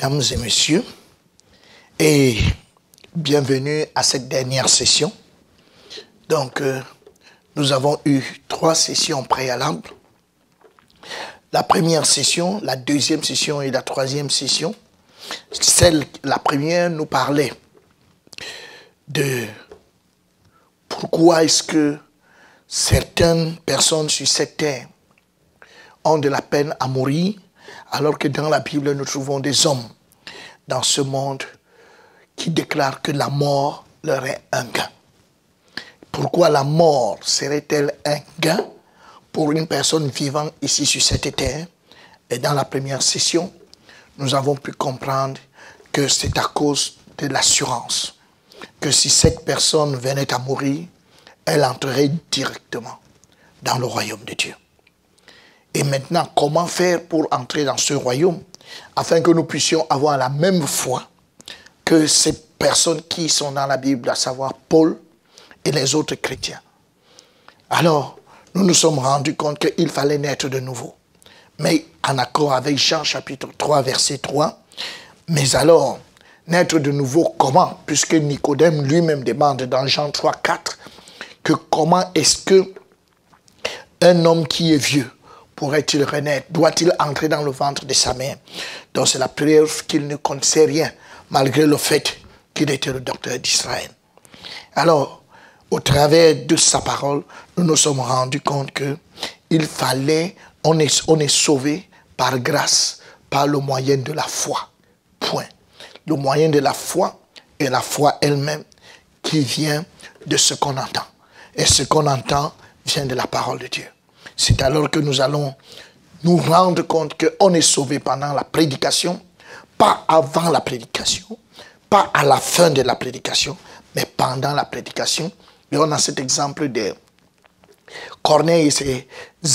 mesdames et messieurs, et bienvenue à cette dernière session. Donc, euh, nous avons eu trois sessions préalables. La première session, la deuxième session et la troisième session. Celle, la première nous parlait de pourquoi est-ce que certaines personnes sur cette terre ont de la peine à mourir, alors que dans la Bible, nous trouvons des hommes dans ce monde qui déclarent que la mort leur est un gain. Pourquoi la mort serait-elle un gain pour une personne vivant ici sur cette terre? Et dans la première session, nous avons pu comprendre que c'est à cause de l'assurance que si cette personne venait à mourir, elle entrerait directement dans le royaume de Dieu. Et maintenant, comment faire pour entrer dans ce royaume afin que nous puissions avoir la même foi que ces personnes qui sont dans la Bible, à savoir Paul et les autres chrétiens? Alors, nous nous sommes rendus compte qu'il fallait naître de nouveau. Mais en accord avec Jean chapitre 3, verset 3, mais alors, naître de nouveau comment? Puisque Nicodème lui-même demande dans Jean 3, 4, que comment est-ce que un homme qui est vieux pourrait-il renaître? Doit-il entrer dans le ventre de sa mère? Donc c'est la preuve qu'il ne connaissait rien, malgré le fait qu'il était le docteur d'Israël. Alors, au travers de sa parole, nous nous sommes rendus compte que il fallait, on est, on est sauvé par grâce, par le moyen de la foi. Point. Le moyen de la foi est la foi elle-même qui vient de ce qu'on entend. Et ce qu'on entend vient de la parole de Dieu. C'est alors que nous allons nous rendre compte qu'on est sauvé pendant la prédication, pas avant la prédication, pas à la fin de la prédication, mais pendant la prédication. Et on a cet exemple de Corneille et ses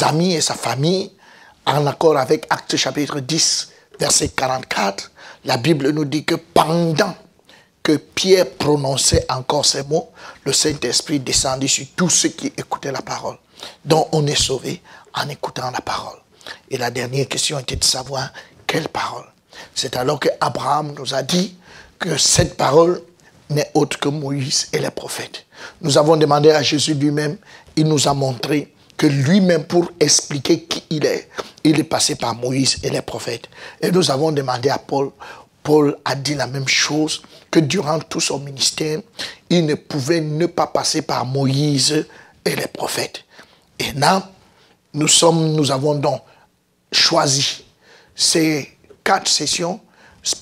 amis et sa famille, en accord avec Acte chapitre 10, verset 44. La Bible nous dit que pendant que Pierre prononçait encore ces mots, le Saint-Esprit descendit sur tous ceux qui écoutaient la parole. Donc on est sauvé en écoutant la parole. Et la dernière question était de savoir quelle parole. C'est alors que Abraham nous a dit que cette parole n'est autre que Moïse et les prophètes. Nous avons demandé à Jésus lui-même, il nous a montré que lui-même, pour expliquer qui il est, il est passé par Moïse et les prophètes. Et nous avons demandé à Paul, Paul a dit la même chose, que durant tout son ministère, il ne pouvait ne pas passer par Moïse et les prophètes. Et là, nous, sommes, nous avons donc choisi ces quatre sessions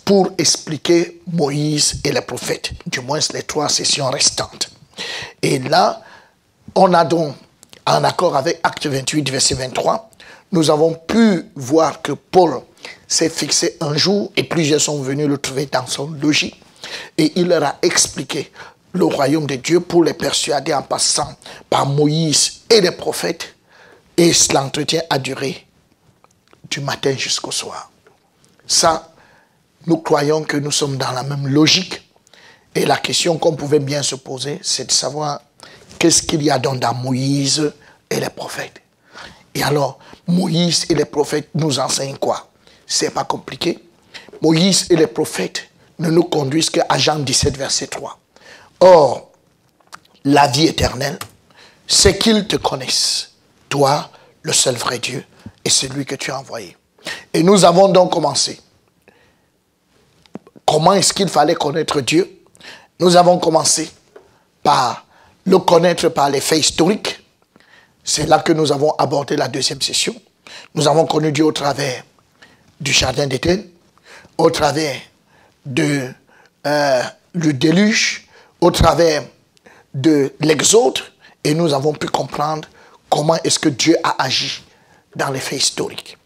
pour expliquer Moïse et les prophètes, du moins les trois sessions restantes. Et là, on a donc, en accord avec Acte 28, verset 23, nous avons pu voir que Paul s'est fixé un jour et plusieurs sont venus le trouver dans son logis et il leur a expliqué le royaume de Dieu pour les persuader en passant par Moïse et les prophètes et l'entretien a duré du matin jusqu'au soir. Ça, nous croyons que nous sommes dans la même logique et la question qu'on pouvait bien se poser, c'est de savoir qu'est-ce qu'il y a donc dans Moïse et les prophètes. Et alors, Moïse et les prophètes nous enseignent quoi? C'est pas compliqué. Moïse et les prophètes ne nous conduisent qu'à Jean 17, verset 3. Or, la vie éternelle, c'est qu'ils te connaissent, toi, le seul vrai Dieu, et celui que tu as envoyé. Et nous avons donc commencé. Comment est-ce qu'il fallait connaître Dieu? Nous avons commencé par le connaître par les faits historiques. C'est là que nous avons abordé la deuxième session. Nous avons connu Dieu au travers du jardin d'Éden, au travers de euh, le déluge, au travers de l'exode, et nous avons pu comprendre comment est-ce que Dieu a agi dans les faits historiques.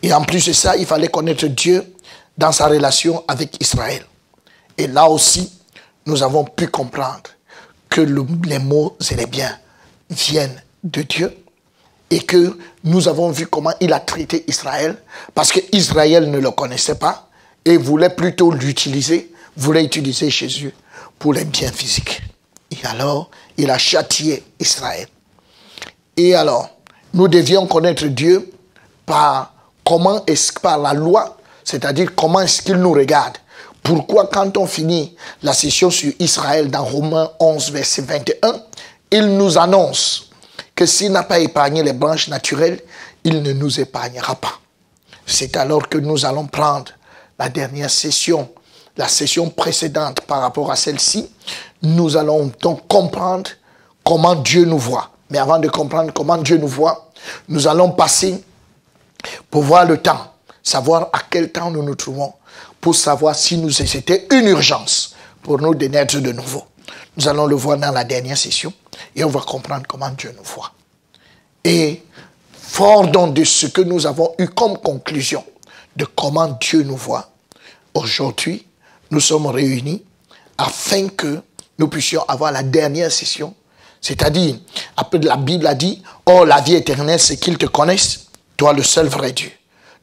Et en plus de ça, il fallait connaître Dieu dans sa relation avec Israël. Et là aussi, nous avons pu comprendre que les mots et les biens viennent de Dieu et que nous avons vu comment il a traité Israël, parce qu'Israël ne le connaissait pas et voulait plutôt l'utiliser, voulait utiliser Jésus pour les biens physiques. Et alors, il a châtié Israël. Et alors, nous devions connaître Dieu par comment par la loi, C'est-à-dire comment est-ce qu'il nous regarde. Pourquoi quand on finit la session sur Israël dans Romains 11, verset 21, il nous annonce que s'il n'a pas épargné les branches naturelles, il ne nous épargnera pas. C'est alors que nous allons prendre la dernière session, la session précédente par rapport à celle-ci. Nous allons donc comprendre comment Dieu nous voit. Mais avant de comprendre comment Dieu nous voit, nous allons passer pour voir le temps, savoir à quel temps nous nous trouvons, pour savoir si nous c'était une urgence pour nous de naître de nouveau. Nous allons le voir dans la dernière session et on va comprendre comment Dieu nous voit. Et fort donc de ce que nous avons eu comme conclusion de comment Dieu nous voit, aujourd'hui, nous sommes réunis afin que nous puissions avoir la dernière session. C'est-à-dire, après la Bible a dit, oh la vie éternelle, c'est qu'ils te connaissent, toi le seul vrai Dieu.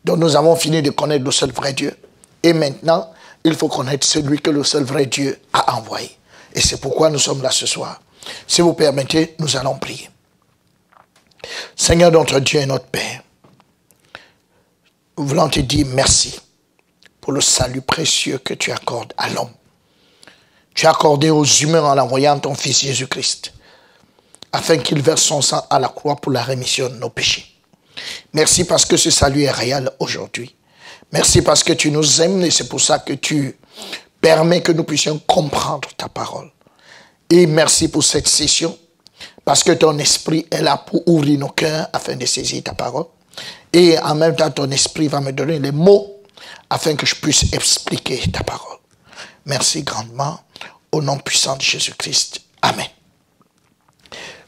Donc nous avons fini de connaître le seul vrai Dieu. Et maintenant, il faut connaître celui que le seul vrai Dieu a envoyé. Et c'est pourquoi nous sommes là ce soir. Si vous permettez, nous allons prier. Seigneur notre Dieu et notre Père, nous voulons te dire merci pour le salut précieux que tu accordes à l'homme. Tu as accordé aux humains en envoyant ton Fils Jésus-Christ, afin qu'il verse son sang à la croix pour la rémission de nos péchés. Merci parce que ce salut est réel aujourd'hui. Merci parce que tu nous aimes et c'est pour ça que tu permets que nous puissions comprendre ta parole. Et merci pour cette session parce que ton esprit est là pour ouvrir nos cœurs afin de saisir ta parole. Et en même temps, ton esprit va me donner les mots afin que je puisse expliquer ta parole. Merci grandement au nom puissant de Jésus-Christ. Amen.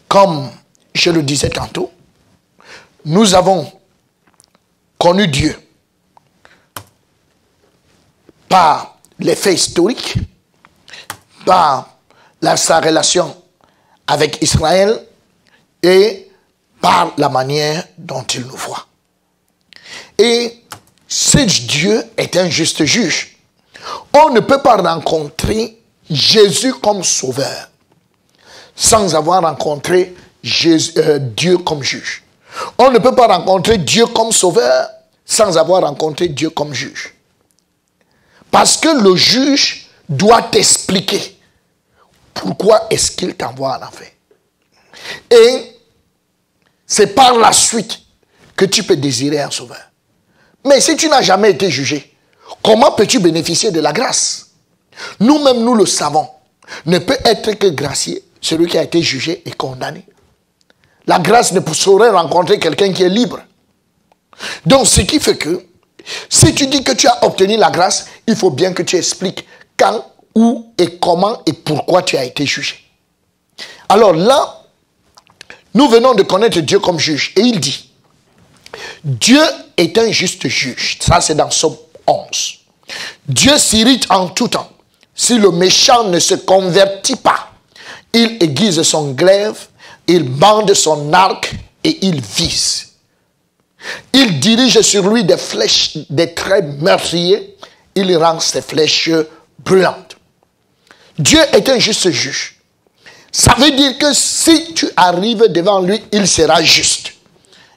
Comme je le disais tantôt, nous avons connu Dieu par les faits historiques, par sa relation avec Israël et par la manière dont il nous voit. Ce Dieu est un juste juge. On ne peut pas rencontrer Jésus comme sauveur sans avoir rencontré euh, Dieu comme juge. On ne peut pas rencontrer Dieu comme sauveur sans avoir rencontré Dieu comme juge. Parce que le juge doit t'expliquer pourquoi est-ce qu'il t'envoie en enfer Et c'est par la suite que tu peux désirer un sauveur. Mais si tu n'as jamais été jugé, comment peux-tu bénéficier de la grâce? Nous-mêmes, nous le savons. Ne peut être que gracié celui qui a été jugé et condamné. La grâce ne saurait rencontrer quelqu'un qui est libre. Donc, ce qui fait que, si tu dis que tu as obtenu la grâce, il faut bien que tu expliques quand où et comment et pourquoi tu as été jugé. Alors là, nous venons de connaître Dieu comme juge. Et il dit, Dieu est un juste juge. Ça, c'est dans Somme 11. Dieu s'irrite en tout temps. Si le méchant ne se convertit pas, il aiguise son glaive, il bande son arc et il vise. Il dirige sur lui des flèches, des traits meurtriers. Il rend ses flèches brûlantes. Dieu est un juste juge. Ça veut dire que si tu arrives devant lui, il sera juste.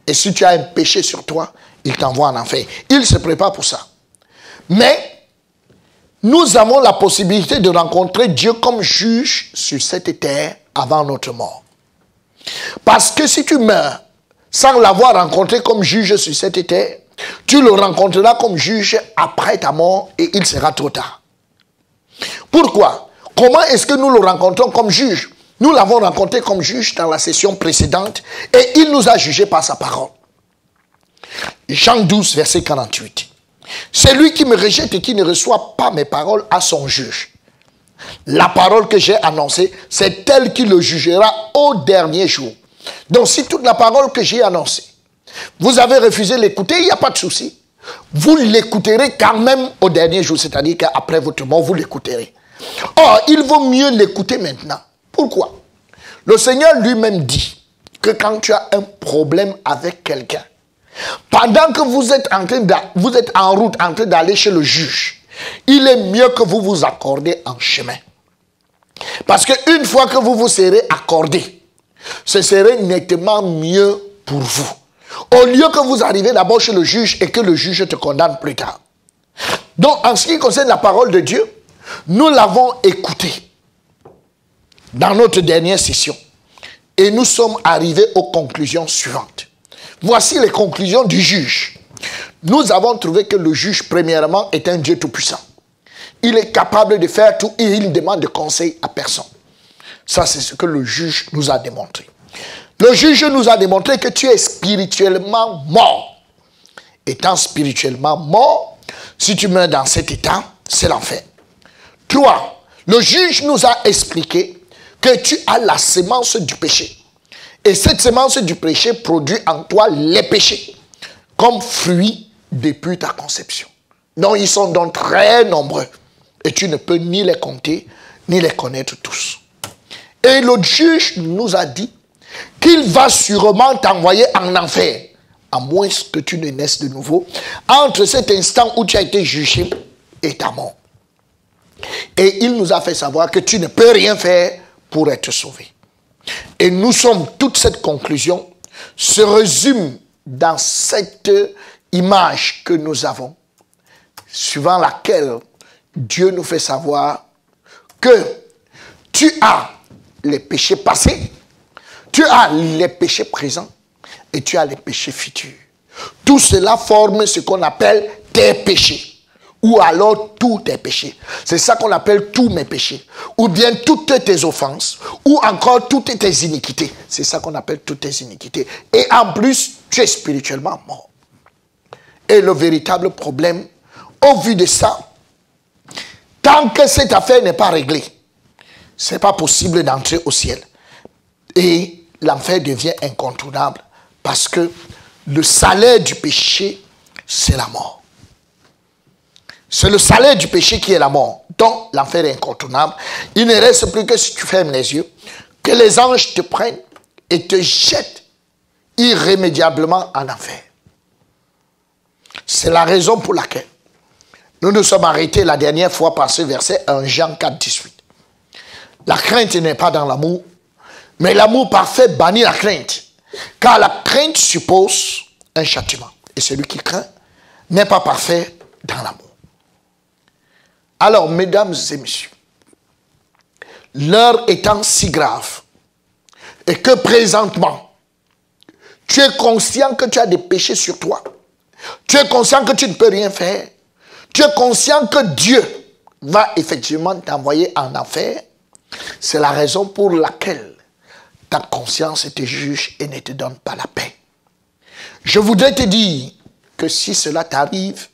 Et si tu as un péché sur toi, il t'envoie en enfer. Il se prépare pour ça. Mais nous avons la possibilité de rencontrer Dieu comme juge sur cette terre avant notre mort. Parce que si tu meurs sans l'avoir rencontré comme juge sur cette terre, tu le rencontreras comme juge après ta mort et il sera trop tard. Pourquoi? Comment est-ce que nous le rencontrons comme juge? Nous l'avons rencontré comme juge dans la session précédente et il nous a jugé par sa parole. Jean 12, verset 48. C'est lui qui me rejette et qui ne reçoit pas mes paroles à son juge. La parole que j'ai annoncée, c'est elle qui le jugera au dernier jour. Donc si toute la parole que j'ai annoncée, vous avez refusé l'écouter, il n'y a pas de souci. Vous l'écouterez quand même au dernier jour, c'est-à-dire qu'après votre mort, vous l'écouterez. Or, il vaut mieux l'écouter maintenant. Pourquoi? Le Seigneur lui-même dit que quand tu as un problème avec quelqu'un, pendant que vous êtes en, train route en train d'aller chez le juge, il est mieux que vous vous accordez en chemin. Parce qu'une fois que vous vous serez accordé, ce serait nettement mieux pour vous. Au lieu que vous arrivez d'abord chez le juge et que le juge te condamne plus tard. Donc, en ce qui concerne la parole de Dieu, nous l'avons écoutée dans notre dernière session. Et nous sommes arrivés aux conclusions suivantes. Voici les conclusions du juge. Nous avons trouvé que le juge, premièrement, est un Dieu tout-puissant. Il est capable de faire tout et il ne demande de conseil à personne. Ça, c'est ce que le juge nous a démontré. Le juge nous a démontré que tu es spirituellement mort. Étant spirituellement mort, si tu meurs dans cet état, c'est l'enfer. Trois, le juge nous a expliqué que tu as la sémence du péché. Et cette sémence du péché produit en toi les péchés comme fruit depuis ta conception. Donc ils sont donc très nombreux. Et tu ne peux ni les compter, ni les connaître tous. Et le juge nous a dit qu'il va sûrement t'envoyer en enfer, à moins que tu ne naisses de nouveau, entre cet instant où tu as été jugé et ta mort. Et il nous a fait savoir que tu ne peux rien faire pour être sauvé. Et nous sommes, toute cette conclusion se résume dans cette image que nous avons, suivant laquelle Dieu nous fait savoir que tu as les péchés passés, tu as les péchés présents et tu as les péchés futurs. Tout cela forme ce qu'on appelle tes péchés. Ou alors tous tes péchés. C'est ça qu'on appelle tous mes péchés. Ou bien toutes tes offenses. Ou encore toutes tes iniquités. C'est ça qu'on appelle toutes tes iniquités. Et en plus, tu es spirituellement mort. Et le véritable problème, au vu de ça, tant que cette affaire n'est pas réglée, ce n'est pas possible d'entrer au ciel. Et l'enfer devient incontournable parce que le salaire du péché, c'est la mort. C'est le salaire du péché qui est la mort. Donc, l'enfer est incontournable. Il ne reste plus que si tu fermes les yeux, que les anges te prennent et te jettent irrémédiablement en enfer. C'est la raison pour laquelle nous nous sommes arrêtés la dernière fois par ce verset en Jean 4, 18. La crainte n'est pas dans l'amour, mais l'amour parfait bannit la crainte. Car la crainte suppose un châtiment. Et celui qui craint n'est pas parfait dans l'amour. Alors, mesdames et messieurs, l'heure étant si grave, et que présentement, tu es conscient que tu as des péchés sur toi, tu es conscient que tu ne peux rien faire, tu es conscient que Dieu va effectivement t'envoyer en enfer, c'est la raison pour laquelle ta conscience te juge et ne te donne pas la paix. Je voudrais te dire que si cela t'arrive,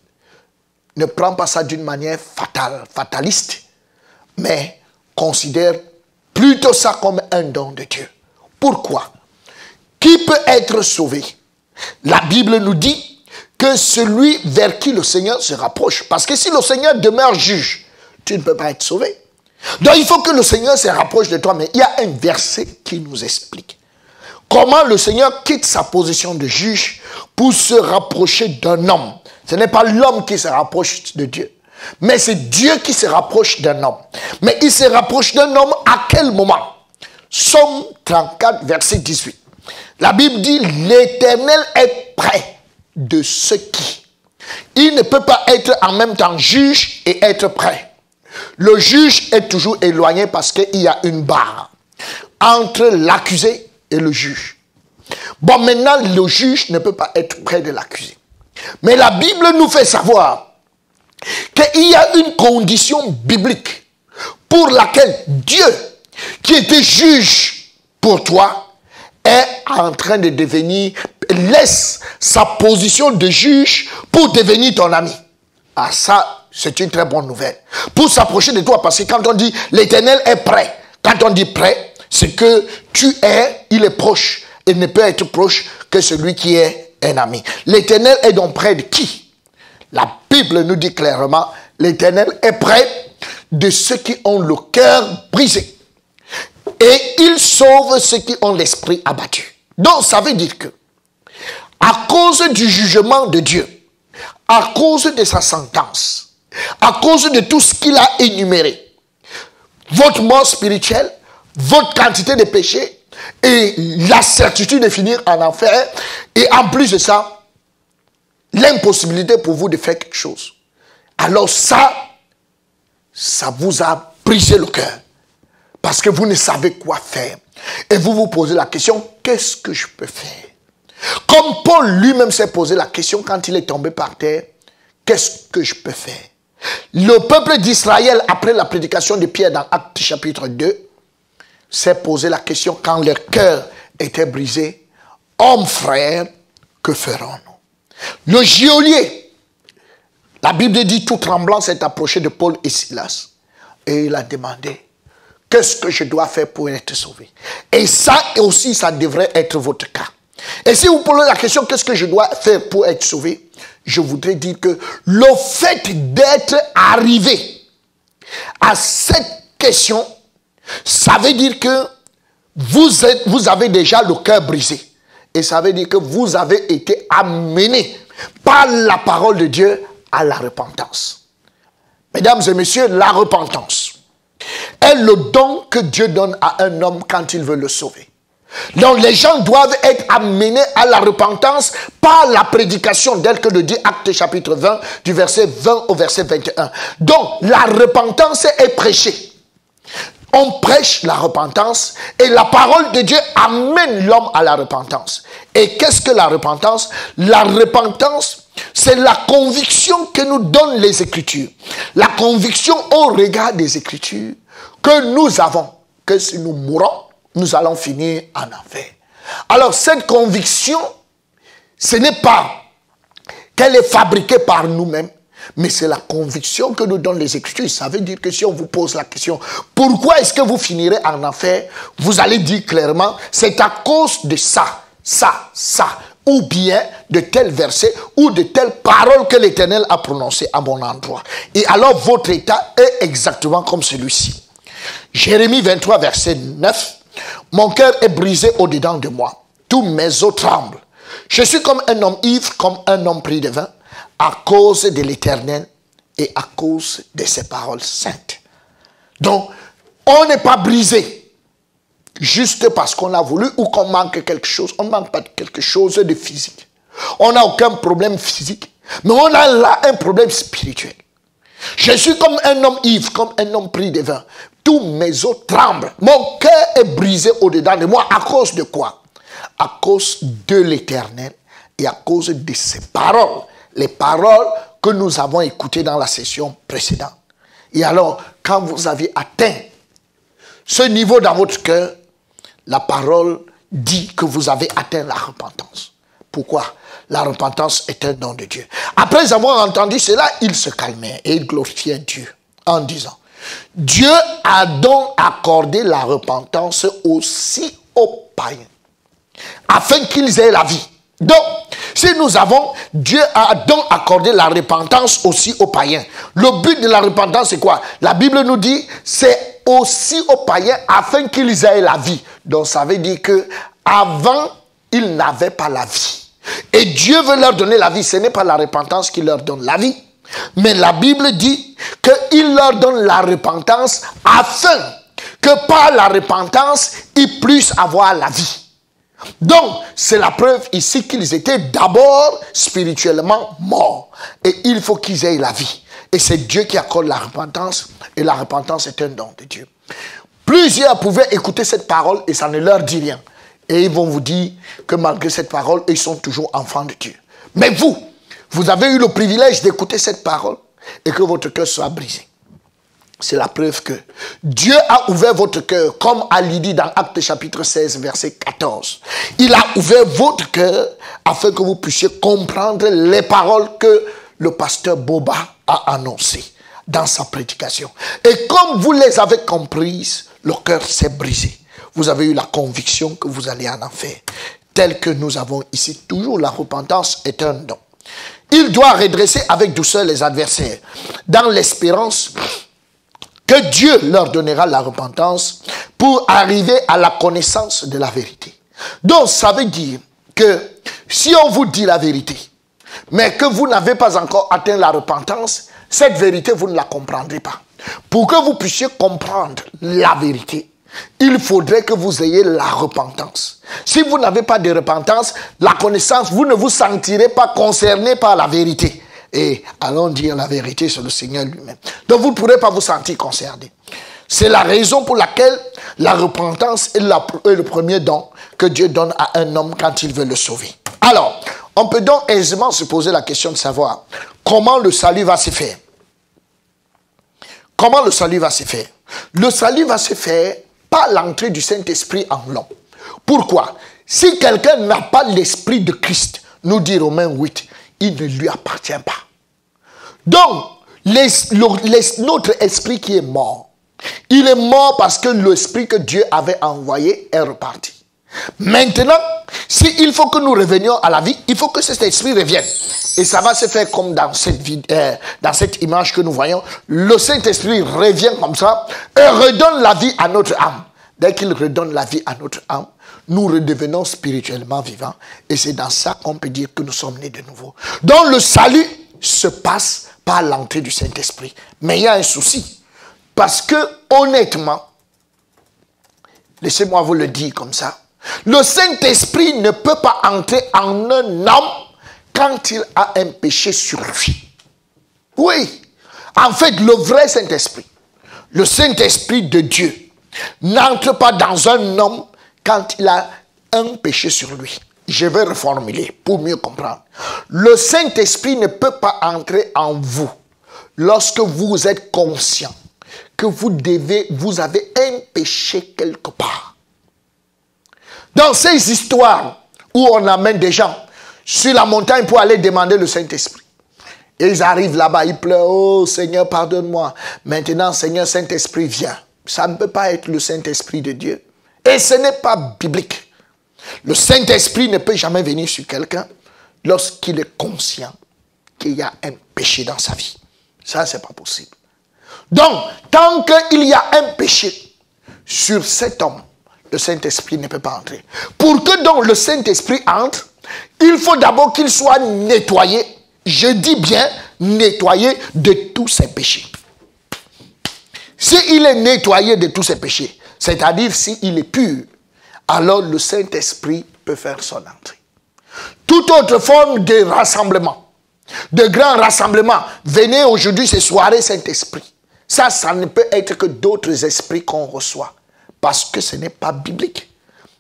ne prends pas ça d'une manière fatale, fataliste, mais considère plutôt ça comme un don de Dieu. Pourquoi? Qui peut être sauvé? La Bible nous dit que celui vers qui le Seigneur se rapproche. Parce que si le Seigneur demeure juge, tu ne peux pas être sauvé. Donc il faut que le Seigneur se rapproche de toi. Mais il y a un verset qui nous explique comment le Seigneur quitte sa position de juge pour se rapprocher d'un homme. Ce n'est pas l'homme qui se rapproche de Dieu, mais c'est Dieu qui se rapproche d'un homme. Mais il se rapproche d'un homme à quel moment? Somme 34, verset 18. La Bible dit, l'Éternel est près de ceux qui. Il ne peut pas être en même temps juge et être prêt. Le juge est toujours éloigné parce qu'il y a une barre entre l'accusé et le juge. Bon, maintenant, le juge ne peut pas être près de l'accusé. Mais la Bible nous fait savoir qu'il y a une condition biblique pour laquelle Dieu, qui était juge pour toi, est en train de devenir, laisse sa position de juge pour devenir ton ami. Ah ça, c'est une très bonne nouvelle. Pour s'approcher de toi, parce que quand on dit l'éternel est prêt, quand on dit prêt, c'est que tu es, il est proche, et ne peut être proche que celui qui est L'éternel est donc près de qui? La Bible nous dit clairement, l'éternel est près de ceux qui ont le cœur brisé. Et il sauve ceux qui ont l'esprit abattu. Donc ça veut dire que, à cause du jugement de Dieu, à cause de sa sentence, à cause de tout ce qu'il a énuméré, votre mort spirituelle, votre quantité de péché et la certitude de finir en enfer. Et en plus de ça, l'impossibilité pour vous de faire quelque chose. alors ça, ça vous a brisé le cœur. Parce que vous ne savez quoi faire. Et vous vous posez la question, qu'est-ce que je peux faire? Comme Paul lui-même s'est posé la question quand il est tombé par terre, qu'est-ce que je peux faire? Le peuple d'Israël, après la prédication de Pierre dans Actes chapitre 2, s'est posé la question quand leur cœur était brisé, homme frère, que ferons-nous? Le geôlier, la Bible dit tout tremblant s'est approché de Paul et Silas et il a demandé, qu'est-ce que je dois faire pour être sauvé? Et ça aussi, ça devrait être votre cas. Et si vous posez la question, qu'est-ce que je dois faire pour être sauvé? Je voudrais dire que le fait d'être arrivé à cette question, ça veut dire que vous, avez déjà le cœur brisé. Et ça veut dire que vous avez été amené par la parole de Dieu à la repentance. Mesdames et messieurs, la repentance est le don que Dieu donne à un homme quand il veut le sauver. Donc les gens doivent être amenés à la repentance par la prédication tel que le dit Acte chapitre 20 du verset 20 au verset 21. Donc la repentance est prêchée. On prêche la repentance et la parole de Dieu amène l'homme à la repentance. Et qu'est-ce que la repentance? La repentance, c'est la conviction que nous donnent les Écritures. La conviction au regard des Écritures que nous avons, que si nous mourons, nous allons finir en enfer. Alors cette conviction, ce n'est pas qu'elle est fabriquée par nous-mêmes, mais c'est la conviction que nous donnent les Écritures. Ça veut dire que si on vous pose la question, pourquoi est-ce que vous finirez en enfer Vous allez dire clairement, c'est à cause de ça, ça, ça, ou bien de tel verset ou de telle parole que l'Éternel a prononcée à mon endroit. Et alors votre état est exactement comme celui-ci. Jérémie 23, verset 9. Mon cœur est brisé au-dedans de moi. Tous mes os tremblent. Je suis comme un homme ivre, comme un homme pris de vin à cause de l'Éternel et à cause de ses paroles saintes. Donc, on n'est pas brisé juste parce qu'on a voulu ou qu'on manque quelque chose. On ne manque pas de quelque chose de physique. On n'a aucun problème physique, mais on a là un problème spirituel. Je suis comme un homme ivre, comme un homme pris de vin. Tous mes os tremblent. Mon cœur est brisé au-dedans de moi. À cause de quoi? À cause de l'éternel et à cause de ses paroles les paroles que nous avons écoutées dans la session précédente. Et alors, quand vous avez atteint ce niveau dans votre cœur, la parole dit que vous avez atteint la repentance. Pourquoi? La repentance est un don de Dieu. Après avoir entendu cela, il se calmait et il glorifiait Dieu en disant, Dieu a donc accordé la repentance aussi aux païens, afin qu'ils aient la vie. Donc, si nous avons, Dieu a donc accordé la repentance aussi aux païens. Le but de la repentance, c'est quoi? La Bible nous dit, c'est aussi aux païens afin qu'ils aient la vie. Donc, ça veut dire que avant, ils n'avaient pas la vie. Et Dieu veut leur donner la vie. Ce n'est pas la repentance qui leur donne la vie. Mais la Bible dit qu'il leur donne la repentance afin que par la repentance, ils puissent avoir la vie. Donc, c'est la preuve ici qu'ils étaient d'abord spirituellement morts. Et il faut qu'ils aient la vie. Et c'est Dieu qui accorde la repentance. Et la repentance est un don de Dieu. Plusieurs pouvaient écouter cette parole et ça ne leur dit rien. Et ils vont vous dire que malgré cette parole, ils sont toujours enfants de Dieu. Mais vous, vous avez eu le privilège d'écouter cette parole et que votre cœur soit brisé. C'est la preuve que Dieu a ouvert votre cœur, comme dit dans Acte chapitre 16, verset 14. Il a ouvert votre cœur afin que vous puissiez comprendre les paroles que le pasteur Boba a annoncées dans sa prédication. Et comme vous les avez comprises, le cœur s'est brisé. Vous avez eu la conviction que vous allez en enfer. Tel que nous avons ici toujours, la repentance est un don. Il doit redresser avec douceur les adversaires, dans l'espérance que Dieu leur donnera la repentance pour arriver à la connaissance de la vérité. Donc, ça veut dire que si on vous dit la vérité, mais que vous n'avez pas encore atteint la repentance, cette vérité, vous ne la comprendrez pas. Pour que vous puissiez comprendre la vérité, il faudrait que vous ayez la repentance. Si vous n'avez pas de repentance, la connaissance, vous ne vous sentirez pas concerné par la vérité. Et allons dire la vérité sur le Seigneur lui-même. Donc vous ne pourrez pas vous sentir concerné. C'est la raison pour laquelle la repentance est, le premier don que Dieu donne à un homme quand il veut le sauver. Alors, on peut donc aisément se poser la question de savoir comment le salut va se faire. Comment le salut va se faire? Le salut va se faire par l'entrée du Saint-Esprit en l'homme. Pourquoi? Si quelqu'un n'a pas l'Esprit de Christ, nous dit Romains 8, il ne lui appartient pas. Donc, notre esprit qui est mort, il est mort parce que l'esprit que Dieu avait envoyé est reparti. Maintenant, s'il faut que nous revenions à la vie, il faut que cet esprit revienne. Et ça va se faire comme dans cette, euh, dans cette image que nous voyons. Le Saint-Esprit revient comme ça et redonne la vie à notre âme. Dès qu'il redonne la vie à notre âme, nous redevenons spirituellement vivants. Et c'est dans ça qu'on peut dire que nous sommes nés de nouveau. Donc le salut se passe par l'entrée du Saint-Esprit. Mais il y a un souci. Parce que, honnêtement, laissez-moi vous le dire comme ça, le Saint-Esprit ne peut pas entrer en un homme quand il a un péché sur lui. Oui. En fait, le vrai Saint-Esprit, le Saint-Esprit de Dieu, n'entre pas dans un homme quand il a un péché sur lui. Je vais reformuler pour mieux comprendre. Le Saint-Esprit ne peut pas entrer en vous lorsque vous êtes conscient que vous devez, vous avez un péché quelque part. Dans ces histoires où on amène des gens sur la montagne pour aller demander le Saint-Esprit. Ils arrivent là-bas, ils pleurent, oh Seigneur, pardonne-moi. Maintenant, Seigneur, Saint-Esprit, viens. Ça ne peut pas être le Saint-Esprit de Dieu. Et ce n'est pas biblique. Le Saint-Esprit ne peut jamais venir sur quelqu'un lorsqu'il est conscient qu'il y a un péché dans sa vie. Ça, ce n'est pas possible. Donc, tant qu'il y a un péché sur cet homme, le Saint-Esprit ne peut pas entrer. Pour que donc le Saint-Esprit entre, il faut d'abord qu'il soit nettoyé, je dis bien nettoyé de tous ses péchés. S'il est nettoyé de tous ses péchés, c'est-à-dire s'il est pur, alors le Saint-Esprit peut faire son entrée. Toute autre forme de rassemblement, de grand rassemblement, venez aujourd'hui ces soirées Saint-Esprit. Ça, ça ne peut être que d'autres esprits qu'on reçoit parce que ce n'est pas biblique.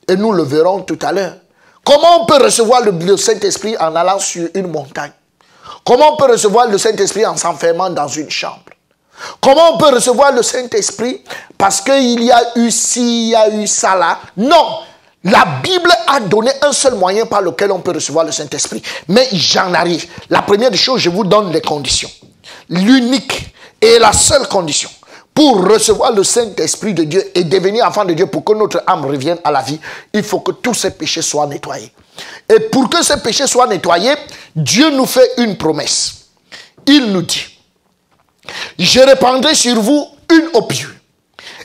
Et nous le verrons tout à l'heure. Comment on peut recevoir le, Saint-Esprit en allant sur une montagne? Comment on peut recevoir le Saint-Esprit en s'enfermant dans une chambre? Comment on peut recevoir le Saint-Esprit parce qu'il y a eu ci, il y a eu ça là? Non la Bible a donné un seul moyen par lequel on peut recevoir le Saint-Esprit. Mais j'en arrive. La première des choses, je vous donne les conditions. L'unique et la seule condition pour recevoir le Saint-Esprit de Dieu et devenir enfant de Dieu, pour que notre âme revienne à la vie, il faut que tous ces péchés soient nettoyés. Et pour que ces péchés soient nettoyés, Dieu nous fait une promesse. Il nous dit, je répandrai sur vous une pure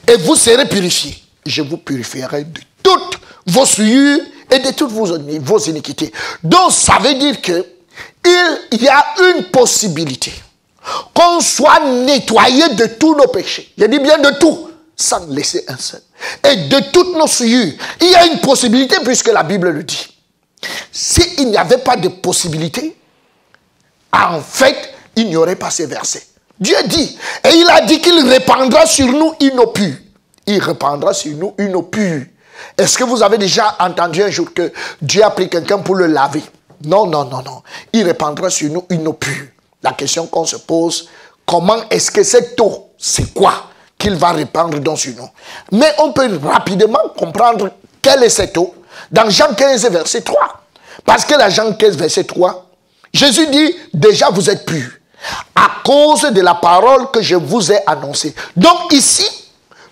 et vous serez purifiés. Je vous purifierai de toutes vos souillures et de toutes vos, vos iniquités. Donc ça veut dire que il y a une possibilité qu'on soit nettoyé de tous nos péchés. Je dis bien de tout, sans laisser un seul. Et de toutes nos souillures. Il y a une possibilité puisque la Bible le dit. S'il n'y avait pas de possibilité, en fait, il n'y aurait pas ces versets. Dieu dit, et il a dit qu'il répandra sur nous une eau. Il répandra sur nous une eau. Est-ce que vous avez déjà entendu un jour que Dieu a pris quelqu'un pour le laver? Non, non, non, non. Il répandra sur nous une eau. La question qu'on se pose, comment est-ce que cette eau, c'est quoi qu'il va répandre dans sur nous? Mais on peut rapidement comprendre quelle est cette eau dans Jean 15, verset 3. Parce que dans Jean 15, verset 3, Jésus dit, déjà vous êtes purs à cause de la parole que je vous ai annoncée. Donc ici,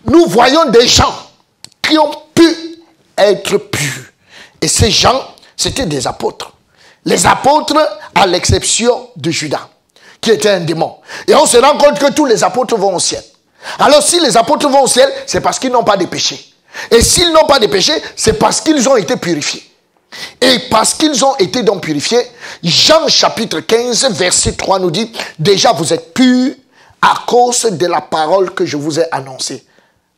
nous voyons des gens qui ont pu être purs. Et ces gens, c'était des apôtres. Les apôtres, à l'exception de Judas qui était un démon. Et on se rend compte que tous les apôtres vont au ciel. Alors si les apôtres vont au ciel, c'est parce qu'ils n'ont pas de péché. Et s'ils n'ont pas de péché, c'est parce qu'ils ont été purifiés. Et parce qu'ils ont été donc purifiés, Jean chapitre 15, verset 3 nous dit, déjà vous êtes purs à cause de la parole que je vous ai annoncée.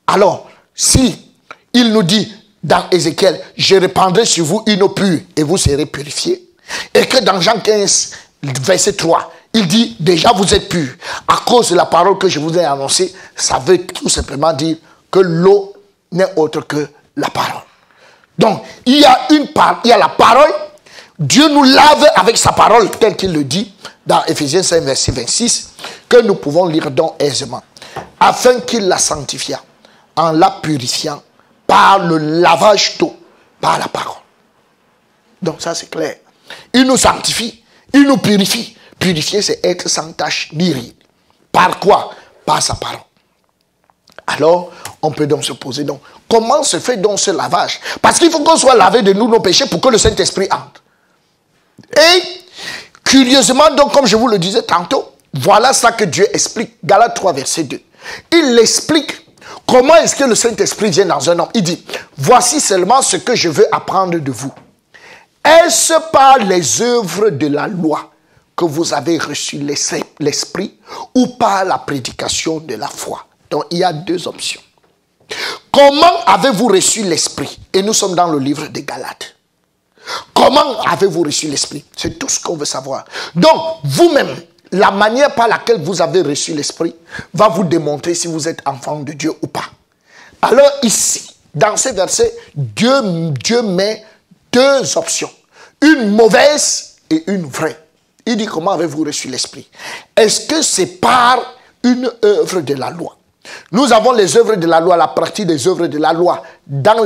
Alors, si il nous dit dans Ézéchiel, je répandrai sur vous une eau pure et vous serez purifiés, et que dans Jean 15, verset 3, Il dit, déjà vous êtes purs. À cause de la parole que je vous ai annoncée, ça veut tout simplement dire que l'eau n'est autre que la parole. Donc, il y a une il y a la parole. Dieu nous lave avec sa parole, tel qu'il le dit dans Ephésiens 5, verset 26, que nous pouvons lire donc aisément, afin qu'il la sanctifie en la purifiant par le lavage d'eau, par la parole. Donc ça c'est clair. Il nous sanctifie, il nous purifie. Purifier, c'est être sans tache ni rire. Par quoi? Par sa parole. Alors, on peut donc se poser donc, comment se fait donc ce lavage? Parce qu'il faut qu'on soit lavé de nous nos péchés pour que le Saint-Esprit entre. Et, curieusement, donc, comme je vous le disais tantôt, voilà ça que Dieu explique. Galates 3, verset 2. Il explique comment est-ce que le Saint-Esprit vient dans un homme. Il dit, voici seulement ce que je veux apprendre de vous. Est-ce par les œuvres de la loi que vous avez reçu l'Esprit ou par la prédication de la foi? Donc il y a deux options. Comment avez-vous reçu l'Esprit? Et nous sommes dans le livre des Galates. Comment avez-vous reçu l'Esprit? C'est tout ce qu'on veut savoir. Donc, vous-même, la manière par laquelle vous avez reçu l'Esprit va vous démontrer si vous êtes enfant de Dieu ou pas. Alors ici, dans ces versets, Dieu, Dieu met deux options. Une mauvaise et une vraie. Il dit comment avez-vous reçu l'Esprit? Est-ce que c'est par une œuvre de la loi? Nous avons les œuvres de la loi, la pratique des œuvres de la loi dans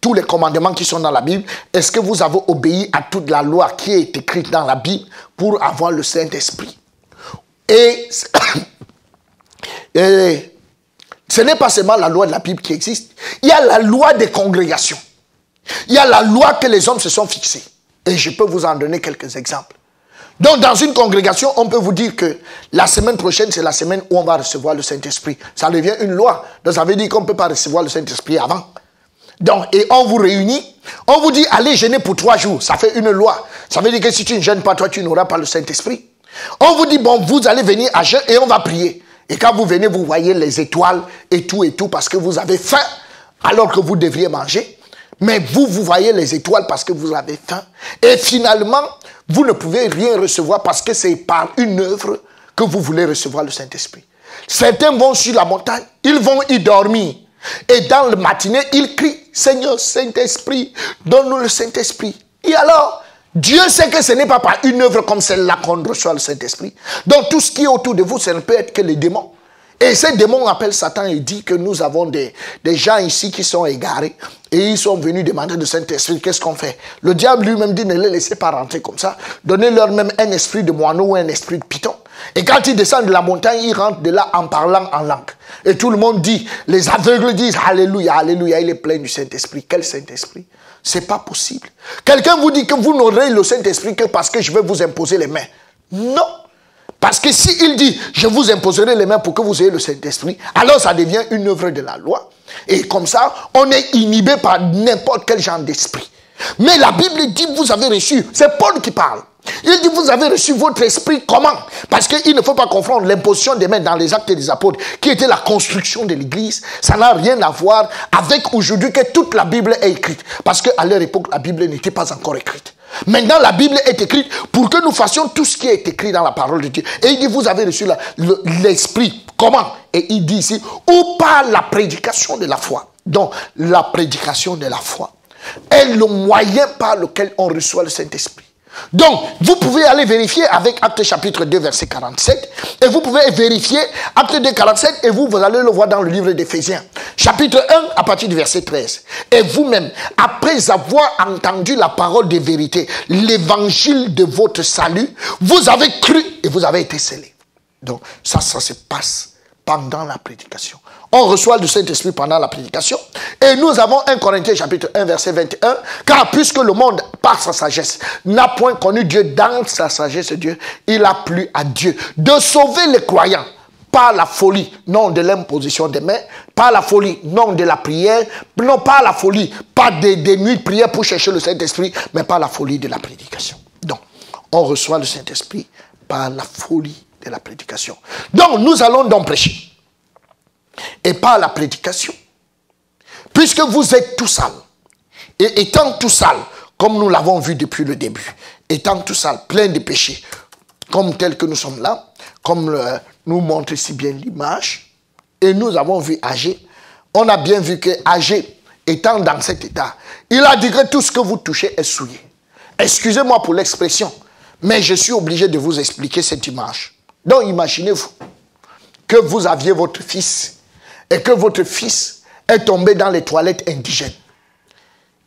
tous les commandements qui sont dans la Bible. Est-ce que vous avez obéi à toute la loi qui est écrite dans la Bible pour avoir le Saint-Esprit? Et, et, ce n'est pas seulement la loi de la Bible qui existe. Il y a la loi des congrégations. Il y a la loi que les hommes se sont fixés. Et je peux vous en donner quelques exemples. Donc, dans une congrégation, on peut vous dire que la semaine prochaine, c'est la semaine où on va recevoir le Saint-Esprit. Ça devient une loi. Donc, ça veut dire qu'on ne peut pas recevoir le Saint-Esprit avant. Donc, et on vous réunit, on vous dit, allez jeûner pour trois jours. Ça fait une loi. Ça veut dire que si tu ne jeûnes pas, toi, tu n'auras pas le Saint-Esprit. On vous dit, bon, vous allez venir à jeûne et on va prier. Et quand vous venez, vous voyez les étoiles et tout et tout parce que vous avez faim alors que vous devriez manger. Mais vous, vous voyez les étoiles parce que vous avez faim. Et finalement, vous ne pouvez rien recevoir parce que c'est par une œuvre que vous voulez recevoir le Saint-Esprit. Certains vont sur la montagne, ils vont y dormir. Et dans le matinée, ils crient, Seigneur Saint-Esprit, donne-nous le Saint-Esprit. Et alors, Dieu sait que ce n'est pas par une œuvre comme celle-là qu'on reçoit le Saint-Esprit. Donc tout ce qui est autour de vous, ce ne peut être que les démons. Et ces démons appellent Satan et dit que nous avons des, des gens ici qui sont égarés et ils sont venus demander de Saint-Esprit. Qu'est-ce qu'on fait? Le diable lui-même dit ne les laissez pas rentrer comme ça. Donnez-leur même un esprit de moineau ou un esprit de python. Et quand ils descendent de la montagne, ils rentrent de là en parlant en langue. Et tout le monde dit, les aveugles disent Alléluia, Alléluia, il est plein du Saint-Esprit. Quel Saint-Esprit? C'est pas possible. Quelqu'un vous dit que vous n'aurez le Saint-Esprit que parce que je vais vous imposer les mains. Non. Parce que s'il dit, je vous imposerai les mains pour que vous ayez le Saint-Esprit, alors ça devient une œuvre de la loi. Et comme ça, on est inhibé par n'importe quel genre d'esprit. Mais la Bible dit, vous avez reçu, c'est Paul qui parle. Il dit, vous avez reçu votre esprit comment? Parce qu'il ne faut pas confondre l'imposition des mains dans les actes des apôtres, qui était la construction de l'Église. Ça n'a rien à voir avec aujourd'hui que toute la Bible est écrite. Parce qu'à leur époque, la Bible n'était pas encore écrite. Maintenant, la Bible est écrite pour que nous fassions tout ce qui est écrit dans la parole de Dieu. Et il dit, vous avez reçu l'Esprit. Comment? Et il dit ici, ou par la prédication de la foi. Donc, la prédication de la foi est le moyen par lequel on reçoit le Saint-Esprit. Donc, vous pouvez aller vérifier avec Acte chapitre 2, verset 47. Et vous pouvez vérifier Acte 2, 47. Et vous, vous allez le voir dans le livre d'Éphésiens. Chapitre 1, à partir du verset 13. Et vous-même, après avoir entendu la parole de vérité, l'évangile de votre salut, vous avez cru et vous avez été scellés. Donc, ça, ça se passe pendant la prédication. On reçoit le Saint-Esprit pendant la prédication. Et nous avons 1 Corinthiens chapitre 1 verset 21. Car puisque le monde, par sa sagesse, n'a point connu Dieu dans sa sagesse, Dieu, il a plu à Dieu de sauver les croyants par la folie, non de l'imposition des mains, par la folie, non de la prière, non pas la folie, pas des, des nuits de prière pour chercher le Saint-Esprit, mais par la folie de la prédication. Donc, on reçoit le Saint-Esprit par la folie de la prédication. Donc, nous allons donc prêcher et par la prédication. Puisque vous êtes tout sale, et étant tout sale, comme nous l'avons vu depuis le début, étant tout sale, plein de péchés, comme tel que nous sommes là, comme nous montre si bien l'image, et nous avons vu Agé, on a bien vu que Agé, étant dans cet état, il a dit que tout ce que vous touchez est souillé. Excusez-moi pour l'expression, mais je suis obligé de vous expliquer cette image. Donc imaginez-vous que vous aviez votre fils et que votre fils est tombé dans les toilettes indigènes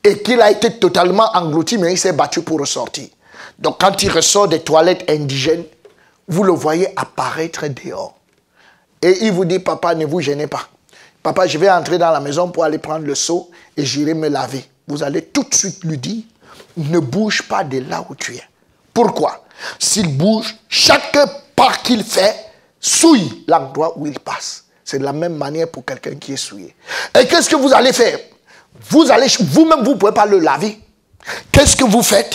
et qu'il a été totalement englouti, mais il s'est battu pour ressortir. Donc quand il ressort des toilettes indigènes, vous le voyez apparaître dehors. Et il vous dit, papa, ne vous gênez pas. Papa, je vais entrer dans la maison pour aller prendre le seau et j'irai me laver. Vous allez tout de suite lui dire, ne bouge pas de là où tu es. Pourquoi? S'il bouge, chaque pas qu'il fait souille l'endroit où il passe. C'est de la même manière pour quelqu'un qui est souillé. Et qu'est-ce que vous allez faire? Vous allez, vous-même, vous ne pouvez pas le laver. Qu'est-ce que vous faites?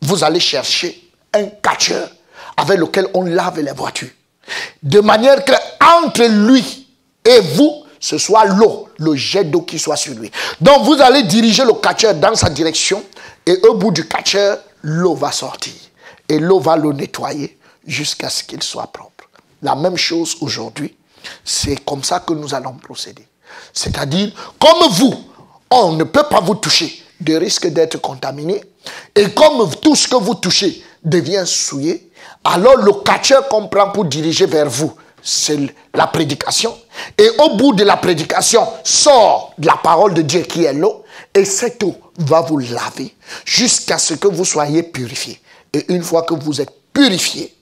Vous allez chercher un catcheur avec lequel on lave les voitures. De manière que entre lui et vous, ce soit l'eau, le jet d'eau qui soit sur lui. Donc vous allez diriger le catcheur dans sa direction et au bout du catcheur, l'eau va sortir. Et l'eau va le nettoyer jusqu'à ce qu'il soit propre. La même chose aujourd'hui, c'est comme ça que nous allons procéder. C'est-à-dire, comme vous, on ne peut pas vous toucher de risque d'être contaminé. Et comme tout ce que vous touchez devient souillé, alors le catcheur qu'on prend pour diriger vers vous, c'est la prédication. Et au bout de la prédication, sort la parole de Dieu qui est l'eau. Et cette eau va vous laver jusqu'à ce que vous soyez purifié. Et une fois que vous êtes purifié,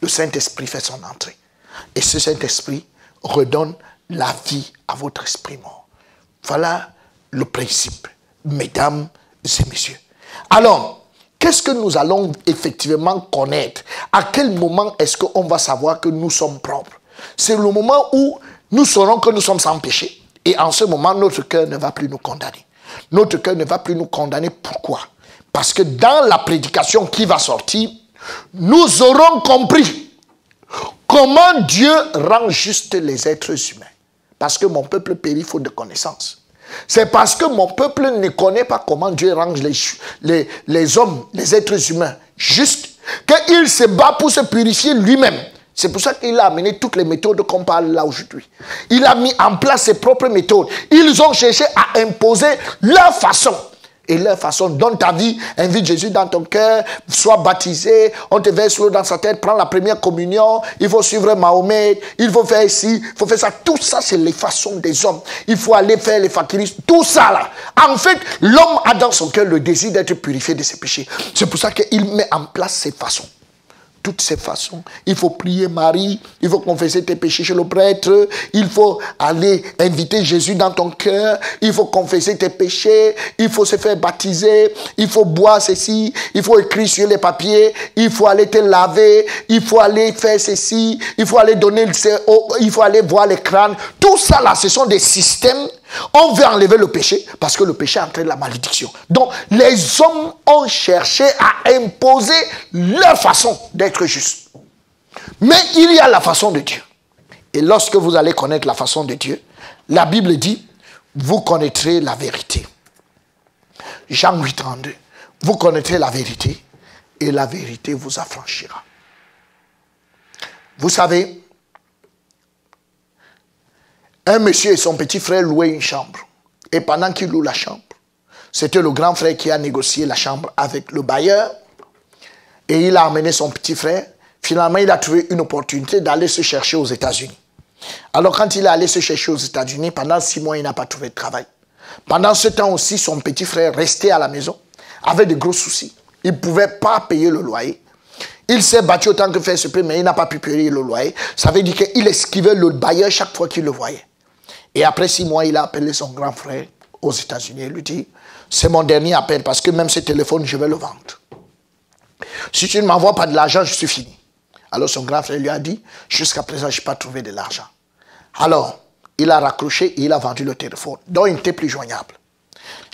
le Saint-Esprit fait son entrée. Et ce Saint-Esprit redonne la vie à votre esprit mort. Voilà le principe, mesdames et messieurs. Alors, qu'est-ce que nous allons effectivement connaître? À quel moment est-ce qu'on va savoir que nous sommes propres? C'est le moment où nous saurons que nous sommes sans péché. Et en ce moment, notre cœur ne va plus nous condamner. Notre cœur ne va plus nous condamner. Pourquoi? Parce que dans la prédication qui va sortir, nous aurons compris comment Dieu rend juste les êtres humains? Parce que mon peuple périt faute de connaissance. C'est parce que mon peuple ne connaît pas comment Dieu range les, les, les hommes, les êtres humains, juste, qu'il se bat pour se purifier lui-même. C'est pour ça qu'il a amené toutes les méthodes qu'on parle là aujourd'hui. Il a mis en place ses propres méthodes. Ils ont cherché à imposer leur façon et leur façon. Donne ta vie, invite Jésus dans ton cœur, sois baptisé, on te verse l'eau dans sa tête, prends la première communion, il faut suivre Mahomet, il faut faire ici, il faut faire ça. Tout ça, c'est les façons des hommes. Il faut aller faire les fakiris, tout ça là. En fait, l'homme a dans son cœur le désir d'être purifié de ses péchés. C'est pour ça qu'il met en place ces façons toutes ces façons. Il faut prier Marie, il faut confesser tes péchés chez le prêtre, il faut aller inviter Jésus dans ton cœur, il faut confesser tes péchés, il faut se faire baptiser, il faut boire ceci, il faut écrire sur les papiers, il faut aller te laver, il faut aller faire ceci, il faut aller donner il faut aller voir les crânes. Tout ça là, ce sont des systèmes on veut enlever le péché parce que le péché entraîne la malédiction. Donc, les hommes ont cherché à imposer leur façon d'être juste. Mais il y a la façon de Dieu. Et lorsque vous allez connaître la façon de Dieu, la Bible dit, vous connaîtrez la vérité. Jean 8, 32. Vous connaîtrez la vérité et la vérité vous affranchira. Vous savez, un monsieur et son petit frère louaient une chambre. Et pendant qu'ils louent la chambre, c'était le grand frère qui a négocié la chambre avec le bailleur. Et il a amené son petit frère. Finalement, il a trouvé une opportunité d'aller se chercher aux États-Unis. Alors, quand il est allé se chercher aux États-Unis, pendant six mois, il n'a pas trouvé de travail. Pendant ce temps aussi, son petit frère restait à la maison avec de gros soucis. Il ne pouvait pas payer le loyer. Il s'est battu autant que faire se peut, mais il n'a pas pu payer le loyer. Ça veut dire qu'il esquivait le bailleur chaque fois qu'il le voyait. Et après six mois, il a appelé son grand frère aux États-Unis et lui dit, c'est mon dernier appel parce que même ce téléphone, je vais le vendre. Si tu ne m'envoies pas de l'argent, je suis fini. Alors son grand frère lui a dit, jusqu'à présent, je n'ai pas trouvé de l'argent. Alors, il a raccroché et il a vendu le téléphone. Donc, il n'était plus joignable.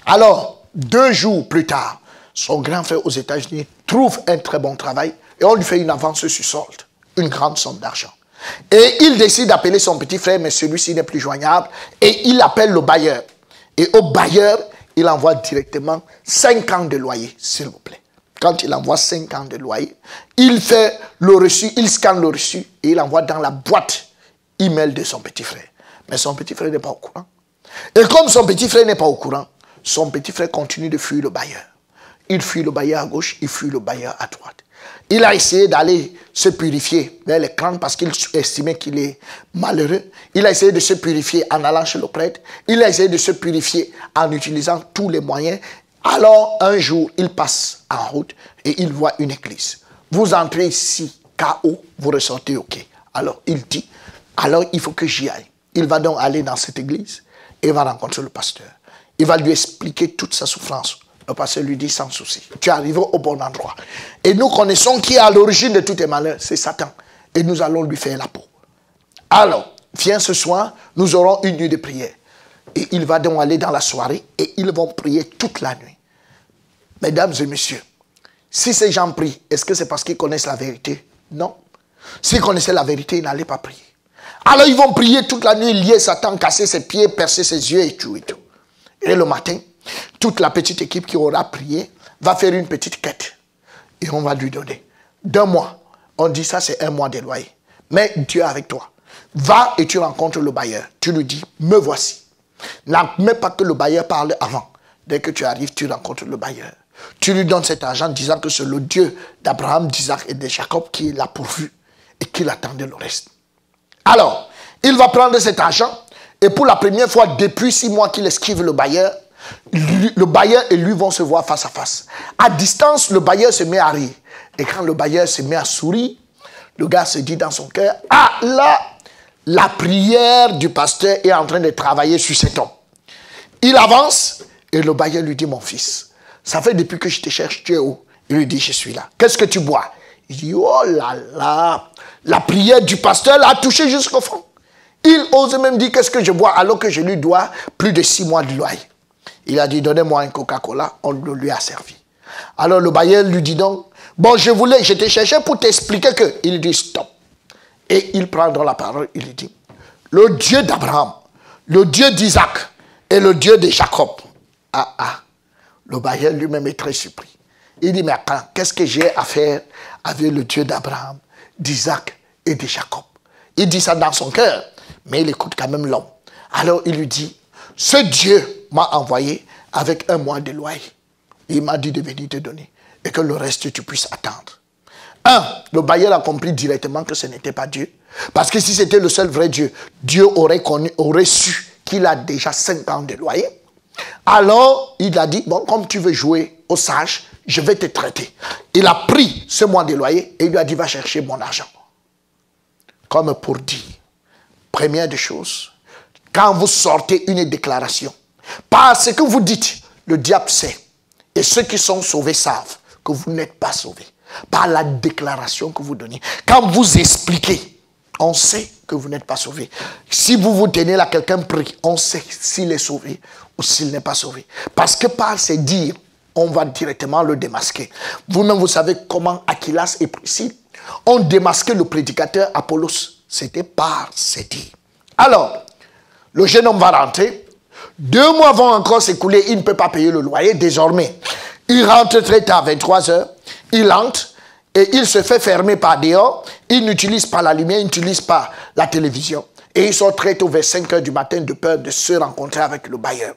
Alors, deux jours plus tard, son grand frère aux États-Unis trouve un très bon travail et on lui fait une avance sur solde, une grande somme d'argent. Et il décide d'appeler son petit frère, mais celui-ci n'est plus joignable. Et il appelle le bailleur. Et au bailleur, il envoie directement 5 ans de loyer, s'il vous plaît. quand il envoie 5 ans de loyer, il fait le reçu, il scanne le reçu et il envoie dans la boîte email de son petit frère. Mais son petit frère n'est pas au courant. Et comme son petit frère n'est pas au courant, son petit frère continue de fuir le bailleur. Il fuit le bailleur à gauche, il fuit le bailleur à droite. Il a essayé d'aller se purifier vers les crânes parce qu'il estimait qu'il est malheureux. Il a essayé de se purifier en allant chez le prêtre. Il a essayé de se purifier en utilisant tous les moyens. Alors, un jour, il passe en route et il voit une église. Vous entrez ici, KO, vous ressortez OK. Alors, il dit, alors il faut que j'y aille. Il va donc aller dans cette église et va rencontrer le pasteur. Il va lui expliquer toute sa souffrance. Le pasteur lui dit sans souci, tu arrives au bon endroit. Et nous connaissons qui est à l'origine de tous tes malheurs, c'est Satan. Et nous allons lui faire la peau. Alors, viens ce soir, nous aurons une nuit de prière. Et il va donc aller dans la soirée et ils vont prier toute la nuit. Mesdames et messieurs, si ces gens prient, est-ce que c'est parce qu'ils connaissent la vérité? Non. S'ils connaissaient la vérité, ils n'allaient pas prier. Alors ils vont prier toute la nuit, lier Satan, casser ses pieds, percer ses yeux et tout et tout. Et le matin, toute la petite équipe qui aura prié va faire une petite quête. Et on va lui donner. D'un mois. On dit ça, c'est un mois de loyer. Mais Dieu avec toi. Va et tu rencontres le bailleur. Tu lui dis, me voici. N'admets pas que le bailleur parle avant. Dès que tu arrives, tu rencontres le bailleur. Tu lui donnes cet argent disant que c'est le Dieu d'Abraham, d'Isaac et de Jacob qui l'a pourvu et qu'il attendait le reste. Alors, il va prendre cet argent et pour la première fois depuis six mois qu'il esquive le bailleur, le bailleur et lui vont se voir face à face. À distance, le bailleur se met à rire. Et quand le bailleur se met à sourire, le gars se dit dans son cœur, ah là, la prière du pasteur est en train de travailler sur cet homme. Il avance et le bailleur lui dit, mon fils, ça fait depuis que je te cherche, tu es où? Il lui dit, je suis là. Qu'est-ce que tu bois? Il dit, oh là là, la prière du pasteur l'a touché jusqu'au fond. Il ose même dire qu'est-ce que je bois? Alors que je lui dois plus de six mois de loyer. Il a dit donnez-moi un Coca-Cola, on le lui a servi. Alors le bailleur lui dit donc bon je voulais, je t'ai cherché pour t'expliquer que. Il dit stop. Et il prend dans la parole, il dit le Dieu d'Abraham, le Dieu d'Isaac et le Dieu de Jacob. Ah ah. Le bailleur lui-même est très surpris. Il dit mais qu'est-ce que j'ai à faire avec le Dieu d'Abraham, d'Isaac et de Jacob? Il dit ça dans son cœur, mais il écoute quand même l'homme. Alors il lui dit, ce Dieu m'a envoyé avec un mois de loyer. Il m'a dit de venir te donner et que le reste tu puisses attendre. Un, le bailleur a compris directement que ce n'était pas Dieu. Parce que si c'était le seul vrai Dieu, Dieu aurait, connu, aurait su qu'il a déjà cinq ans de loyer. Alors, il a dit, bon, comme tu veux jouer au sage, je vais te traiter. Il a pris ce mois de loyer et il lui a dit, va chercher mon argent. Comme pour dire, première des choses, quand vous sortez une déclaration, parce que vous dites, le diable sait, et ceux qui sont sauvés savent que vous n'êtes pas sauvés. Par la déclaration que vous donnez. Quand vous expliquez, on sait que vous n'êtes pas sauvé. Si vous vous tenez là, quelqu'un prie, on sait s'il est sauvé ou s'il n'est pas sauvé. Parce que par ces dires, on va directement le démasquer. Vous-même, vous savez comment Aquilas et Priscille ont démasqué le prédicateur Apollos. C'était par ces dires. Alors, le jeune homme va rentrer. Deux mois vont encore s'écouler. Il ne peut pas payer le loyer désormais. Il rentre très tard, 23 heures. Il entre et il se fait fermer par dehors. Il n'utilise pas la lumière, il n'utilise pas la télévision. Et il sort très tôt vers 5 heures du matin de peur de se rencontrer avec le bailleur.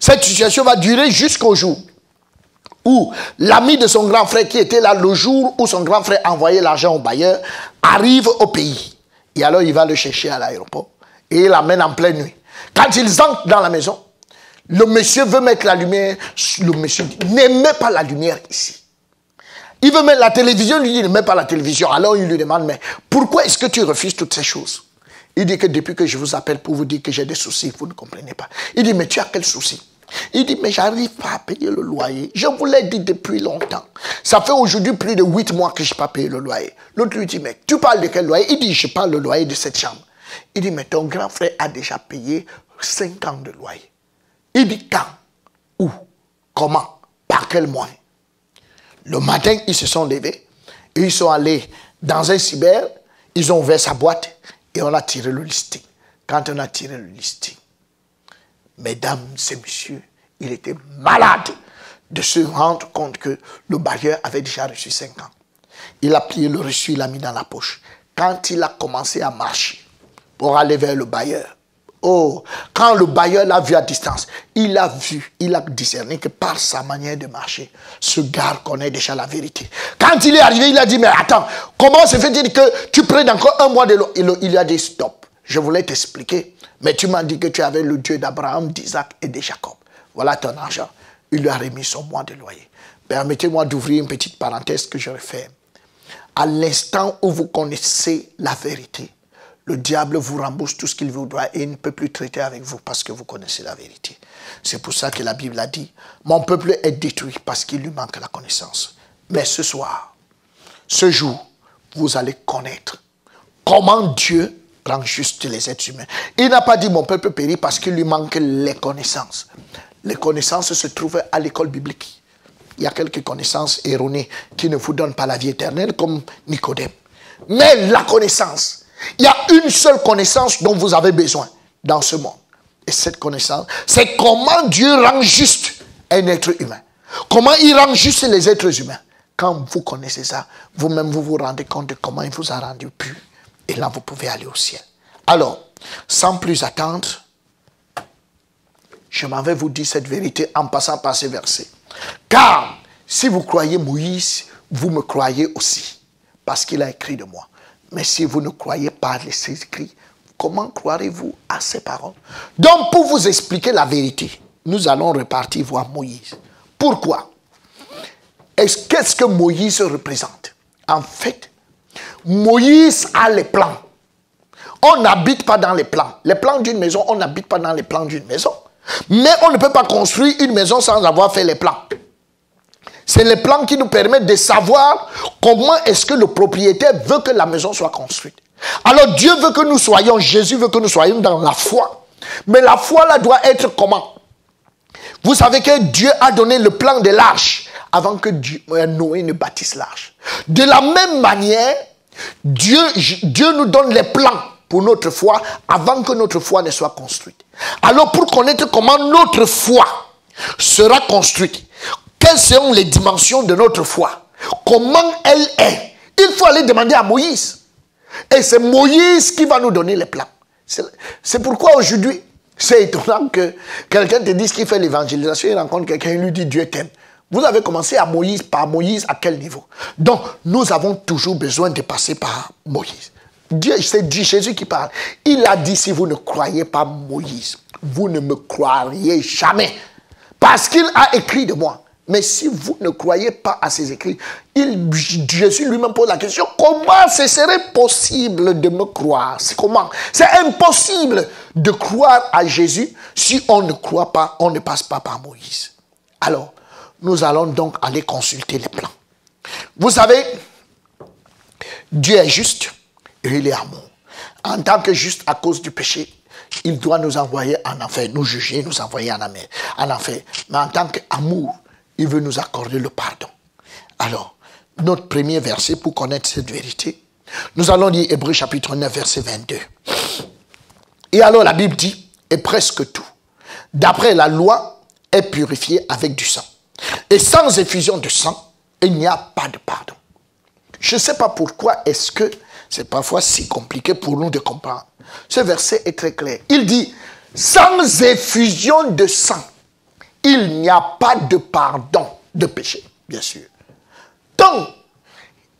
Cette situation va durer jusqu'au jour où l'ami de son grand frère qui était là le jour où son grand frère envoyait l'argent au bailleur arrive au pays. Et alors il va le chercher à l'aéroport et il l'amène en pleine nuit. Quand ils entrent dans la maison, le monsieur veut mettre la lumière. Le monsieur dit, ne mets pas la lumière ici. Il veut mettre la télévision, lui dit, ne mets pas la télévision. Alors il lui demande, mais pourquoi est-ce que tu refuses toutes ces choses? Il dit que depuis que je vous appelle pour vous dire que j'ai des soucis, vous ne comprenez pas. Il dit, mais tu as quel souci? Il dit, mais j'arrive pas à payer le loyer. Je vous l'ai dit depuis longtemps. Ça fait aujourd'hui plus de huit mois que je n'ai pas payé le loyer. L'autre lui dit, mais tu parles de quel loyer? Il dit, je parle le loyer de cette chambre. Il dit, mais ton grand frère a déjà payé cinq ans de loyer. Il dit, quand? Où? Comment? Par quel moyen? Le matin, ils se sont levés et ils sont allés dans un cyber, ils ont ouvert sa boîte et on a tiré le listing. Quand on a tiré le listing, mesdames et messieurs, il était malade. de se rendre compte que le bailleur avait déjà reçu 5 ans. Il a plié le reçu, il l'a mis dans la poche. Quand il a commencé à marcher pour aller vers le bailleur, oh, quand le bailleur l'a vu à distance, il a vu, il a discerné que par sa manière de marcher, ce gars connaît déjà la vérité. Quand il est arrivé, il a dit, mais attends, comment se fait-il que tu prennes encore un mois de l'eau? Il, a dit, stop, je voulais t'expliquer, mais tu m'as dit que tu avais le Dieu d'Abraham, d'Isaac et de Jacob. Voilà ton argent. Il lui a remis son mois de loyer. Permettez-moi d'ouvrir une petite parenthèse que je refais à l'instant où vous connaissez la vérité, le diable vous rembourse tout ce qu'il vous doit et il ne peut plus traiter avec vous parce que vous connaissez la vérité. C'est pour ça que la Bible a dit, mon peuple est détruit parce qu'il lui manque la connaissance. Mais ce soir, ce jour, vous allez connaître comment Dieu rend juste les êtres humains. Il n'a pas dit mon peuple périt parce qu'il lui manque les connaissances. Les connaissances se trouvent à l'école biblique il y a quelques connaissances erronées qui ne vous donnent pas la vie éternelle, comme Nicodème. Mais la connaissance, il y a une seule connaissance dont vous avez besoin dans ce monde. Et cette connaissance, c'est comment Dieu rend juste un être humain. Comment il rend juste les êtres humains. Quand vous connaissez ça, vous-même vous vous rendez compte de comment il vous a rendu pur. Et là, vous pouvez aller au ciel. Alors, sans plus attendre, je m'en vais vous dire cette vérité en passant par ces versets. Car si vous croyez Moïse, vous me croyez aussi, parce qu'il a écrit de moi. Mais si vous ne croyez pas ses écrits, comment croirez-vous à ses paroles? Donc, pour vous expliquer la vérité, nous allons repartir voir Moïse. Pourquoi? Qu'est-ce que Moïse représente? En fait, Moïse a les plans. On n'habite pas dans les plans. Les plans d'une maison, on n'habite pas dans les plans d'une maison. Mais on ne peut pas construire une maison sans avoir fait les plans. C'est les plans qui nous permettent de savoir comment est-ce que le propriétaire veut que la maison soit construite. Alors Dieu veut que nous soyons, Jésus veut que nous soyons dans la foi. Mais la foi là doit être comment? Vous savez que Dieu a donné le plan de l'arche avant que euh, Noé ne bâtisse l'arche. De la même manière, Dieu, Dieu nous donne les plans pour notre foi avant que notre foi ne soit construite. Alors pour connaître comment notre foi sera construite, quelles seront les dimensions de notre foi, comment elle est, il faut aller demander à Moïse. Et c'est Moïse qui va nous donner les plans. C'est pourquoi aujourd'hui, c'est étonnant que quelqu'un te dise qu'il fait l'évangélisation, il rencontre quelqu'un, il lui dit Dieu t'aime. Vous avez commencé à Moïse, par Moïse, à quel niveau? Donc, nous avons toujours besoin de passer par Moïse. Dieu, c'est Jésus qui parle. Il a dit, si vous ne croyez pas Moïse, vous ne me croiriez jamais. Parce qu'il a écrit de moi. Mais si vous ne croyez pas à ses écrits, Jésus lui-même pose la question, comment ce serait possible de me croire? Comment? C'est impossible de croire à Jésus si on ne croit pas, on ne passe pas par Moïse. Alors, nous allons donc aller consulter les plans. Vous savez, Dieu est juste il est amour. En tant que juste à cause du péché, il doit nous envoyer en enfer, nous juger, nous envoyer en, en enfer. Mais en tant qu'amour, il veut nous accorder le pardon. Alors, notre premier verset pour connaître cette vérité, nous allons lire Hébreu chapitre 9, verset 22. Et alors la Bible dit, et presque tout, d'après la loi, est purifié avec du sang. Et sans effusion de sang, il n'y a pas de pardon. Je ne sais pas pourquoi est-ce que c'est parfois si compliqué pour nous de comprendre. Ce verset est très clair. Il dit, sans effusion de sang, il n'y a pas de pardon de péché, bien sûr. Donc,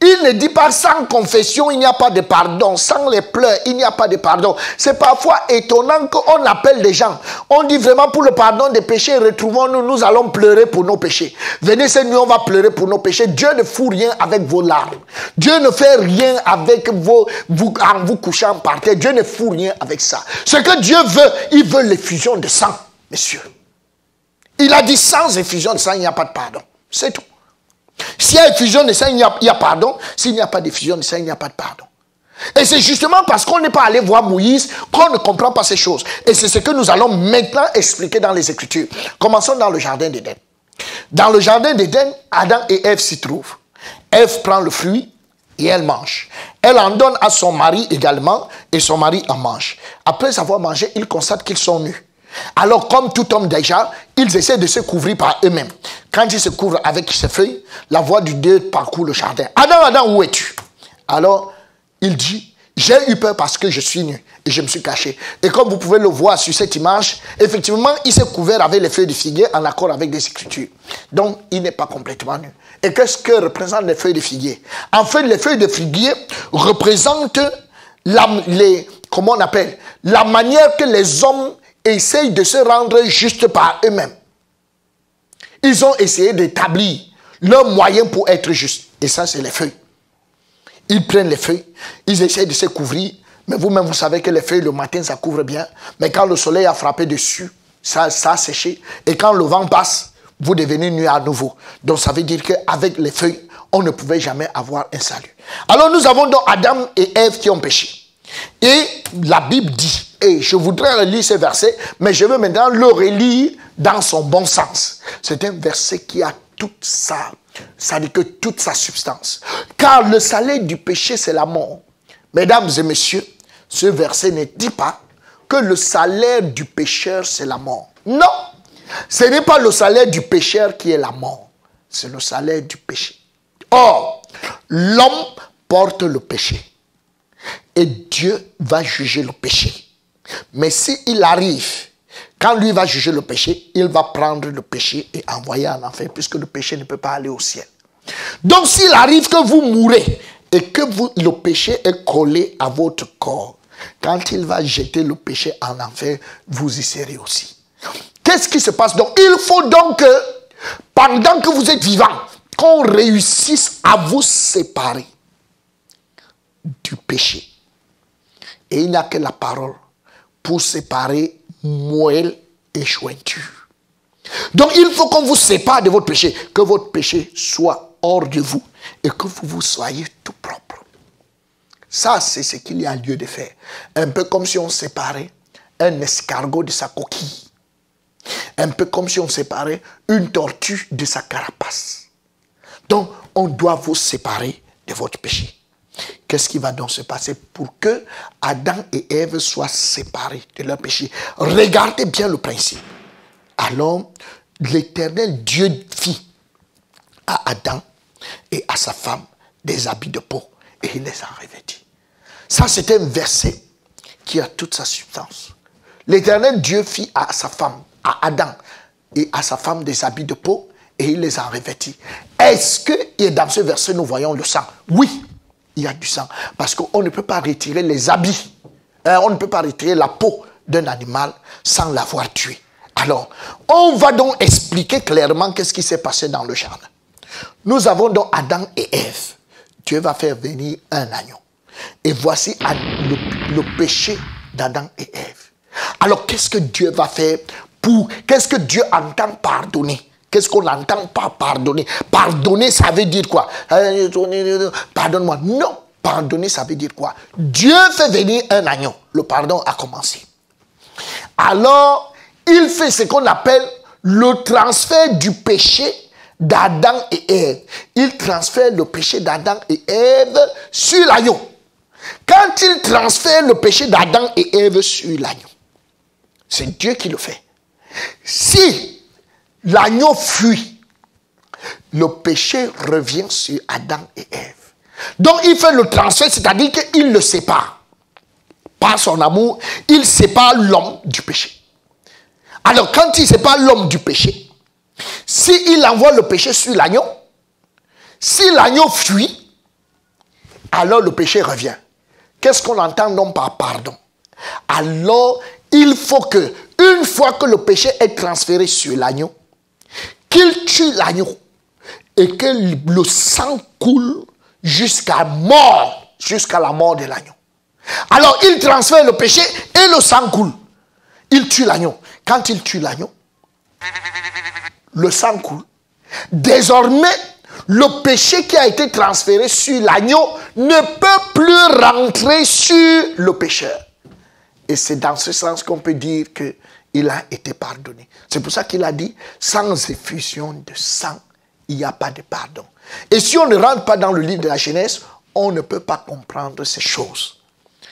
il ne dit pas sans confession, il n'y a pas de pardon. Sans les pleurs, il n'y a pas de pardon. C'est parfois étonnant qu'on appelle des gens. On dit vraiment pour le pardon des péchés, retrouvons-nous, nous allons pleurer pour nos péchés. Venez cette nuit, on va pleurer pour nos péchés. Dieu ne fout rien avec vos larmes. Dieu ne fait rien avec vos, vous, en vous couchant par terre. Dieu ne fout rien avec ça. Ce que Dieu veut, il veut l'effusion de sang, messieurs. Il a dit sans effusion de sang, il n'y a pas de pardon. C'est tout. S'il y a effusion de sang, il y a, pardon. S'il n'y a pas d'effusion de sang, il n'y a pas de pardon. Et c'est justement parce qu'on n'est pas allé voir Moïse qu'on ne comprend pas ces choses. Et c'est ce que nous allons maintenant expliquer dans les Écritures. Commençons dans le jardin d'Éden. Dans le jardin d'Éden, Adam et Ève s'y trouvent. Ève prend le fruit et elle mange. Elle en donne à son mari également et son mari en mange. Après avoir mangé, il constate qu'ils sont nus. Alors comme tout homme déjà, ils essaient de se couvrir par eux-mêmes. Quand ils se couvrent avec ces feuilles, la voix du Dieu parcourt le jardin. Adam, Adam, où es-tu? Alors, il dit, j'ai eu peur parce que je suis nu et je me suis caché. Et comme vous pouvez le voir sur cette image, effectivement, il s'est couvert avec les feuilles de figuier en accord avec des écritures. Donc, il n'est pas complètement nu. Et qu'est-ce que représentent les feuilles de figuier? En fait, les feuilles de figuier représentent la, les, on appelle, la manière que les hommes essayent de se rendre juste par eux-mêmes. Ils ont essayé d'établir leur moyen pour être juste. Et ça, c'est les feuilles. Ils prennent les feuilles, ils essayent de se couvrir. Mais vous-même, vous savez que les feuilles, le matin, ça couvre bien. Mais quand le soleil a frappé dessus, ça, ça a séché. Et quand le vent passe, vous devenez nu à nouveau. Donc ça veut dire qu'avec les feuilles, on ne pouvait jamais avoir un salut. Alors nous avons donc Adam et Ève qui ont péché. Et la Bible dit, et je voudrais lire ce verset, mais je veux maintenant le relire dans son bon sens. C'est un verset qui a toute sa, ça dit que toute sa substance. Car le salaire du péché, c'est la mort. Mesdames et messieurs, ce verset ne dit pas que le salaire du pécheur, c'est la mort. Non, ce n'est pas le salaire du pécheur qui est la mort, c'est le salaire du péché. Or, l'homme porte le péché et Dieu va juger le péché. Mais s'il arrive, quand lui va juger le péché, il va prendre le péché et envoyer en enfer, puisque le péché ne peut pas aller au ciel. Donc s'il arrive que vous mourrez et que vous, le péché est collé à votre corps, quand il va jeter le péché en enfer, vous y serez aussi. Qu'est-ce qui se passe? Donc Il faut donc que, pendant que vous êtes vivant, qu'on réussisse à vous séparer péché. Et il n'y a que la parole pour séparer moelle et jointure. Donc il faut qu'on vous sépare de votre péché, que votre péché soit hors de vous et que vous vous soyez tout propre. Ça, c'est ce qu'il y a lieu de faire. Un peu comme si on séparait un escargot de sa coquille. Un peu comme si on séparait une tortue de sa carapace. Donc, on doit vous séparer de votre péché. Qu'est-ce qui va donc se passer pour que Adam et Ève soient séparés de leur péché? Regardez bien le principe. Alors, l'Éternel Dieu fit à Adam et à sa femme des habits de peau et il les a revêtis. Ça, c'est un verset qui a toute sa substance. L'Éternel Dieu fit à sa femme, à Adam et à sa femme des habits de peau et il les a revêtis. Est-ce que dans ce verset nous voyons le sang? Oui, il y a du sang. Parce qu'on ne peut pas retirer les habits. Hein, on ne peut pas retirer la peau d'un animal sans l'avoir tué. Alors, on va donc expliquer clairement qu'est-ce qui s'est passé dans le jardin. Nous avons donc Adam et Ève. Dieu va faire venir un agneau. Et voici le, le péché d'Adam et Ève. Alors, qu'est-ce que Dieu va faire pour... Qu'est-ce que Dieu entend pardonner? Qu'est-ce qu'on entend par pardonner? Pardonner, ça veut dire quoi? Pardonne-moi. Non, pardonner, ça veut dire quoi? Dieu fait venir un agneau. Le pardon a commencé. Alors, il fait ce qu'on appelle le transfert du péché d'Adam et Ève. Il transfère le péché d'Adam et Ève sur l'agneau. Quand il transfère le péché d'Adam et Ève sur l'agneau, c'est Dieu qui le fait. Si l'agneau fuit, le péché revient sur Adam et Ève. Donc il fait le transfert, c'est-à-dire qu'il le sépare. Par son amour, il sépare l'homme du péché. Alors quand il sépare l'homme du péché, s'il envoie le péché sur l'agneau, si l'agneau fuit, alors le péché revient. Qu'est-ce qu'on entend donc par pardon? Alors, il faut que, une fois que le péché est transféré sur l'agneau, qu'il tue l'agneau et que le sang coule jusqu'à mort, jusqu'à la mort de l'agneau. Alors il transfère le péché et le sang coule. Il tue l'agneau. Quand il tue l'agneau, le sang coule. Désormais, le péché qui a été transféré sur l'agneau ne peut plus rentrer sur le pécheur. Et c'est dans ce sens qu'on peut dire que il a été pardonné. C'est pour ça qu'il a dit, sans effusion de sang, il n'y a pas de pardon. Et si on ne rentre pas dans le livre de la Genèse, on ne peut pas comprendre ces choses.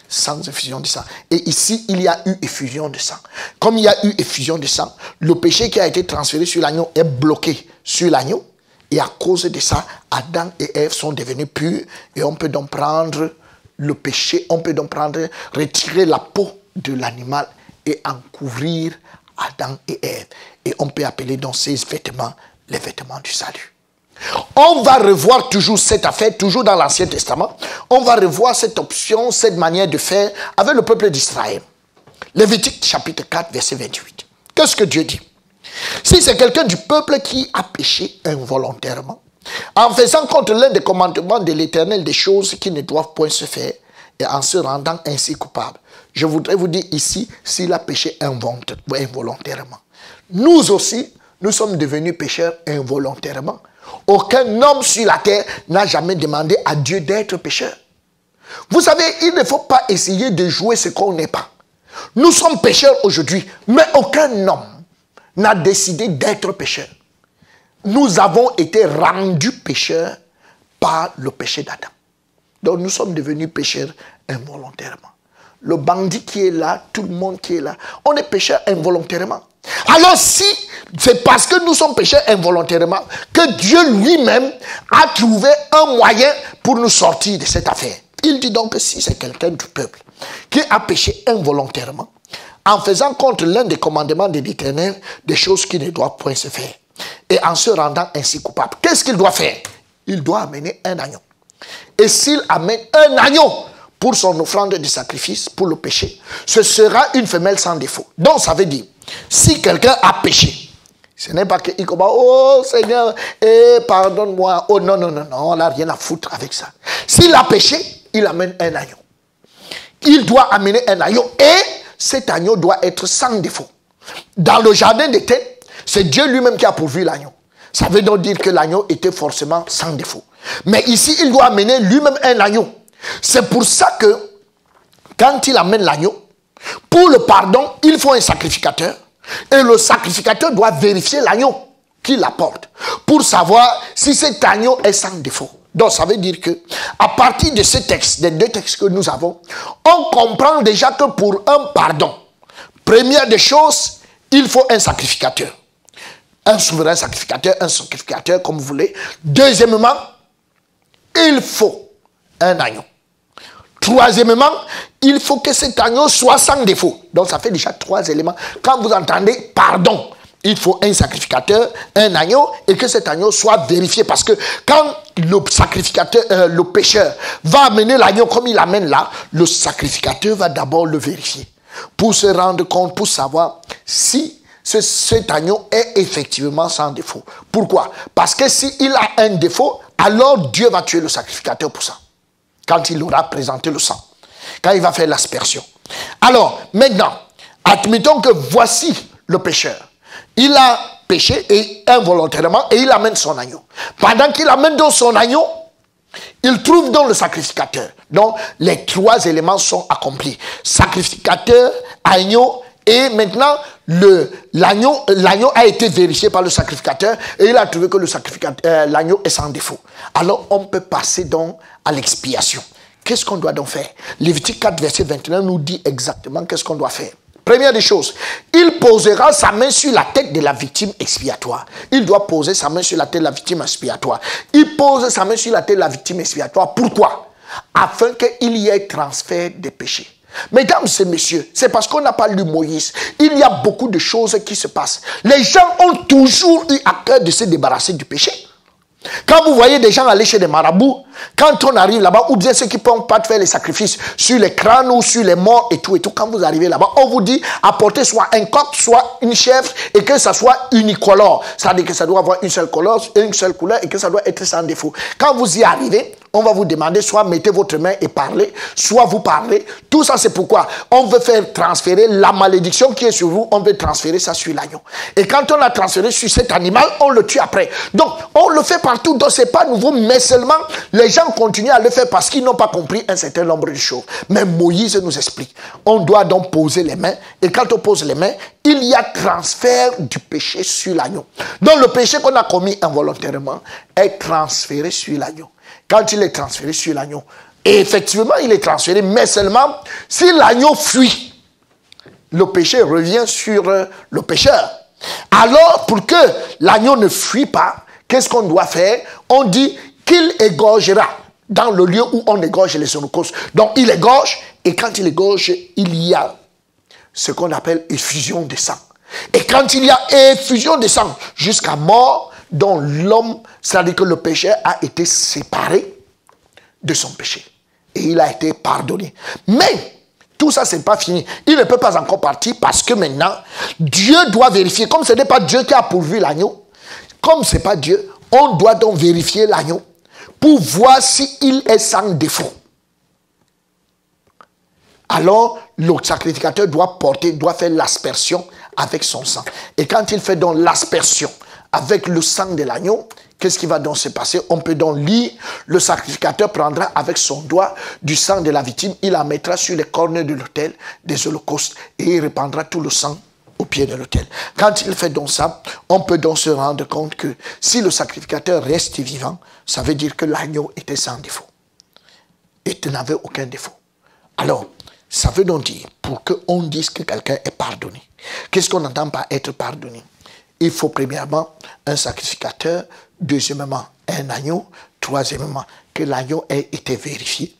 sans effusion de sang. Et ici, il y a eu effusion de sang. Comme il y a eu effusion de sang, le péché qui a été transféré sur l'agneau est bloqué sur l'agneau. Et à cause de ça, Adam et Ève sont devenus purs. Et on peut donc prendre le péché, on peut donc prendre, retirer la peau de l'animal et en couvrir Adam et Ève. Et on peut appeler donc ces vêtements les vêtements du salut. On va revoir toujours cette affaire, toujours dans l'Ancien Testament. On va revoir cette option, cette manière de faire avec le peuple d'Israël. Lévitique chapitre 4, verset 28. Qu'est-ce que Dieu dit? Si c'est quelqu'un du peuple qui a péché involontairement, en faisant contre l'un des commandements de l'Éternel des choses qui ne doivent point se faire, en se rendant ainsi coupable, je voudrais vous dire ici s'il a péché involontairement. Nous aussi, nous sommes devenus pécheurs involontairement. Aucun homme sur la terre n'a jamais demandé à Dieu d'être pécheur. Vous savez, il ne faut pas essayer de jouer ce qu'on n'est pas. Nous sommes pécheurs aujourd'hui, mais aucun homme n'a décidé d'être pécheur. Nous avons été rendus pécheurs par le péché d'Adam. Donc nous sommes devenus pécheurs involontairement. Le bandit qui est là, tout le monde qui est là, on est pécheurs involontairement. Alors si c'est parce que nous sommes péchés involontairement que Dieu lui-même a trouvé un moyen pour nous sortir de cette affaire. Il dit donc que si c'est quelqu'un du peuple qui a péché involontairement, en faisant contre l'un des commandements de l'Éternel des choses qui ne doivent point se faire, et en se rendant ainsi coupable, qu'est-ce qu'il doit faire? Il doit amener un agneau. Et s'il amène un agneau pour son offrande de sacrifice, pour le péché, ce sera une femelle sans défaut. Donc ça veut dire, si quelqu'un a péché, ce n'est pas qu'il commence, oh Seigneur, eh, pardonne-moi. Oh non, non, non, non, on n'a rien à foutre avec ça. S'il a péché, il amène un agneau. Il doit amener un agneau et cet agneau doit être sans défaut. Dans le jardin d'été, c'est Dieu lui-même qui a pourvu l'agneau. Ça veut donc dire que l'agneau était forcément sans défaut. Mais ici, il doit amener lui-même un agneau. C'est pour ça que quand il amène l'agneau, pour le pardon, il faut un sacrificateur. Et le sacrificateur doit vérifier l'agneau qu'il apporte pour savoir si cet agneau est sans défaut. Donc ça veut dire que à partir de ces textes, des deux textes que nous avons, on comprend déjà que pour un pardon, première des choses, il faut un sacrificateur. Un souverain sacrificateur, un sacrificateur comme vous voulez. Deuxièmement, il faut un agneau. Troisièmement, il faut que cet agneau soit sans défaut. Donc ça fait déjà trois éléments. Quand vous entendez pardon, il faut un sacrificateur, un agneau, et que cet agneau soit vérifié. Parce que quand le sacrificateur, euh, le pécheur, va amener l'agneau comme il l'amène là, le sacrificateur va d'abord le vérifier. Pour se rendre compte, pour savoir si cet agneau est effectivement sans défaut. Pourquoi? Parce que s'il a un défaut, alors Dieu va tuer le sacrificateur pour ça quand il aura présenté le sang, quand il va faire l'aspersion. Alors, maintenant, admettons que voici le pécheur. Il a péché involontairement et il amène son agneau. Pendant qu'il amène donc son agneau, il trouve donc le sacrificateur. Donc, les trois éléments sont accomplis. Sacrificateur, agneau et maintenant, l'agneau a été vérifié par le sacrificateur et il a trouvé que euh, l'agneau est sans défaut. Alors, on peut passer donc à l'expiation. Qu'est-ce qu'on doit donc faire? Lévitique 4, verset 21 nous dit exactement qu'est-ce qu'on doit faire. Première des choses, il posera sa main sur la tête de la victime expiatoire. Il doit poser sa main sur la tête de la victime expiatoire. Il pose sa main sur la tête de la victime expiatoire. Pourquoi? Afin qu'il y ait transfert des péchés. Mesdames et messieurs, c'est parce qu'on n'a pas lu Moïse. Il y a beaucoup de choses qui se passent. Les gens ont toujours eu à cœur de se débarrasser du péché. Quand vous voyez des gens aller chez des marabouts, quand on arrive là-bas, ou bien ceux qui ne peuvent pas faire les sacrifices sur les crânes ou sur les morts et tout et tout, quand vous arrivez là-bas, on vous dit apportez soit un coq, soit une chèvre et que ça soit unicolore. Ça veut dire que ça doit avoir une seule couleur, une seule couleur et que ça doit être sans défaut. Quand vous y arrivez, on va vous demander soit mettez votre main et parlez, soit vous parlez. Tout ça, c'est pourquoi on veut faire transférer la malédiction qui est sur vous, on veut transférer ça sur l'agneau. Et quand on a transféré sur cet animal, on le tue après. Donc, on le fait partout, donc c'est pas nouveau, mais seulement les gens continuent à le faire parce qu'ils n'ont pas compris un certain nombre de choses. Mais Moïse nous explique. On doit donc poser les mains, et quand on pose les mains, il y a transfert du péché sur l'agneau. Donc, le péché qu'on a commis involontairement est transféré sur l'agneau. Quand il est transféré sur l'agneau, Et effectivement, il est transféré, mais seulement si l'agneau fuit, le péché revient sur euh, le pécheur. Alors, pour que l'agneau ne fuit pas, qu'est-ce qu'on doit faire? On dit qu'il égorgera dans le lieu où on égorge les holocaustes. Donc, il égorge, et quand il égorge, il y a ce qu'on appelle effusion de sang. Et quand il y a effusion de sang jusqu'à mort, dont l'homme, c'est-à-dire que le pécheur a été séparé de son péché. Et il a été pardonné. Mais tout ça, ce n'est pas fini. Il ne peut pas encore partir parce que maintenant, Dieu doit vérifier. Comme ce n'est pas Dieu qui a pourvu l'agneau, comme ce n'est pas Dieu, on doit donc vérifier l'agneau pour voir s'il est sans défaut. Alors, le sacrificateur doit porter, doit faire l'aspersion avec son sang. Et quand il fait donc l'aspersion avec le sang de l'agneau, qu'est-ce qui va donc se passer? On peut donc lire, le sacrificateur prendra avec son doigt du sang de la victime, il la mettra sur les cornes de l'autel des holocaustes et il répandra tout le sang au pied de l'autel. Quand il fait donc ça, on peut donc se rendre compte que si le sacrificateur reste vivant, ça veut dire que l'agneau était sans défaut. Et n'avait aucun défaut. Alors, ça veut donc dire, pour qu'on dise que quelqu'un est pardonné, qu'est-ce qu'on entend par être pardonné? Il faut premièrement un sacrificateur, deuxièmement un agneau, troisièmement que l'agneau ait été vérifié,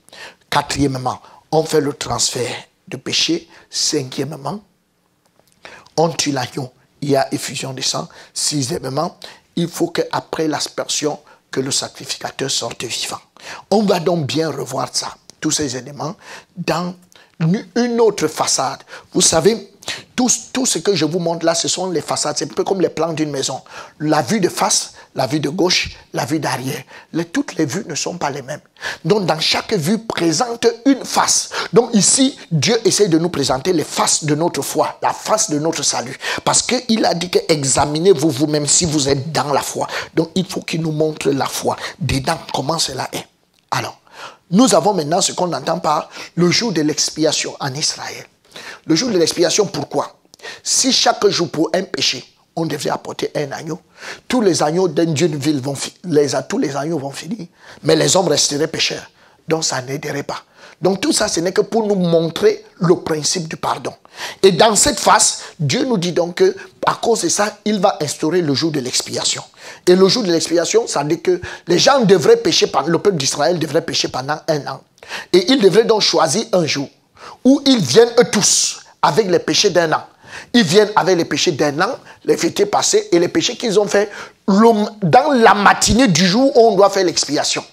quatrièmement on fait le transfert de péché, cinquièmement on tue l'agneau, il y a effusion de sang, sixièmement il faut qu'après l'aspersion, que le sacrificateur sorte vivant. On va donc bien revoir ça, tous ces éléments, dans une autre façade. Vous savez, tout, ce que je vous montre là, ce sont les façades. C'est un peu comme les plans d'une maison. La vue de face, la vue de gauche, la vue d'arrière. toutes les vues ne sont pas les mêmes. Donc, dans chaque vue présente une face. Donc, ici, Dieu essaie de nous présenter les faces de notre foi, la face de notre salut. Parce qu'il a dit que examinez-vous vous-même si vous êtes dans la foi. Donc, il faut qu'il nous montre la foi. Dedans, comment cela est. Alors, nous avons maintenant ce qu'on entend par le jour de l'expiation en Israël. Le jour de l'expiation, pourquoi? Si chaque jour pour un péché, on devait apporter un agneau, tous les agneaux d'une ville vont les, tous les agneaux vont finir, mais les hommes resteraient pécheurs. Donc ça n'aiderait pas. Donc tout ça, ce n'est que pour nous montrer le principe du pardon. Et dans cette phase, Dieu nous dit donc que à cause de ça, il va instaurer le jour de l'expiation. Et le jour de l'expiation, ça dit que les gens devraient pécher, le peuple d'Israël devrait pécher pendant un an. Et ils devraient donc choisir un jour où ils viennent eux tous avec les péchés d'un an. Ils viennent avec les péchés d'un an, les fêtés passés et les péchés qu'ils ont fait dans la matinée du jour où on doit faire l'expiation.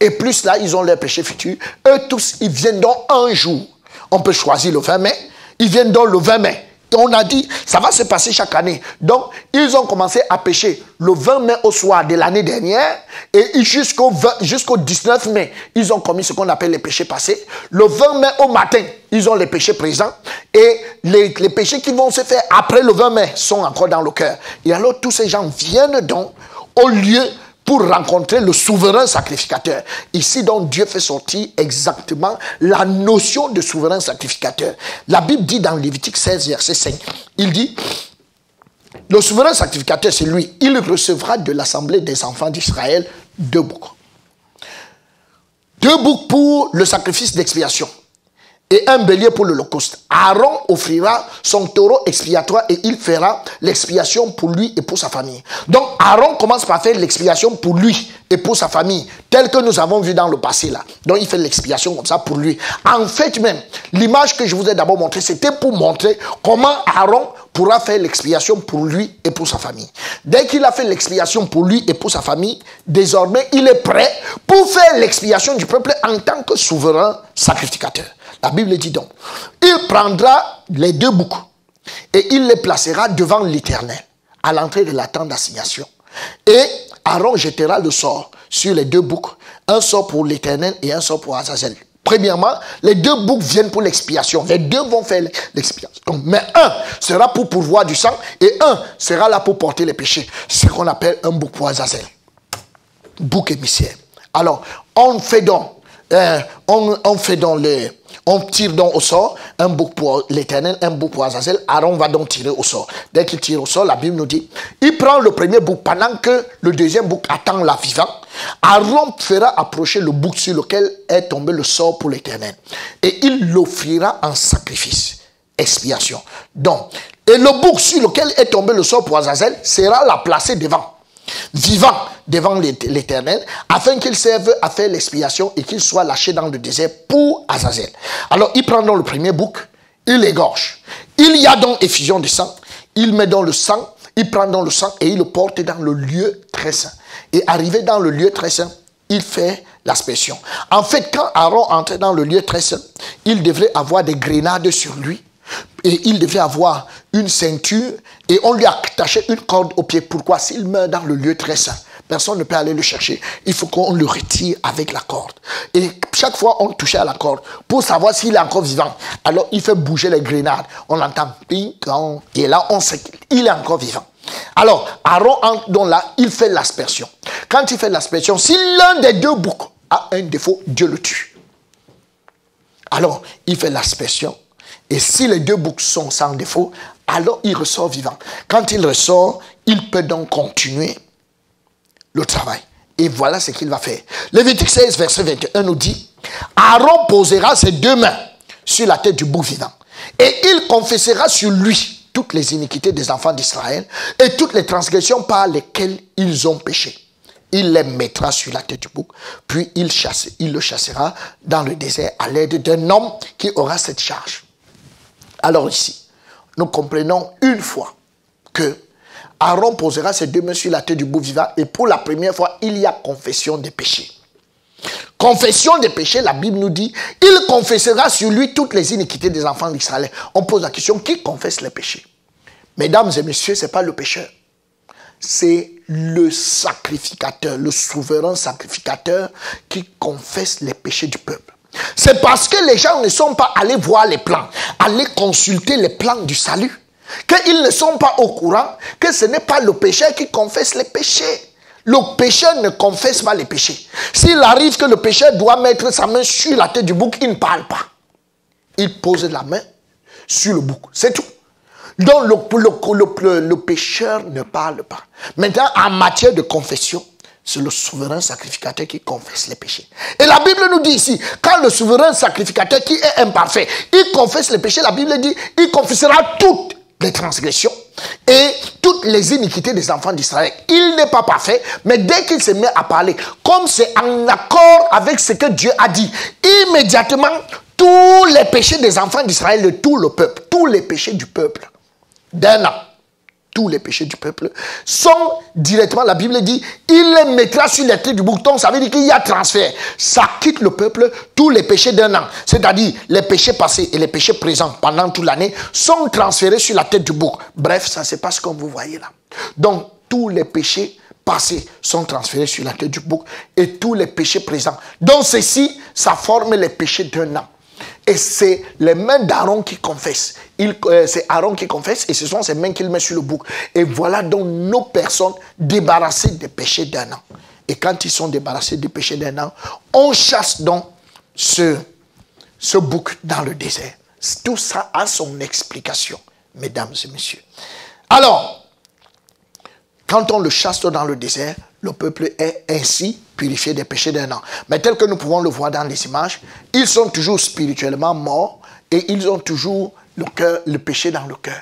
Et plus là, ils ont leurs péchés futurs. Eux tous, ils viennent dans un jour. On peut choisir le 20 mai. Ils viennent dans le 20 mai. On a dit, ça va se passer chaque année. Donc, ils ont commencé à pécher le 20 mai au soir de l'année dernière et jusqu'au jusqu'au 19 mai, ils ont commis ce qu'on appelle les péchés passés. Le 20 mai au matin, ils ont les péchés présents et les, les péchés qui vont se faire après le 20 mai sont encore dans le cœur. Et alors, tous ces gens viennent donc au lieu pour rencontrer le souverain sacrificateur. Ici, donc, Dieu fait sortir exactement la notion de souverain sacrificateur. La Bible dit dans Lévitique 16, verset 5, il dit, le souverain sacrificateur, c'est lui. Il recevra de l'assemblée des enfants d'Israël deux boucs. Deux boucs pour le sacrifice d'expiation et un bélier pour l'Holocauste. Aaron offrira son taureau expiatoire et il fera l'expiation pour lui et pour sa famille. Donc Aaron commence par faire l'expiation pour lui et pour sa famille, tel que nous avons vu dans le passé là. Donc il fait l'expiation comme ça pour lui. En fait même, l'image que je vous ai d'abord montrée, c'était pour montrer comment Aaron pourra faire l'expiation pour lui et pour sa famille. Dès qu'il a fait l'expiation pour lui et pour sa famille, désormais il est prêt pour faire l'expiation du peuple en tant que souverain sacrificateur. La Bible dit donc, il prendra les deux boucs et il les placera devant l'Éternel à l'entrée de la tente d'assignation. Et Aaron jettera le sort sur les deux boucs, un sort pour l'Éternel et un sort pour Azazel. Premièrement, les deux boucs viennent pour l'expiation. Les deux vont faire l'expiation. Mais un sera pour pourvoir du sang et un sera là pour porter les péchés. Ce qu'on appelle un bouc pour Azazel. Bouc émissaire. Alors, on fait donc euh, on, fait dans le, on tire donc au sort un bouc pour l'éternel, un bouc pour Azazel. Aaron va donc tirer au sort. Dès qu'il tire au sort, la Bible nous dit, il prend le premier bouc pendant que le deuxième bouc attend la vivant. Aaron fera approcher le bouc sur lequel est tombé le sort pour l'éternel. Et il l'offrira en sacrifice, expiation. Donc, et le bouc sur lequel est tombé le sort pour Azazel sera la placé devant vivant devant l'Éternel, afin qu'il serve à faire l'expiation et qu'il soit lâché dans le désert pour Azazel. Alors, il prend dans le premier bouc, il l'égorge. Il y a donc effusion de sang, il met dans le sang, il prend dans le sang et il le porte dans le lieu très saint. Et arrivé dans le lieu très saint, il fait l'aspersion. En fait, quand Aaron entrait dans le lieu très saint, il devrait avoir des grenades sur lui et il devait avoir une ceinture et on lui a attaché une corde au pied. Pourquoi? S'il meurt dans le lieu très saint, personne ne peut aller le chercher. Il faut qu'on le retire avec la corde. Et chaque fois, on touchait à la corde pour savoir s'il est encore vivant. Alors, il fait bouger les grenades. On entend ping, et là, on sait qu'il est encore vivant. Alors, Aaron, donc là, il fait l'aspersion. Quand il fait l'aspersion, si l'un des deux boucs a un défaut, Dieu le tue. Alors, il fait l'aspersion et si les deux boucs sont sans défaut, alors il ressort vivant. Quand il ressort, il peut donc continuer le travail. Et voilà ce qu'il va faire. Lévitique 16, verset 21 nous dit, Aaron posera ses deux mains sur la tête du bouc vivant. Et il confessera sur lui toutes les iniquités des enfants d'Israël et toutes les transgressions par lesquelles ils ont péché. Il les mettra sur la tête du bouc, puis il, il le chassera dans le désert à l'aide d'un homme qui aura cette charge. Alors ici, nous comprenons une fois que Aaron posera ses deux mains sur la tête du bouc vivant et pour la première fois, il y a confession des péchés. Confession des péchés, la Bible nous dit, il confessera sur lui toutes les iniquités des enfants d'Israël. On pose la question, qui confesse les péchés? Mesdames et messieurs, ce n'est pas le pécheur. C'est le sacrificateur, le souverain sacrificateur qui confesse les péchés du peuple. C'est parce que les gens ne sont pas allés voir les plans, aller consulter les plans du salut, qu'ils ne sont pas au courant que ce n'est pas le pécheur qui confesse les péchés. Le pécheur ne confesse pas les péchés. S'il arrive que le pécheur doit mettre sa main sur la tête du bouc, il ne parle pas. Il pose la main sur le bouc. C'est tout. Donc le, le, le pécheur ne parle pas. Maintenant, en matière de confession, c'est le souverain sacrificateur qui confesse les péchés. Et la Bible nous dit ici, quand le souverain sacrificateur qui est imparfait, il confesse les péchés, la Bible dit, il confessera toutes les transgressions et toutes les iniquités des enfants d'Israël. Il n'est pas parfait, mais dès qu'il se met à parler, comme c'est en accord avec ce que Dieu a dit, immédiatement, tous les péchés des enfants d'Israël, de tout le peuple, tous les péchés du peuple, d'un an, tous les péchés du peuple sont directement, la Bible dit, il les mettra sur la tête du bouton. Ça veut dire qu'il y a transfert. Ça quitte le peuple tous les péchés d'un an. C'est-à-dire les péchés passés et les péchés présents pendant toute l'année sont transférés sur la tête du bouc. Bref, ça se passe comme vous voyez là. Donc, tous les péchés passés sont transférés sur la tête du bouc et tous les péchés présents. Donc, ceci, ça forme les péchés d'un an. Et c'est les mains d'Aaron qui confessent. Euh, c'est Aaron qui confesse et ce sont ses mains qu'il met sur le bouc. Et voilà donc nos personnes débarrassées des péchés d'un an. Et quand ils sont débarrassés des péchés d'un an, on chasse donc ce, ce bouc dans le désert. Tout ça a son explication, mesdames et messieurs. Alors, quand on le chasse dans le désert, le peuple est ainsi purifié des péchés d'un an. Mais tel que nous pouvons le voir dans les images, ils sont toujours spirituellement morts et ils ont toujours le, cœur, le péché dans le cœur.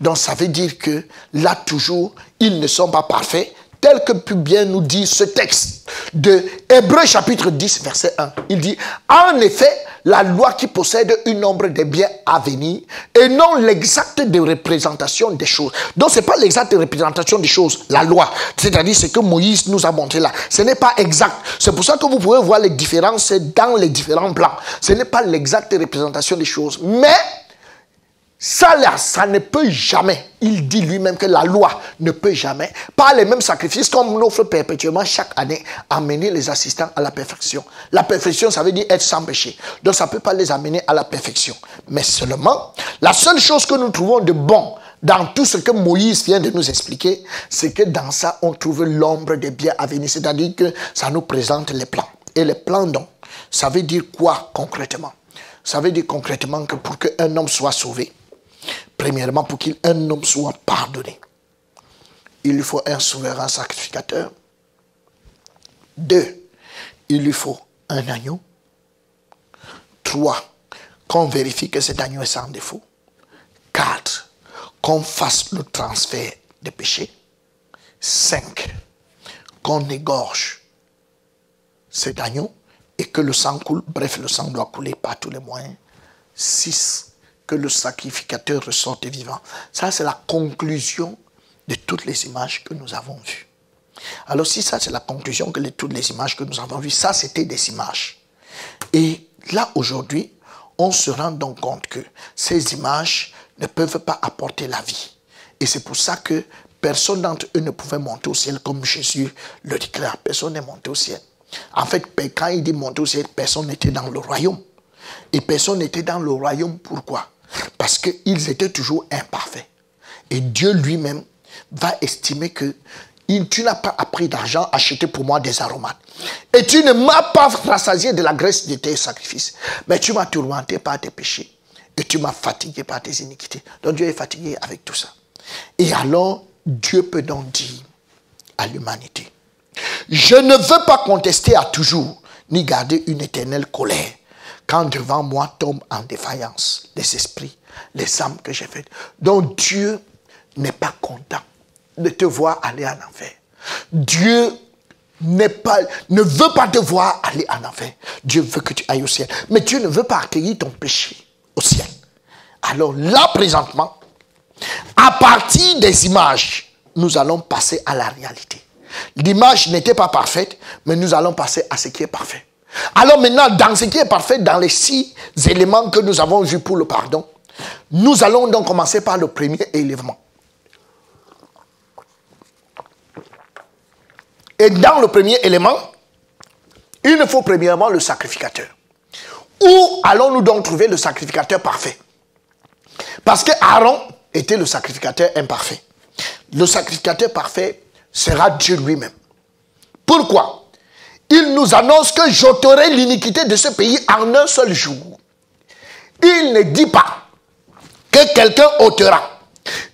Donc ça veut dire que là toujours, ils ne sont pas parfaits, tel que peut bien nous dire ce texte de Hébreu chapitre 10, verset 1. Il dit, en effet, la loi qui possède une nombre des biens à venir et non l'exacte de représentation des choses. Donc ce n'est pas l'exacte représentation des choses, la loi. C'est-à-dire ce que Moïse nous a montré là. Ce n'est pas exact. C'est pour ça que vous pouvez voir les différences dans les différents plans. Ce n'est pas l'exacte représentation des choses. Mais ça, là, ça ne peut jamais. Il dit lui-même que la loi ne peut jamais, par les mêmes sacrifices qu'on offre perpétuellement chaque année, amener les assistants à la perfection. La perfection, ça veut dire être sans péché. Donc, ça ne peut pas les amener à la perfection. Mais seulement, la seule chose que nous trouvons de bon dans tout ce que Moïse vient de nous expliquer, c'est que dans ça, on trouve l'ombre des biens à venir. C'est-à-dire que ça nous présente les plans. Et les plans, donc, Ça veut dire quoi concrètement? Ça veut dire concrètement que pour qu'un homme soit sauvé, premièrement, pour qu'un homme soit pardonné, il lui faut un souverain sacrificateur. Deux, il lui faut un agneau. Trois, qu'on vérifie que cet agneau est sans défaut. Quatre, qu'on fasse le transfert des péchés. Cinq, qu'on égorge cet agneau et que le sang coule. Bref, le sang doit couler par tous les moyens. Six, que le sacrificateur ressorte vivant. Ça, c'est la conclusion de toutes les images que nous avons vues. Alors si ça c'est la conclusion que de toutes les images que nous avons vues, ça c'était des images. Et là aujourd'hui, on se rend donc compte que ces images ne peuvent pas apporter la vie. Et c'est pour ça que personne d'entre eux ne pouvait monter au ciel comme Jésus le déclare. Personne n'est monté au ciel. En fait, quand il dit monter au ciel, personne n'était dans le royaume. Et personne n'était dans le royaume. Pourquoi? Parce qu'ils étaient toujours imparfaits. Et Dieu lui-même va estimer que tu n'as pas appris d'argent acheter pour moi des aromates. Et tu ne m'as pas rassasié de la graisse de tes sacrifices. Mais tu m'as tourmenté par tes péchés. Et tu m'as fatigué par tes iniquités. Donc Dieu est fatigué avec tout ça. Et alors, Dieu peut donc dire à l'humanité, je ne veux pas contester à toujours, ni garder une éternelle colère, quand devant moi tombent en défaillance les esprits, les âmes que j'ai faites. Donc Dieu n'est pas content de te voir aller en enfer. Dieu pas, ne veut pas te voir aller en enfer. Dieu veut que tu ailles au ciel. Mais Dieu ne veut pas accueillir ton péché au ciel. Alors là, présentement, à partir des images, nous allons passer à la réalité. L'image n'était pas parfaite, mais nous allons passer à ce qui est parfait. Alors maintenant, dans ce qui est parfait, dans les six éléments que nous avons vus pour le pardon, nous allons donc commencer par le premier élément. Et dans le premier élément, il nous faut premièrement le sacrificateur. Où allons-nous donc trouver le sacrificateur parfait? Parce que Aaron était le sacrificateur imparfait. Le sacrificateur parfait sera Dieu lui-même. Pourquoi? Il nous annonce que j'ôterai l'iniquité de ce pays en un seul jour. Il ne dit pas que quelqu'un ôtera.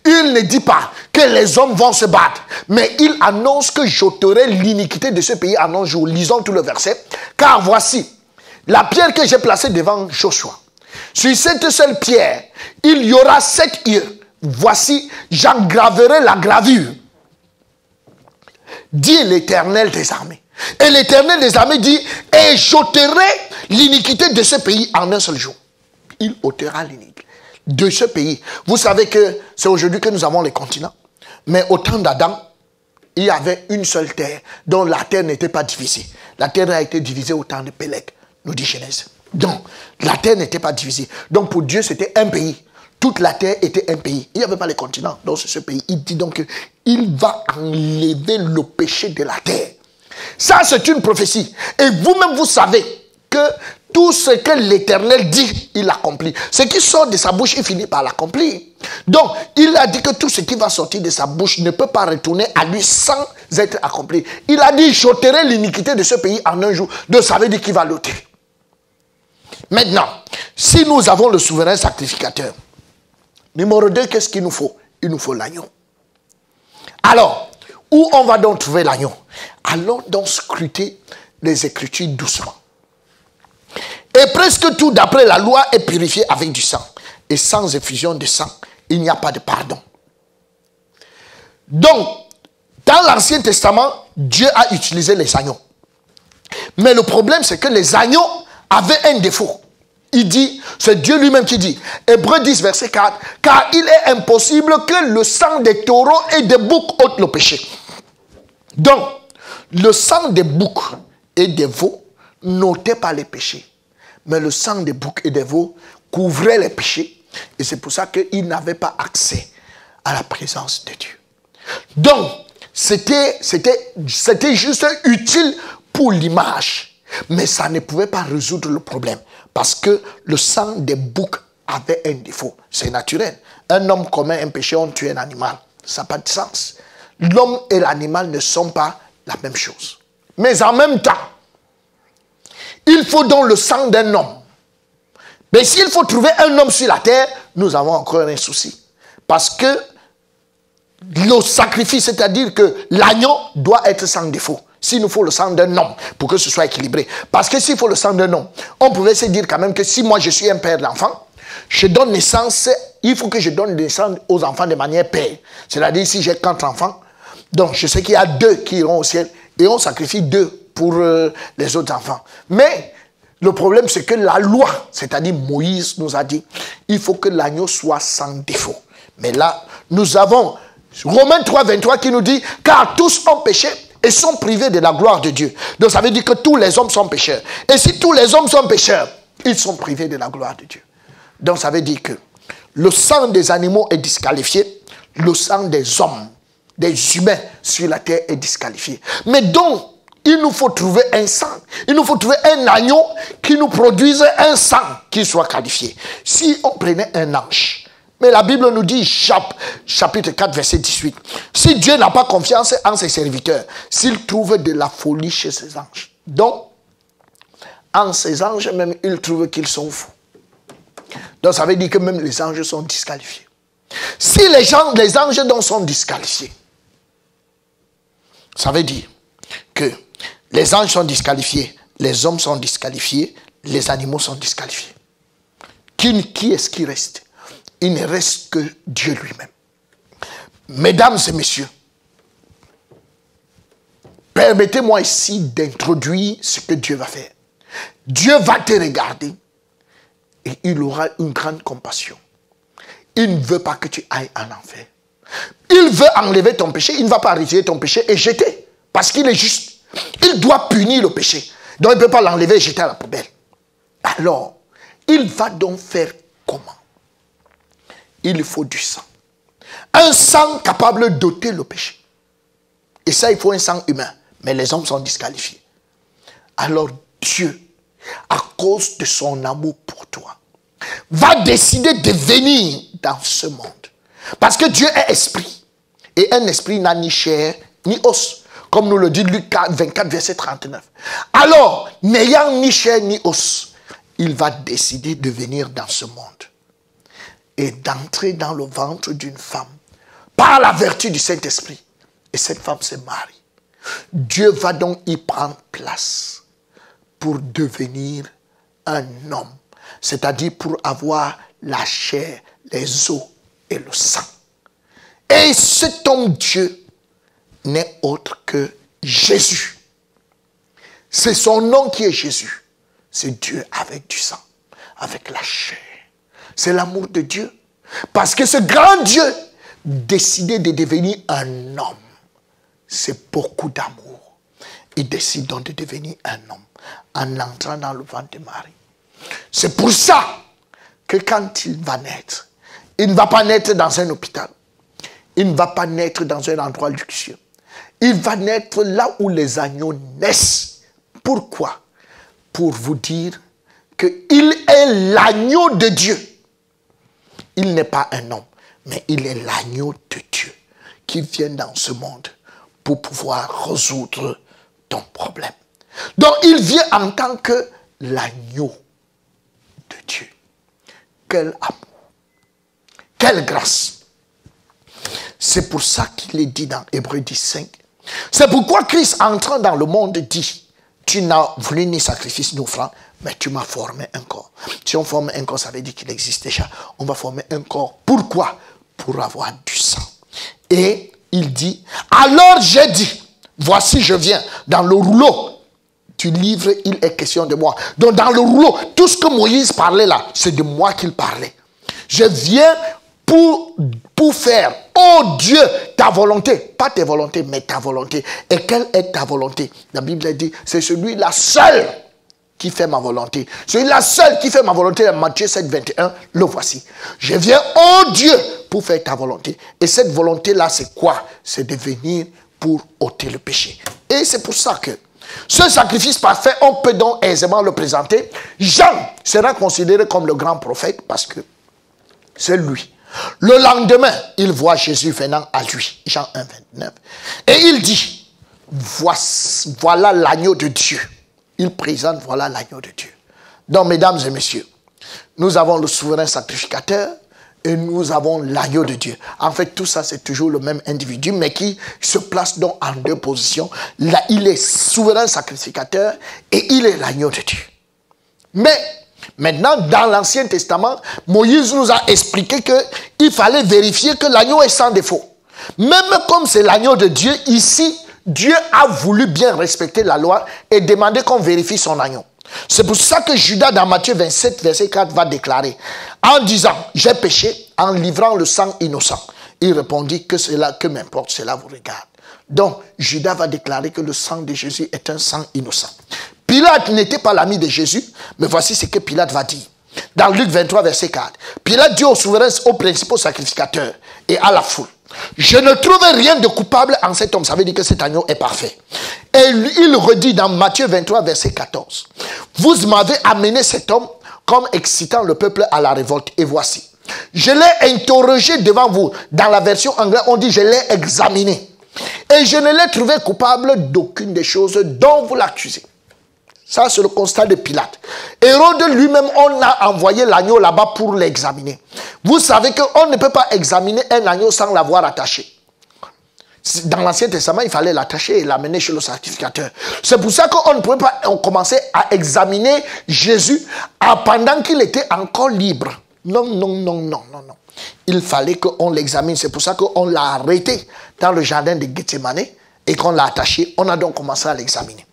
Il ne dit pas que les hommes vont se battre, mais il annonce que j'ôterai l'iniquité de ce pays en un jour. Lisons tout le verset. Car voici la pierre que j'ai placée devant Joshua. Sur cette seule pierre, il y aura sept yeux. Voici, j'engraverai la gravure. Dit l'Éternel des armées. Et l'Éternel des armées dit, et j'ôterai l'iniquité de ce pays en un seul jour. Il ôtera l'iniquité de ce pays. Vous savez que c'est aujourd'hui que nous avons les continents. Mais au temps d'Adam, il y avait une seule terre dont la terre n'était pas divisée. La terre a été divisée au temps de Pélec, nous dit Genèse. Donc, la terre n'était pas divisée. Donc, pour Dieu, c'était un pays. Toute la terre était un pays. Il n'y avait pas les continents dans ce pays. Il dit donc qu'il va enlever le péché de la terre. Ça, c'est une prophétie. Et vous-même, vous savez que tout ce que l'Éternel dit, il accomplit. Ce qui sort de sa bouche, il finit par l'accomplir. Donc, il a dit que tout ce qui va sortir de sa bouche ne peut pas retourner à lui sans être accompli. Il a dit, j'ôterai l'iniquité de ce pays en un jour. Donc, ça veut dire qu'il va l'ôter. Maintenant, si nous avons le souverain sacrificateur, numéro 2, qu'est-ce qu'il nous faut? Il nous faut l'agneau. Alors, où on va donc trouver l'agneau? Allons donc scruter les Écritures doucement. Et presque tout d'après la loi est purifié avec du sang. Et sans effusion de sang, il n'y a pas de pardon. Donc, dans l'Ancien Testament, Dieu a utilisé les agneaux. Mais le problème, c'est que les agneaux avaient un défaut. Il dit, c'est Dieu lui-même qui dit, Hébreu 10, verset 4, car il est impossible que le sang des taureaux et des boucs ôte le péché. Donc, le sang des boucs et des veaux n'ôtait pas les péchés mais le sang des boucs et des veaux couvrait les péchés. Et c'est pour ça qu'ils n'avaient pas accès à la présence de Dieu. Donc, c'était, juste utile pour l'image. Mais ça ne pouvait pas résoudre le problème. Parce que le sang des boucs avait un défaut. C'est naturel. Un homme commet un péché, on tue un animal. Ça n'a pas de sens. L'homme et l'animal ne sont pas la même chose. Mais en même temps, Il faut donc le sang d'un homme. Mais s'il faut trouver un homme sur la terre, nous avons encore un souci. Parce que le sacrifice, c'est-à-dire que l'agneau doit être sans défaut. S'il nous faut le sang d'un homme pour que ce soit équilibré. Parce que s'il faut le sang d'un homme, on pouvait se dire quand même que si moi je suis un père d'enfant, je donne naissance, il faut que je donne naissance aux enfants de manière paire. C'est-à-dire si j'ai quatre enfants, donc je sais qu'il y a deux qui iront au ciel et on sacrifie deux pour euh, les autres enfants. Mais le problème c'est que la loi, c'est-à-dire Moïse nous a dit, il faut que l'agneau soit sans défaut. Mais là, nous avons Romains 3, 23 qui nous dit, car tous ont péché et sont privés de la gloire de Dieu. Donc ça veut dire que tous les hommes sont pécheurs. Et si tous les hommes sont pécheurs, ils sont privés de la gloire de Dieu. Donc ça veut dire que le sang des animaux est disqualifié, le sang des hommes, des humains sur la terre est disqualifié. Mais donc, il nous faut trouver un sang. Il nous faut trouver un agneau qui nous produise un sang qui soit qualifié. Si on prenait un ange, mais la Bible nous dit, chapitre 4, verset 18, si Dieu n'a pas confiance en ses serviteurs, s'il trouve de la folie chez ses anges. Donc, en ses anges même, il trouve qu'ils sont fous. Donc ça veut dire que même les anges sont disqualifiés. Si les, gens, les anges sont disqualifiés, ça veut dire que les anges sont disqualifiés, les hommes sont disqualifiés, les animaux sont disqualifiés. Qui, est-ce qui reste? Il ne reste que Dieu lui-même. Mesdames et messieurs, permettez-moi ici d'introduire ce que Dieu va faire. Dieu va te regarder et il aura une grande compassion. Il ne veut pas que tu ailles en enfer. Il veut enlever ton péché, il ne va pas retirer ton péché et jeter, parce qu'il est juste. Il doit punir le péché. Donc il ne peut pas l'enlever et jeter à la poubelle. Alors, il va donc faire comment? Il faut du sang. Un sang capable d'ôter le péché. Et ça, il faut un sang humain. Mais les hommes sont disqualifiés. Alors Dieu, à cause de son amour pour toi, va décider de venir dans ce monde. Parce que Dieu est esprit. Et un esprit n'a ni chair ni os. Comme nous le dit Luc 24, verset 39. Alors, n'ayant ni chair ni os, il va décider de venir dans ce monde et d'entrer dans le ventre d'une femme par la vertu du Saint-Esprit. Et cette femme se marie. Dieu va donc y prendre place pour devenir un homme, c'est-à-dire pour avoir la chair, les os et le sang. Et cet homme Dieu n'est autre que Jésus. C'est son nom qui est Jésus. C'est Dieu avec du sang, avec la chair c'est l'amour de Dieu. Parce que ce grand Dieu décidait de devenir un homme. C'est beaucoup d'amour. Il décide donc de devenir un homme en entrant dans le ventre de Marie. C'est pour ça que quand il va naître, il ne va pas naître dans un hôpital. Il ne va pas naître dans un endroit luxueux. Il va naître là où les agneaux naissent. Pourquoi? Pour vous dire qu'il est l'agneau de Dieu il n'est pas un homme, mais il est l'agneau de Dieu qui vient dans ce monde pour pouvoir résoudre ton problème. Donc il vient en tant que l'agneau de Dieu. Quel quelle grâce. C'est pour ça qu'il est dit dans Hébreu 15. C'est pourquoi Christ entrant dans le monde dit, tu n'as voulu ni sacrifice ni offrande, mais tu m'as formé un corps. Si on forme un corps, ça veut dire qu'il existe déjà. On va former un corps. Pourquoi? Pour avoir du sang. Et il dit, alors j'ai dit, voici je viens dans le rouleau du livre, il est question de moi. Donc dans le rouleau, tout ce que Moïse parlait là, c'est de moi qu'il parlait. Je viens pour, faire, oh Dieu, ta volonté. Pas tes volontés, mais ta volonté. Et quelle est ta volonté? La Bible dit, c'est celui-là seul qui fait ma volonté. C'est la seule qui fait ma volonté. Matthieu 7, 21, le voici. Je viens, oh Dieu, pour faire ta volonté. Et cette volonté-là, c'est quoi? C'est de venir pour ôter le péché. Et c'est pour ça que ce sacrifice parfait, on peut donc aisément le présenter. Jean sera considéré comme le grand prophète parce que c'est lui. Le lendemain, il voit Jésus venant à lui. Jean 1, 29. Et il dit, voilà l'agneau de Dieu il présente, voilà l'agneau de Dieu. Donc, mesdames et messieurs, nous avons le souverain sacrificateur et nous avons l'agneau de Dieu. En fait, tout ça, c'est toujours le même individu, mais qui se place donc en deux positions. Il est souverain sacrificateur et il est l'agneau de Dieu. Mais maintenant, dans l'Ancien Testament, Moïse nous a expliqué qu'il fallait vérifier que l'agneau est sans défaut. Même comme c'est l'agneau de Dieu, ici, Dieu a voulu bien respecter la loi et demander qu'on vérifie son agneau. C'est pour ça que Judas, dans Matthieu 27, verset 4, va déclarer, en disant, j'ai péché en livrant le sang innocent. Il répondit que cela, que m'importe, cela vous regarde. Donc, Judas va déclarer que le sang de Jésus est un sang innocent. Pilate n'était pas l'ami de Jésus, mais voici ce que Pilate va dire. Dans Luc 23, verset 4, Pilate dit aux souverains, aux principaux sacrificateurs et à la foule, je ne trouve rien de coupable en cet homme. Ça veut dire que cet agneau est parfait. Et il redit dans Matthieu 23, verset 14. Vous m'avez amené cet homme comme excitant le peuple à la révolte. Et voici. Je l'ai interrogé devant vous. Dans la version anglaise, on dit je l'ai examiné. Et je ne l'ai trouvé coupable d'aucune des choses dont vous l'accusez. Ça, c'est le constat de Pilate. Hérode lui-même, on a envoyé l'agneau là-bas pour l'examiner. Vous savez qu'on ne peut pas examiner un agneau sans l'avoir attaché. Dans l'Ancien Testament, il fallait l'attacher et l'amener chez le sacrificateur. C'est pour ça qu'on ne pouvait pas commencer à examiner Jésus pendant qu'il était encore libre. Non, non, non, non, non, non. Il fallait qu'on l'examine. C'est pour ça qu'on l'a arrêté dans le jardin de Gethsemane et qu'on l'a attaché. On a donc commencé à l'examiner.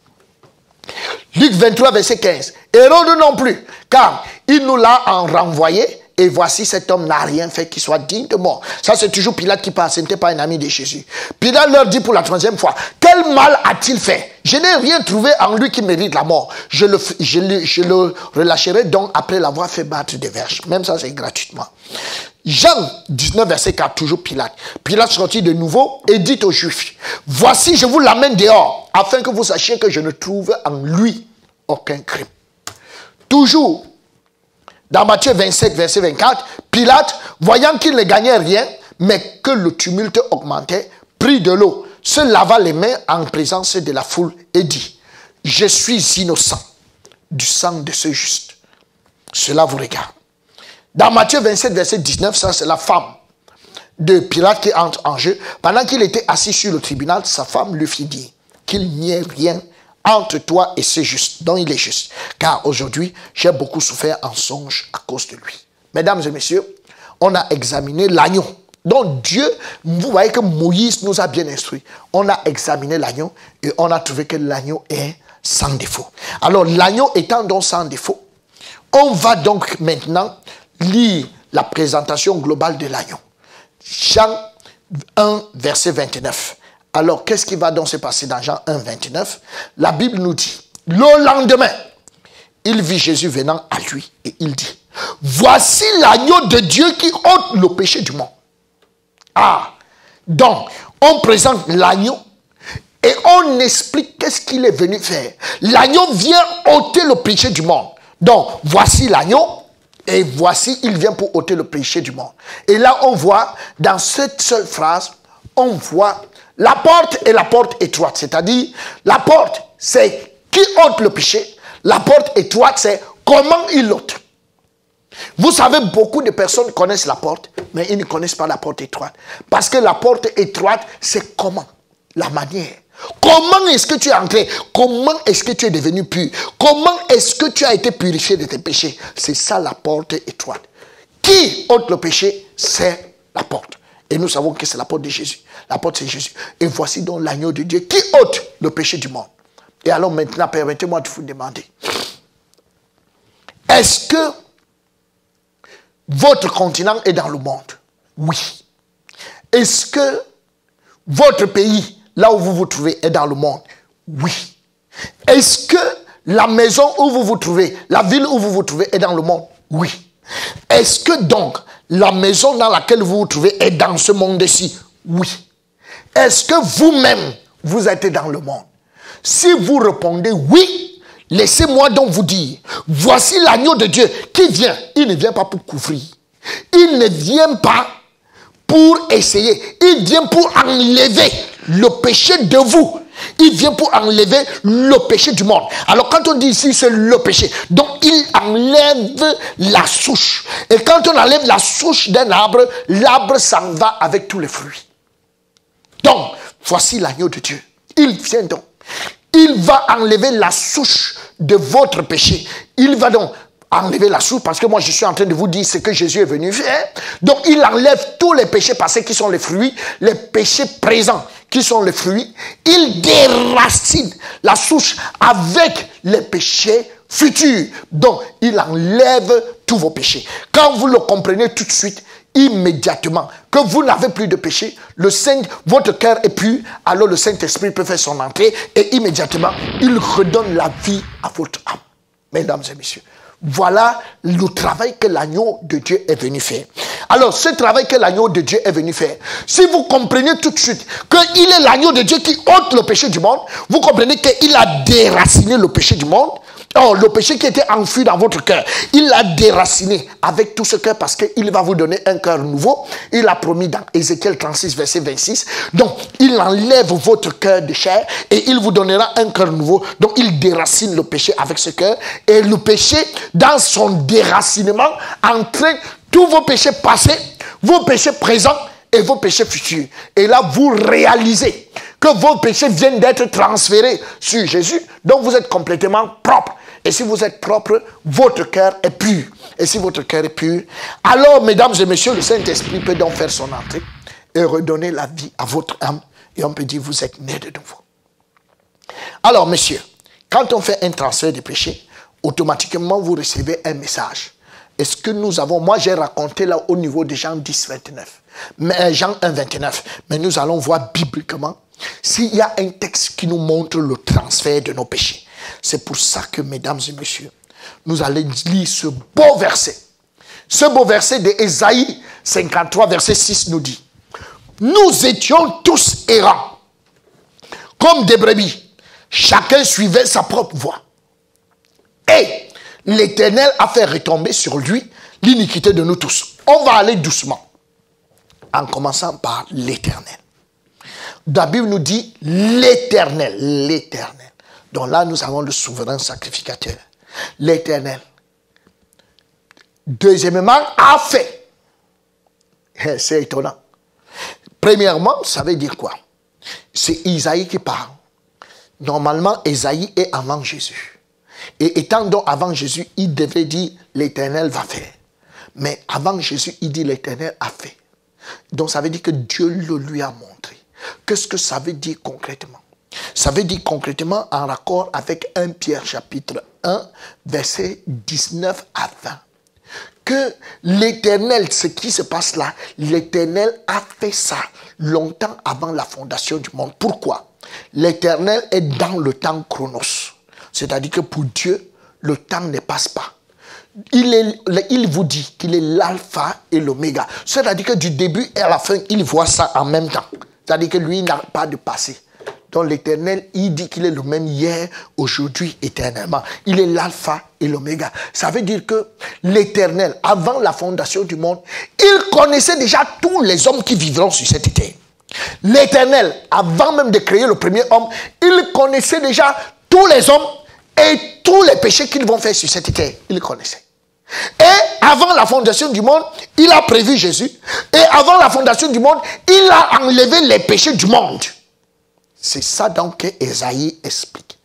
Luc 23, verset 15. Hérode non plus, car il nous l'a en renvoyé. Et voici, cet homme n'a rien fait qui soit digne de mort. Ça, c'est toujours Pilate qui parle. Ce n'était pas un ami de Jésus. Pilate leur dit pour la troisième fois, quel mal a-t-il fait? Je n'ai rien trouvé en lui qui mérite la mort. Je le, je le, je le relâcherai donc après l'avoir fait battre des verges. Même ça, c'est gratuitement. Jean 19, verset 4, toujours Pilate. Pilate sortit de nouveau et dit aux Juifs, voici, je vous l'amène dehors, afin que vous sachiez que je ne trouve en lui aucun crime. Toujours, dans Matthieu 27, verset 24, Pilate, voyant qu'il ne gagnait rien, mais que le tumulte augmentait, prit de l'eau, se lava les mains en présence de la foule et dit, je suis innocent du sang de ce juste. Cela vous regarde. Dans Matthieu 27, verset 19, ça c'est la femme de Pilate qui entre en jeu. Pendant qu'il était assis sur le tribunal, sa femme lui fit dire qu'il n'y ait rien entre toi et ce juste, dont il est juste. Car aujourd'hui, j'ai beaucoup souffert en songe à cause de lui. Mesdames et messieurs, on a examiné l'agneau. Donc Dieu, vous voyez que Moïse nous a bien instruit. On a examiné l'agneau et on a trouvé que l'agneau est sans défaut. Alors l'agneau étant donc sans défaut, on va donc maintenant lire la présentation globale de l'agneau. Jean 1, verset 29. Alors, qu'est-ce qui va donc se passer dans Jean 1, 29 La Bible nous dit, le lendemain, il vit Jésus venant à lui et il dit, voici l'agneau de Dieu qui ôte le péché du monde. Ah, donc, on présente l'agneau et on explique qu'est-ce qu'il est venu faire. L'agneau vient ôter le péché du monde. Donc, voici l'agneau et voici, il vient pour ôter le péché du monde. Et là, on voit, dans cette seule phrase, on voit la porte est la porte étroite, c'est-à-dire la porte, c'est qui ôte le péché. La porte étroite, c'est comment il ôte. Vous savez, beaucoup de personnes connaissent la porte, mais ils ne connaissent pas la porte étroite. Parce que la porte étroite, c'est comment? La manière. Comment est-ce que tu es entré? Comment est-ce que tu es devenu pur? Comment est-ce que tu as été purifié de tes péchés? C'est ça la porte étroite. Qui ôte le péché? C'est la porte. Et nous savons que c'est la porte de Jésus. La porte, c'est Jésus. Et voici donc l'agneau de Dieu qui ôte le péché du monde. Et alors maintenant, permettez-moi de vous demander, est-ce que votre continent est dans le monde? Oui. Est-ce que votre pays, là où vous vous trouvez, est dans le monde? Oui. Est-ce que la maison où vous vous trouvez, la ville où vous vous trouvez est dans le monde? Oui. Est-ce que donc la maison dans laquelle vous vous trouvez est dans ce monde-ci Oui. Est-ce que vous-même, vous êtes dans le monde? Si vous répondez oui, laissez-moi donc vous dire, voici l'agneau de Dieu qui vient. Il ne vient pas pour couvrir. Il ne vient pas pour essayer. Il vient pour enlever le péché de vous. Il vient pour enlever le péché du monde. Alors quand on dit ici c'est le péché, donc il enlève la souche. Et quand on enlève la souche d'un arbre, l'arbre s'en va avec tous les fruits. Donc, voici l'agneau de Dieu. Il vient donc. Il va enlever la souche de votre péché. Il va donc enlever la souche parce que moi je suis en train de vous dire ce que Jésus est venu faire. Donc il enlève tous les péchés passés qui sont les fruits, les péchés présents qui sont les fruits. Il déracine la souche avec les péchés futurs. Donc il enlève tous vos péchés. Quand vous le comprenez tout de suite, immédiatement que vous n'avez plus de péché, le Saint, votre cœur est pur, alors le Saint-Esprit peut faire son entrée et immédiatement il redonne la vie à votre âme. Mesdames et messieurs, voilà le travail que l'agneau de Dieu est venu faire. Alors, ce travail que l'agneau de Dieu est venu faire, si vous comprenez tout de suite qu'il est l'agneau de Dieu qui ôte le péché du monde, vous comprenez qu'il a déraciné le péché du monde, Oh, le péché qui était enfui dans votre cœur, il l'a déraciné avec tout ce cœur parce qu'il va vous donner un cœur nouveau. Il a promis dans Ézéchiel 36, verset 26. Donc, il enlève votre cœur de chair et il vous donnera un cœur nouveau. Donc, il déracine le péché avec ce cœur. Et le péché, dans son déracinement, entraîne tous vos péchés passés, vos péchés présents et vos péchés futurs. Et là, vous réalisez que vos péchés viennent d'être transférés sur Jésus. Donc, vous êtes complètement propre. Et si vous êtes propre, votre cœur est pur. Et si votre cœur est pur, alors, mesdames et messieurs, le Saint-Esprit peut donc faire son entrée et redonner la vie à votre âme. Et on peut dire, vous êtes né de nouveau. Alors, messieurs, quand on fait un transfert de péché, automatiquement, vous recevez un message. Est-ce que nous avons, moi j'ai raconté là au niveau de Jean 10, 29, mais, Jean 1, 29, mais nous allons voir bibliquement s'il y a un texte qui nous montre le transfert de nos péchés. C'est pour ça que, mesdames et messieurs, nous allons lire ce beau verset. Ce beau verset de Ésaïe 53, verset 6 nous dit, nous étions tous errants, comme des brebis. Chacun suivait sa propre voie. Et l'Éternel a fait retomber sur lui l'iniquité de nous tous. On va aller doucement, en commençant par l'Éternel. La nous dit l'Éternel, l'Éternel. Donc là, nous avons le souverain sacrificateur, l'Éternel. Deuxièmement, a fait. Eh, c'est étonnant. Premièrement, ça veut dire quoi? C'est Isaïe qui parle. Normalement, Isaïe est avant Jésus. Et étant donc avant Jésus, il devait dire l'Éternel va faire. Mais avant Jésus, il dit l'Éternel a fait. Donc ça veut dire que Dieu le lui a montré. Qu'est-ce que ça veut dire concrètement? Ça veut dire concrètement en raccord avec 1 Pierre chapitre 1, verset 19 à 20. Que l'éternel, ce qui se passe là, l'éternel a fait ça longtemps avant la fondation du monde. Pourquoi? L'éternel est dans le temps chronos. C'est-à-dire que pour Dieu, le temps ne passe pas. Il, vous dit qu'il est l'alpha et l'oméga. C'est-à-dire que du début à la fin, il voit ça en même temps. C'est-à-dire que lui n'a pas de passé l'éternel, il dit qu'il est le même hier, aujourd'hui, éternellement. Il est l'alpha et l'oméga. Ça veut dire que l'éternel, avant la fondation du monde, il connaissait déjà tous les hommes qui vivront sur cette terre. L'éternel, avant même de créer le premier homme, il connaissait déjà tous les hommes et tous les péchés qu'ils vont faire sur cette terre. Il connaissait. Et avant la fondation du monde, il a prévu Jésus. Et avant la fondation du monde, il a enlevé les péchés du monde. C'est ça donc que Esaïe explique.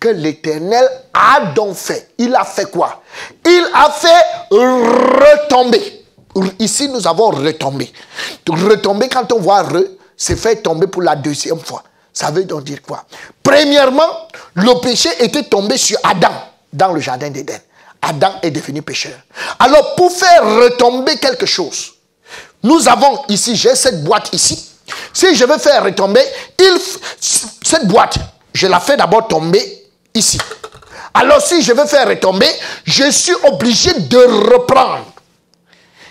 Que l'Éternel a donc fait. Il a fait quoi? Il a fait retomber. Ici, nous avons retombé. Retomber, quand on voit re, c'est fait tomber pour la deuxième fois. Ça veut donc dire quoi? Premièrement, le péché était tombé sur Adam dans le jardin d'Éden. Adam est devenu pécheur. Alors, pour faire retomber quelque chose, nous avons ici, j'ai cette boîte ici. Si je veux faire retomber, cette boîte, je la fais d'abord tomber ici. Alors si je veux faire retomber, je suis obligé de reprendre.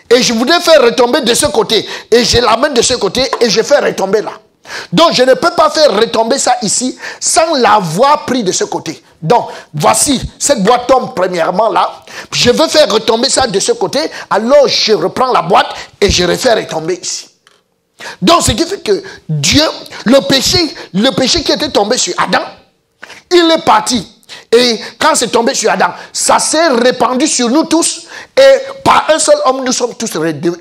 Et je voudrais faire retomber de ce côté. Et je l'amène de ce côté et je fais retomber là. Donc je ne peux pas faire retomber ça ici sans l'avoir pris de ce côté. Donc voici, cette boîte tombe premièrement là. Je veux faire retomber ça de ce côté. Alors je reprends la boîte et je refais retomber ici. Donc, ce qui fait que Dieu, le péché, le péché qui était tombé sur Adam, il est parti et quand c'est tombé sur Adam, ça s'est répandu sur nous tous. Et par un seul homme, nous sommes tous,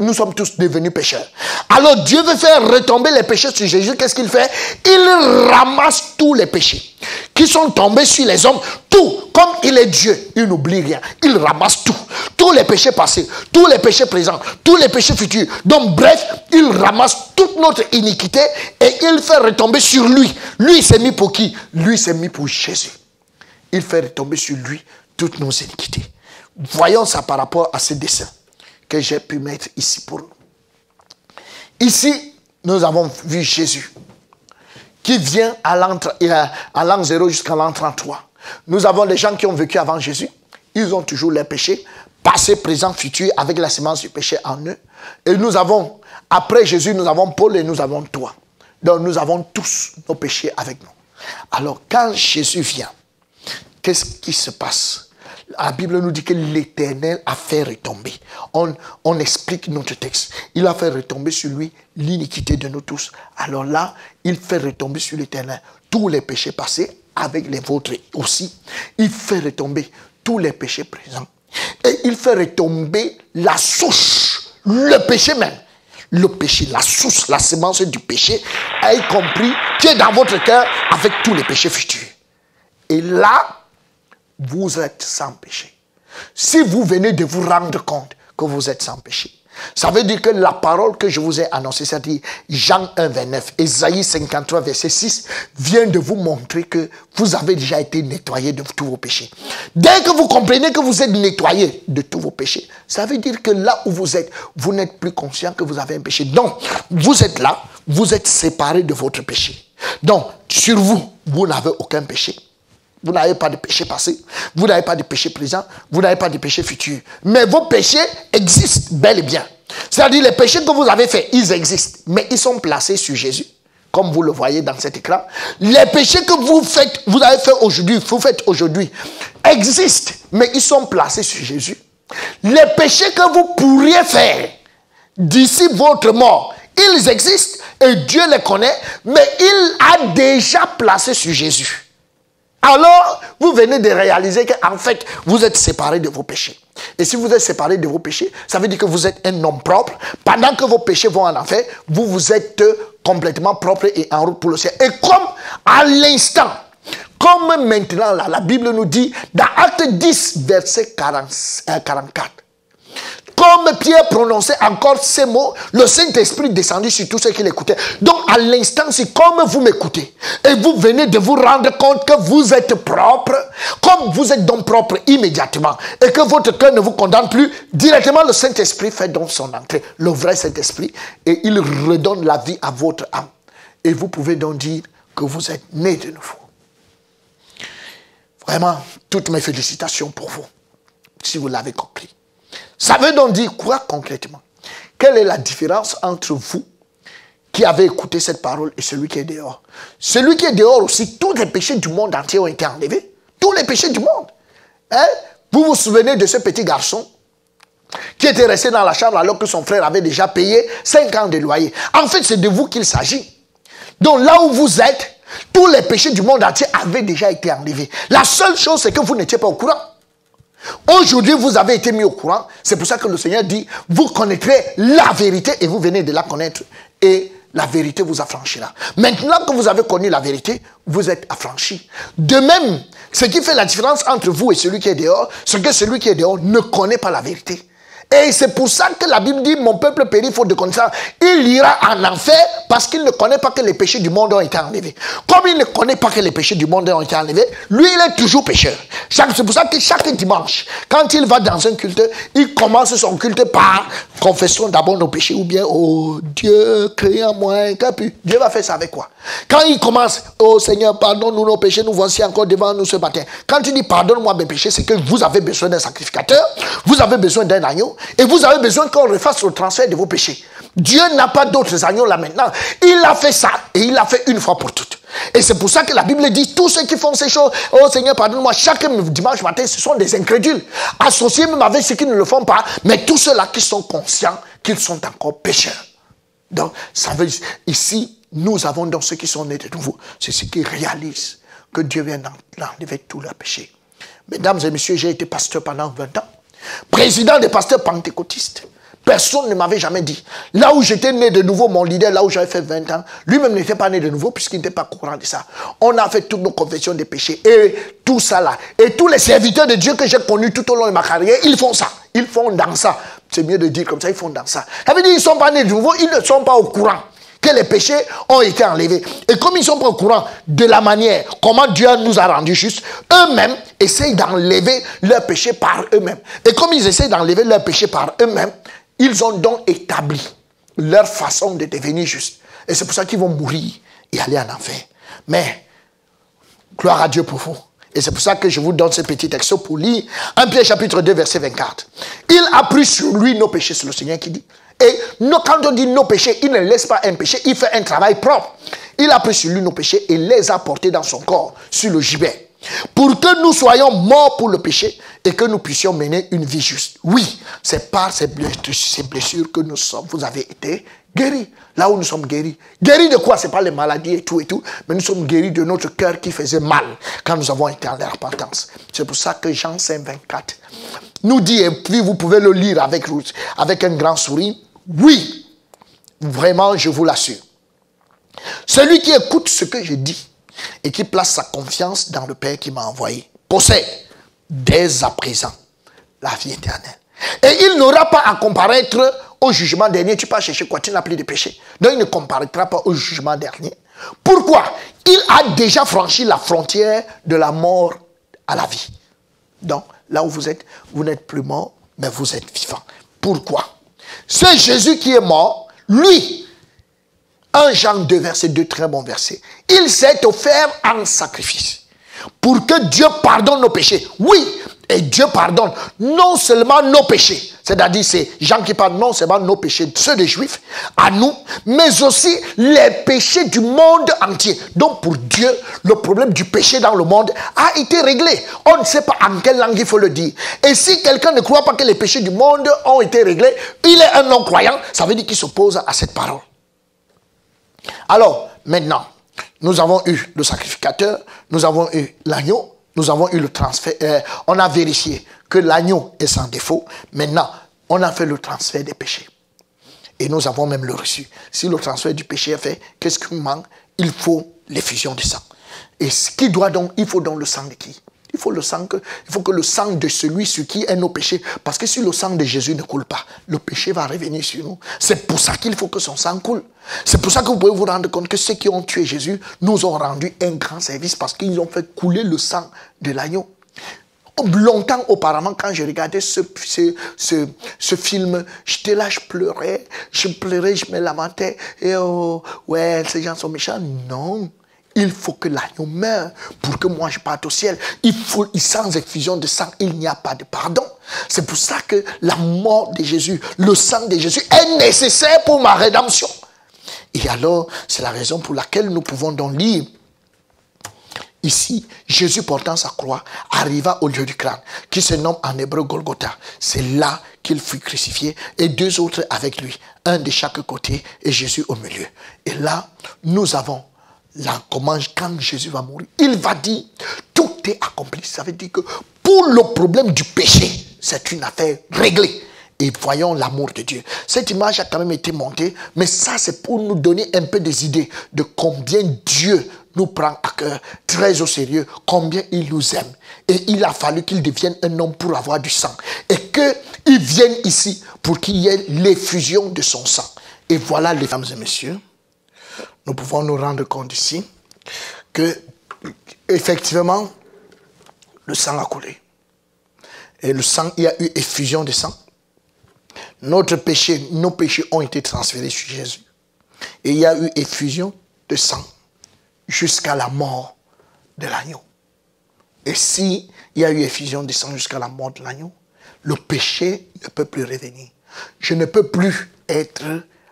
nous sommes tous devenus pécheurs. Alors Dieu veut faire retomber les péchés sur Jésus. Qu'est-ce qu'il fait? Il ramasse tous les péchés qui sont tombés sur les hommes. Tout. Comme il est Dieu, il n'oublie rien. Il ramasse tout. Tous les péchés passés, tous les péchés présents, tous les péchés futurs. Donc bref, il ramasse toute notre iniquité et il fait retomber sur lui. Lui s'est mis pour qui? Lui s'est mis pour Jésus il fait retomber sur lui toutes nos iniquités. Voyons ça par rapport à ce dessin que j'ai pu mettre ici pour nous. Ici, nous avons vu Jésus qui vient à l'an 0 jusqu'à l'an 33. Nous avons les gens qui ont vécu avant Jésus. Ils ont toujours les péchés, passé, présent, futur, avec la semence du péché en eux. Et nous avons, après Jésus, nous avons Paul et nous avons toi. Donc nous avons tous nos péchés avec nous. Alors quand Jésus vient, qu'est-ce qui se passe? La Bible nous dit que l'Éternel a fait retomber. On, on explique notre texte. Il a fait retomber sur lui l'iniquité de nous tous. Alors là, il fait retomber sur l'Éternel tous les péchés passés, avec les vôtres aussi. Il fait retomber tous les péchés présents. Et il fait retomber la souche, le péché même. Le péché, la source, la semence du péché, y compris qui est dans votre cœur avec tous les péchés futurs. Et là, vous êtes sans péché. Si vous venez de vous rendre compte que vous êtes sans péché, ça veut dire que la parole que je vous ai annoncée, c'est-à-dire Jean 1, 29, Esaïe 53, verset 6, vient de vous montrer que vous avez déjà été nettoyé de tous vos péchés. Dès que vous comprenez que vous êtes nettoyé de tous vos péchés, ça veut dire que là où vous êtes, vous n'êtes plus conscient que vous avez un péché. Donc, vous êtes là, vous êtes séparé de votre péché. Donc, sur vous, vous n'avez aucun péché. Vous n'avez pas de péché passé, vous n'avez pas de péché présent, vous n'avez pas de péché futur. Mais vos péchés existent bel et bien. C'est-à-dire les péchés que vous avez faits, ils existent, mais ils sont placés sur Jésus, comme vous le voyez dans cet écran. Les péchés que vous faites, vous avez fait aujourd'hui, vous faites aujourd'hui, existent, mais ils sont placés sur Jésus. Les péchés que vous pourriez faire d'ici votre mort, ils existent et Dieu les connaît, mais il a déjà placé sur Jésus. Alors, vous venez de réaliser qu'en fait, vous êtes séparé de vos péchés. Et si vous êtes séparé de vos péchés, ça veut dire que vous êtes un homme propre. Pendant que vos péchés vont en enfer, vous, vous êtes complètement propre et en route pour le ciel. Et comme à l'instant, comme maintenant, la Bible nous dit, dans Acte 10, verset 44, comme Pierre prononçait encore ces mots, le Saint-Esprit descendit sur tous ceux qui l'écoutaient. Donc, à l'instant, c'est comme vous m'écoutez, et vous venez de vous rendre compte que vous êtes propre, comme vous êtes donc propre immédiatement, et que votre cœur ne vous condamne plus, directement le Saint-Esprit fait donc son entrée, le vrai Saint-Esprit, et il redonne la vie à votre âme. Et vous pouvez donc dire que vous êtes né de nouveau. Vraiment, toutes mes félicitations pour vous, si vous l'avez compris. Ça veut donc dire quoi concrètement? Quelle est la différence entre vous qui avez écouté cette parole et celui qui est dehors? Celui qui est dehors aussi, tous les péchés du monde entier ont été enlevés. Tous les péchés du monde. Hein? Vous vous souvenez de ce petit garçon qui était resté dans la chambre alors que son frère avait déjà payé 5 ans de loyer. En fait, c'est de vous qu'il s'agit. Donc là où vous êtes, tous les péchés du monde entier avaient déjà été enlevés. La seule chose, c'est que vous n'étiez pas au courant. Aujourd'hui, vous avez été mis au courant. C'est pour ça que le Seigneur dit, vous connaîtrez la vérité et vous venez de la connaître. Et la vérité vous affranchira. Maintenant que vous avez connu la vérité, vous êtes affranchi. De même, ce qui fait la différence entre vous et celui qui est dehors, c'est que celui qui est dehors ne connaît pas la vérité. Et c'est pour ça que la Bible dit, mon peuple périt faute de connaissance. Il ira en enfer parce qu'il ne connaît pas que les péchés du monde ont été enlevés. Comme il ne connaît pas que les péchés du monde ont été enlevés, lui, il est toujours pécheur. C'est pour ça que chaque dimanche, quand il va dans un culte, il commence son culte par confession d'abord nos péchés ou bien, oh Dieu, crée en moi un Dieu va faire ça avec quoi? Quand il commence, oh Seigneur, pardonne-nous nos péchés, nous voici encore devant nous ce matin. Quand il dit pardonne-moi mes péchés, c'est que vous avez besoin d'un sacrificateur, vous avez besoin d'un agneau, et vous avez besoin qu'on refasse le transfert de vos péchés. Dieu n'a pas d'autres agneaux là maintenant. Il a fait ça et il l'a fait une fois pour toutes. Et c'est pour ça que la Bible dit tous ceux qui font ces choses, oh Seigneur, pardonne-moi, chaque dimanche matin, ce sont des incrédules, associés même avec ceux qui ne le font pas, mais tous ceux-là qui sont conscients qu'ils sont encore pécheurs. Donc, ça veut dire, ici, nous avons dans ceux qui sont nés de nouveau, c'est ceux qui réalisent que Dieu vient d'enlever tout leur péché. Mesdames et messieurs, j'ai été pasteur pendant 20 ans, président des pasteurs pentecôtistes. Personne ne m'avait jamais dit. Là où j'étais né de nouveau, mon leader, là où j'avais fait 20 ans, lui-même n'était pas né de nouveau puisqu'il n'était pas courant de ça. On a fait toutes nos confessions des péchés et tout ça là. Et tous les serviteurs de Dieu que j'ai connus tout au long de ma carrière, ils font ça. Ils font dans ça. C'est mieux de dire comme ça, ils font dans ça. Ça veut dire qu'ils ne sont pas nés de nouveau, ils ne sont pas au courant que les péchés ont été enlevés. Et comme ils sont pas au courant de la manière comment Dieu nous a rendus justes, eux-mêmes essayent d'enlever leurs péchés par eux-mêmes. Et comme ils essayent d'enlever leurs péchés par eux-mêmes, ils ont donc établi leur façon de devenir justes. Et c'est pour ça qu'ils vont mourir et aller en enfer. Mais, gloire à Dieu pour vous. Et c'est pour ça que je vous donne ce petit texte pour lire 1 Pierre chapitre 2 verset 24. Il a pris sur lui nos péchés, c'est le Seigneur qui dit. Et quand on dit nos péchés, il ne laisse pas un péché, il fait un travail propre. Il a pris sur lui nos péchés et les a portés dans son corps, sur le gibet. Pour que nous soyons morts pour le péché et que nous puissions mener une vie juste. Oui, c'est par ces blessures que nous sommes, vous avez été guéris. Là où nous sommes guéris. Guéris de quoi? Ce n'est pas les maladies et tout et tout, mais nous sommes guéris de notre cœur qui faisait mal quand nous avons été en repentance. C'est pour ça que Jean 5, 24 nous dit, et puis vous pouvez le lire avec, avec un grand sourire, oui, vraiment, je vous l'assure. Celui qui écoute ce que je dis et qui place sa confiance dans le Père qui m'a envoyé possède dès à présent la vie éternelle. Et il n'aura pas à comparaître au jugement dernier. Tu pas chercher quoi? Tu n'as plus de péché. Donc il ne comparaîtra pas au jugement dernier. Pourquoi? Il a déjà franchi la frontière de la mort à la vie. Donc là où vous êtes, vous n'êtes plus mort, mais vous êtes vivant. Pourquoi? C'est Jésus qui est mort, lui, un Jean 2, verset 2, très bon verset. Il s'est offert en sacrifice pour que Dieu pardonne nos péchés. Oui, et Dieu pardonne non seulement nos péchés, c'est-à-dire c'est Jean qui parle non seulement nos péchés, ceux des Juifs, à nous, mais aussi les péchés du monde entier. Donc pour Dieu, le problème du péché dans le monde a été réglé. On ne sait pas en quelle langue il faut le dire. Et si quelqu'un ne croit pas que les péchés du monde ont été réglés, il est un non-croyant, ça veut dire qu'il s'oppose à cette parole. Alors, maintenant, nous avons eu le sacrificateur, nous avons eu l'agneau, nous avons eu le transfert, euh, on a vérifié que l'agneau est sans défaut. Maintenant, on a fait le transfert des péchés. Et nous avons même le reçu. Si le transfert du péché est fait, qu'est-ce qui manque? Il faut l'effusion du sang. Et ce qui doit donc, il faut donc le sang de qui? Il faut le sang que, il faut que le sang de celui sur qui est nos péchés. Parce que si le sang de Jésus ne coule pas, le péché va revenir sur nous. C'est pour ça qu'il faut que son sang coule. C'est pour ça que vous pouvez vous rendre compte que ceux qui ont tué Jésus nous ont rendu un grand service parce qu'ils ont fait couler le sang de l'agneau. Longtemps auparavant, quand je regardais ce, ce, ce, film, j'étais là, je pleurais, je pleurais, je me lamentais. Et oh, ouais, ces gens sont méchants. Non. Il faut que l'agneau meure pour que moi je parte au ciel. Il faut, sans effusion de sang, il n'y a pas de pardon. C'est pour ça que la mort de Jésus, le sang de Jésus est nécessaire pour ma rédemption. Et alors, c'est la raison pour laquelle nous pouvons donc lire Ici, Jésus portant sa croix arriva au lieu du crâne, qui se nomme en hébreu Golgotha. C'est là qu'il fut crucifié et deux autres avec lui, un de chaque côté et Jésus au milieu. Et là, nous avons là, comment, quand Jésus va mourir, il va dire, tout est accompli. Ça veut dire que pour le problème du péché, c'est une affaire réglée. Et voyons l'amour de Dieu. Cette image a quand même été montée, mais ça c'est pour nous donner un peu des idées de combien Dieu nous prend à cœur, très au sérieux, combien il nous aime. Et il a fallu qu'il devienne un homme pour avoir du sang. Et qu'il vienne ici pour qu'il y ait l'effusion de son sang. Et voilà, les femmes et messieurs, nous pouvons nous rendre compte ici que, effectivement, le sang a coulé. Et le sang, il y a eu effusion de sang. Notre péché, nos péchés ont été transférés sur Jésus. Et il y a eu effusion de sang jusqu'à la mort de l'agneau. Et si il y a eu effusion de sang jusqu'à la mort de l'agneau, le péché ne peut plus revenir. Je ne peux plus être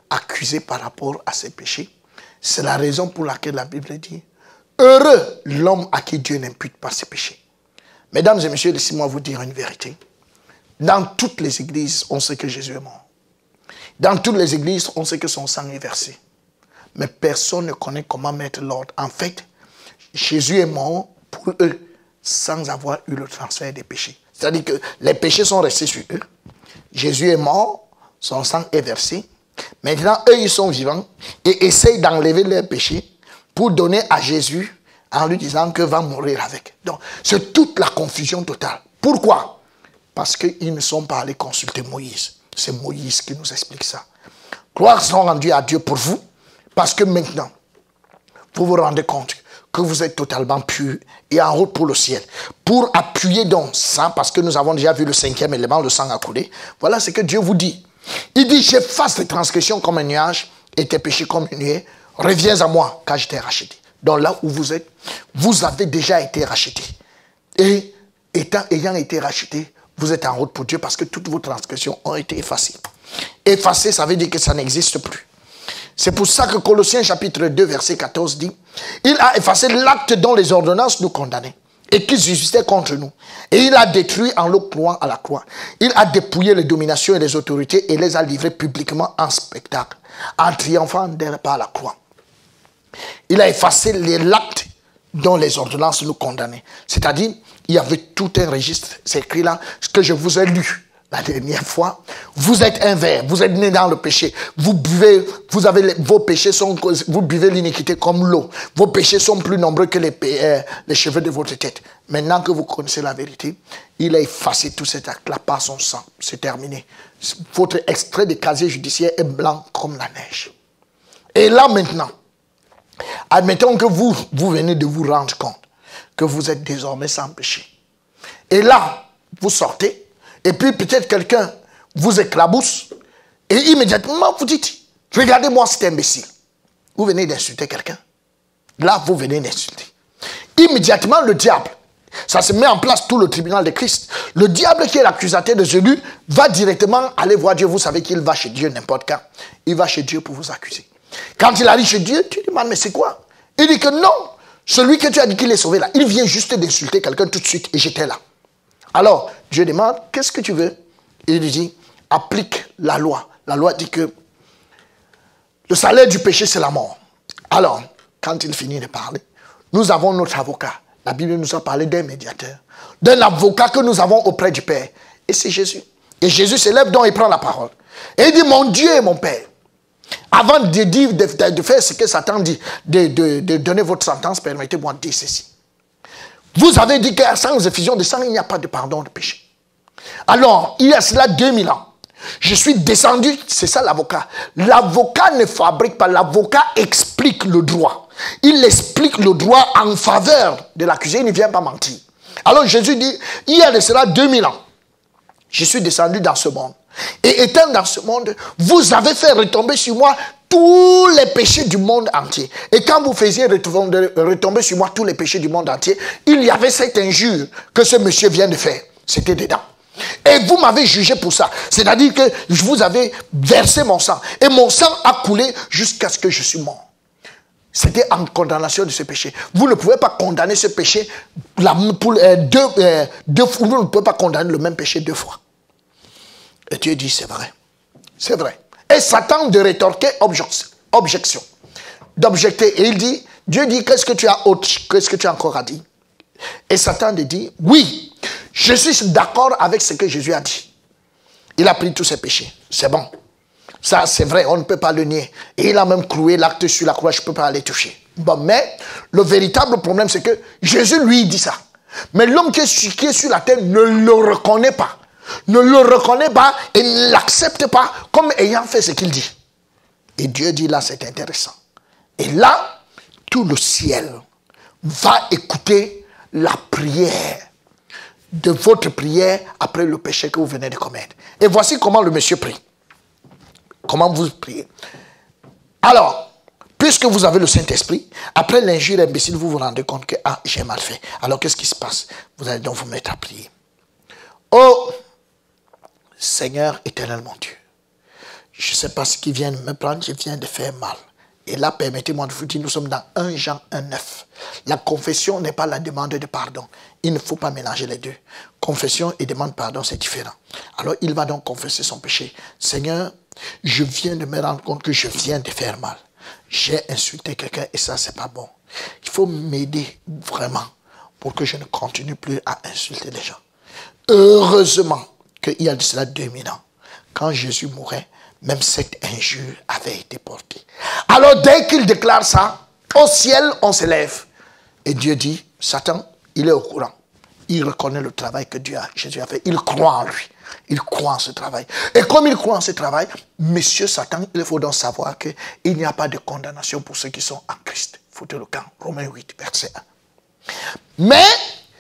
accusé par rapport à ces péchés c'est la raison pour laquelle la Bible dit Heureux l'homme à qui Dieu n'impute pas ses péchés. Mesdames et messieurs, laissez-moi vous dire une vérité. Dans toutes les églises, on sait que Jésus est mort. Dans toutes les églises, on sait que son sang est versé. Mais personne ne connaît comment mettre l'ordre. En fait, Jésus est mort pour eux sans avoir eu le transfert des péchés. C'est-à-dire que les péchés sont restés sur eux. Jésus est mort, son sang est versé. Maintenant, eux, ils sont vivants et essayent d'enlever leurs péchés pour donner à Jésus en lui disant que va mourir avec. Donc, c'est toute la confusion totale. Pourquoi? Parce qu'ils ne sont pas allés consulter Moïse. C'est Moïse qui nous explique ça. Gloire sont rendues à Dieu pour vous, parce que maintenant, vous vous rendez compte que vous êtes totalement pur et en route pour le ciel. Pour appuyer donc ça, parce que nous avons déjà vu le cinquième élément, le sang a coulé, voilà ce que Dieu vous dit. Il dit, j'efface les transgressions comme un nuage et tes péchés comme une nuée. Reviens à moi, car je t'ai racheté. Donc là où vous êtes, vous avez déjà été racheté. Et étant, ayant été racheté, vous êtes en route pour Dieu parce que toutes vos transgressions ont été effacées. Effacées, ça veut dire que ça n'existe plus. C'est pour ça que Colossiens chapitre 2, verset 14 dit, il a effacé l'acte dont les ordonnances nous condamnaient et qui existait contre nous. Et il a détruit en l'octroyant à la croix. Il a dépouillé les dominations et les autorités et les a livrées publiquement en spectacle, en triomphant par la croix. Il a effacé les l'acte dont les ordonnances nous condamnaient. C'est-à-dire, il y avait tout un registre, c'est écrit là, ce que je vous ai lu la dernière fois. Vous êtes un verre, vous êtes né dans le péché. Vous buvez, vous avez vos péchés sont, vous buvez l'iniquité comme l'eau. Vos péchés sont plus nombreux que les, euh, les cheveux de votre tête. Maintenant que vous connaissez la vérité, il a effacé tout cet acte-là par son sang. C'est terminé. Votre extrait de casier judiciaire est blanc comme la neige. Et là maintenant, admettons que vous, vous venez de vous rendre compte que vous êtes désormais sans péché. Et là, vous sortez, et puis peut-être quelqu'un vous éclabousse, et immédiatement vous dites, regardez-moi cet imbécile. Vous venez d'insulter quelqu'un. Là, vous venez d'insulter. Immédiatement, le diable, ça se met en place tout le tribunal de Christ. Le diable qui est l'accusateur de Jésus va directement aller voir Dieu. Vous savez qu'il va chez Dieu n'importe quand. Il va chez Dieu pour vous accuser. Quand il arrive chez Dieu, tu demandes, mais c'est quoi? Il dit que non, celui que tu as dit qu'il est sauvé là, il vient juste d'insulter quelqu'un tout de suite et j'étais là. Alors, Dieu demande, qu'est-ce que tu veux? Il lui dit, applique la loi. La loi dit que le salaire du péché, c'est la mort. Alors, quand il finit de parler, nous avons notre avocat. La Bible nous a parlé d'un médiateur, d'un avocat que nous avons auprès du Père. Et c'est Jésus. Et Jésus s'élève donc et prend la parole. Et il dit, mon Dieu et mon Père, avant de, dire, de, faire ce que Satan dit, de, donner votre sentence, permettez-moi de dire ceci. Vous avez dit que sans effusion de sang, il n'y a pas de pardon de péché. Alors, il y a cela 2000 ans. Je suis descendu, c'est ça l'avocat. L'avocat ne fabrique pas, l'avocat explique le droit. Il explique le droit en faveur de l'accusé, il ne vient pas mentir. Alors Jésus dit, il y a de cela 2000 ans, je suis descendu dans ce monde. Et étant dans ce monde, vous avez fait retomber sur moi tous les péchés du monde entier. Et quand vous faisiez retomber sur moi tous les péchés du monde entier, il y avait cette injure que ce monsieur vient de faire. C'était dedans. Et vous m'avez jugé pour ça. C'est-à-dire que je vous avais versé mon sang. Et mon sang a coulé jusqu'à ce que je suis mort. C'était en condamnation de ce péché. Vous ne pouvez pas condamner ce péché euh, deux, euh, deux fois. Vous ne pouvez pas condamner le même péché deux fois. Et Dieu dit, c'est vrai. C'est vrai. Et Satan de rétorquer objection. D'objecter. Et il dit, Dieu dit, qu'est-ce que tu as autre, qu'est-ce que tu as encore à dire? Et Satan dit, oui, je suis d'accord avec ce que Jésus a dit. Il a pris tous ses péchés. C'est bon. Ça, c'est vrai, on ne peut pas le nier. Et il a même cloué l'acte sur la croix, je ne peux pas aller toucher. Bon, mais le véritable problème, c'est que Jésus, lui, dit ça. Mais l'homme qui est sur la terre ne le reconnaît pas ne le reconnaît pas et ne l'accepte pas comme ayant fait ce qu'il dit. Et Dieu dit là, c'est intéressant. Et là, tout le ciel va écouter la prière de votre prière après le péché que vous venez de commettre. Et voici comment le monsieur prie. Comment vous priez. Alors, puisque vous avez le Saint-Esprit, après l'injure imbécile, vous vous rendez compte que, ah, j'ai mal fait. Alors, qu'est-ce qui se passe? Vous allez donc vous mettre à prier. Oh, Seigneur éternel mon Dieu, je ne sais pas ce qui vient de me prendre, je viens de faire mal. Et là, permettez-moi de vous dire, nous sommes dans 1 Jean 1,9. La confession n'est pas la demande de pardon. Il ne faut pas mélanger les deux. Confession et demande de pardon, c'est différent. Alors, il va donc confesser son péché. Seigneur, Je viens de me rendre compte que je viens de faire mal. J'ai insulté quelqu'un et ça, c'est pas bon. Il faut m'aider vraiment pour que je ne continue plus à insulter les gens. Heureusement qu'il y a de cela 2000 ans, quand Jésus mourait, même cette injure avait été portée. Alors dès qu'il déclare ça, au ciel, on s'élève. Et Dieu dit, Satan, il est au courant. Il reconnaît le travail que Dieu a, Jésus a fait. Il croit en lui. Il croit en ce travail. Et comme il croit en ce travail, Monsieur Satan, il faut donc savoir qu'il n'y a pas de condamnation pour ceux qui sont en Christ. Foutez le camp. Romains 8, verset 1. Mais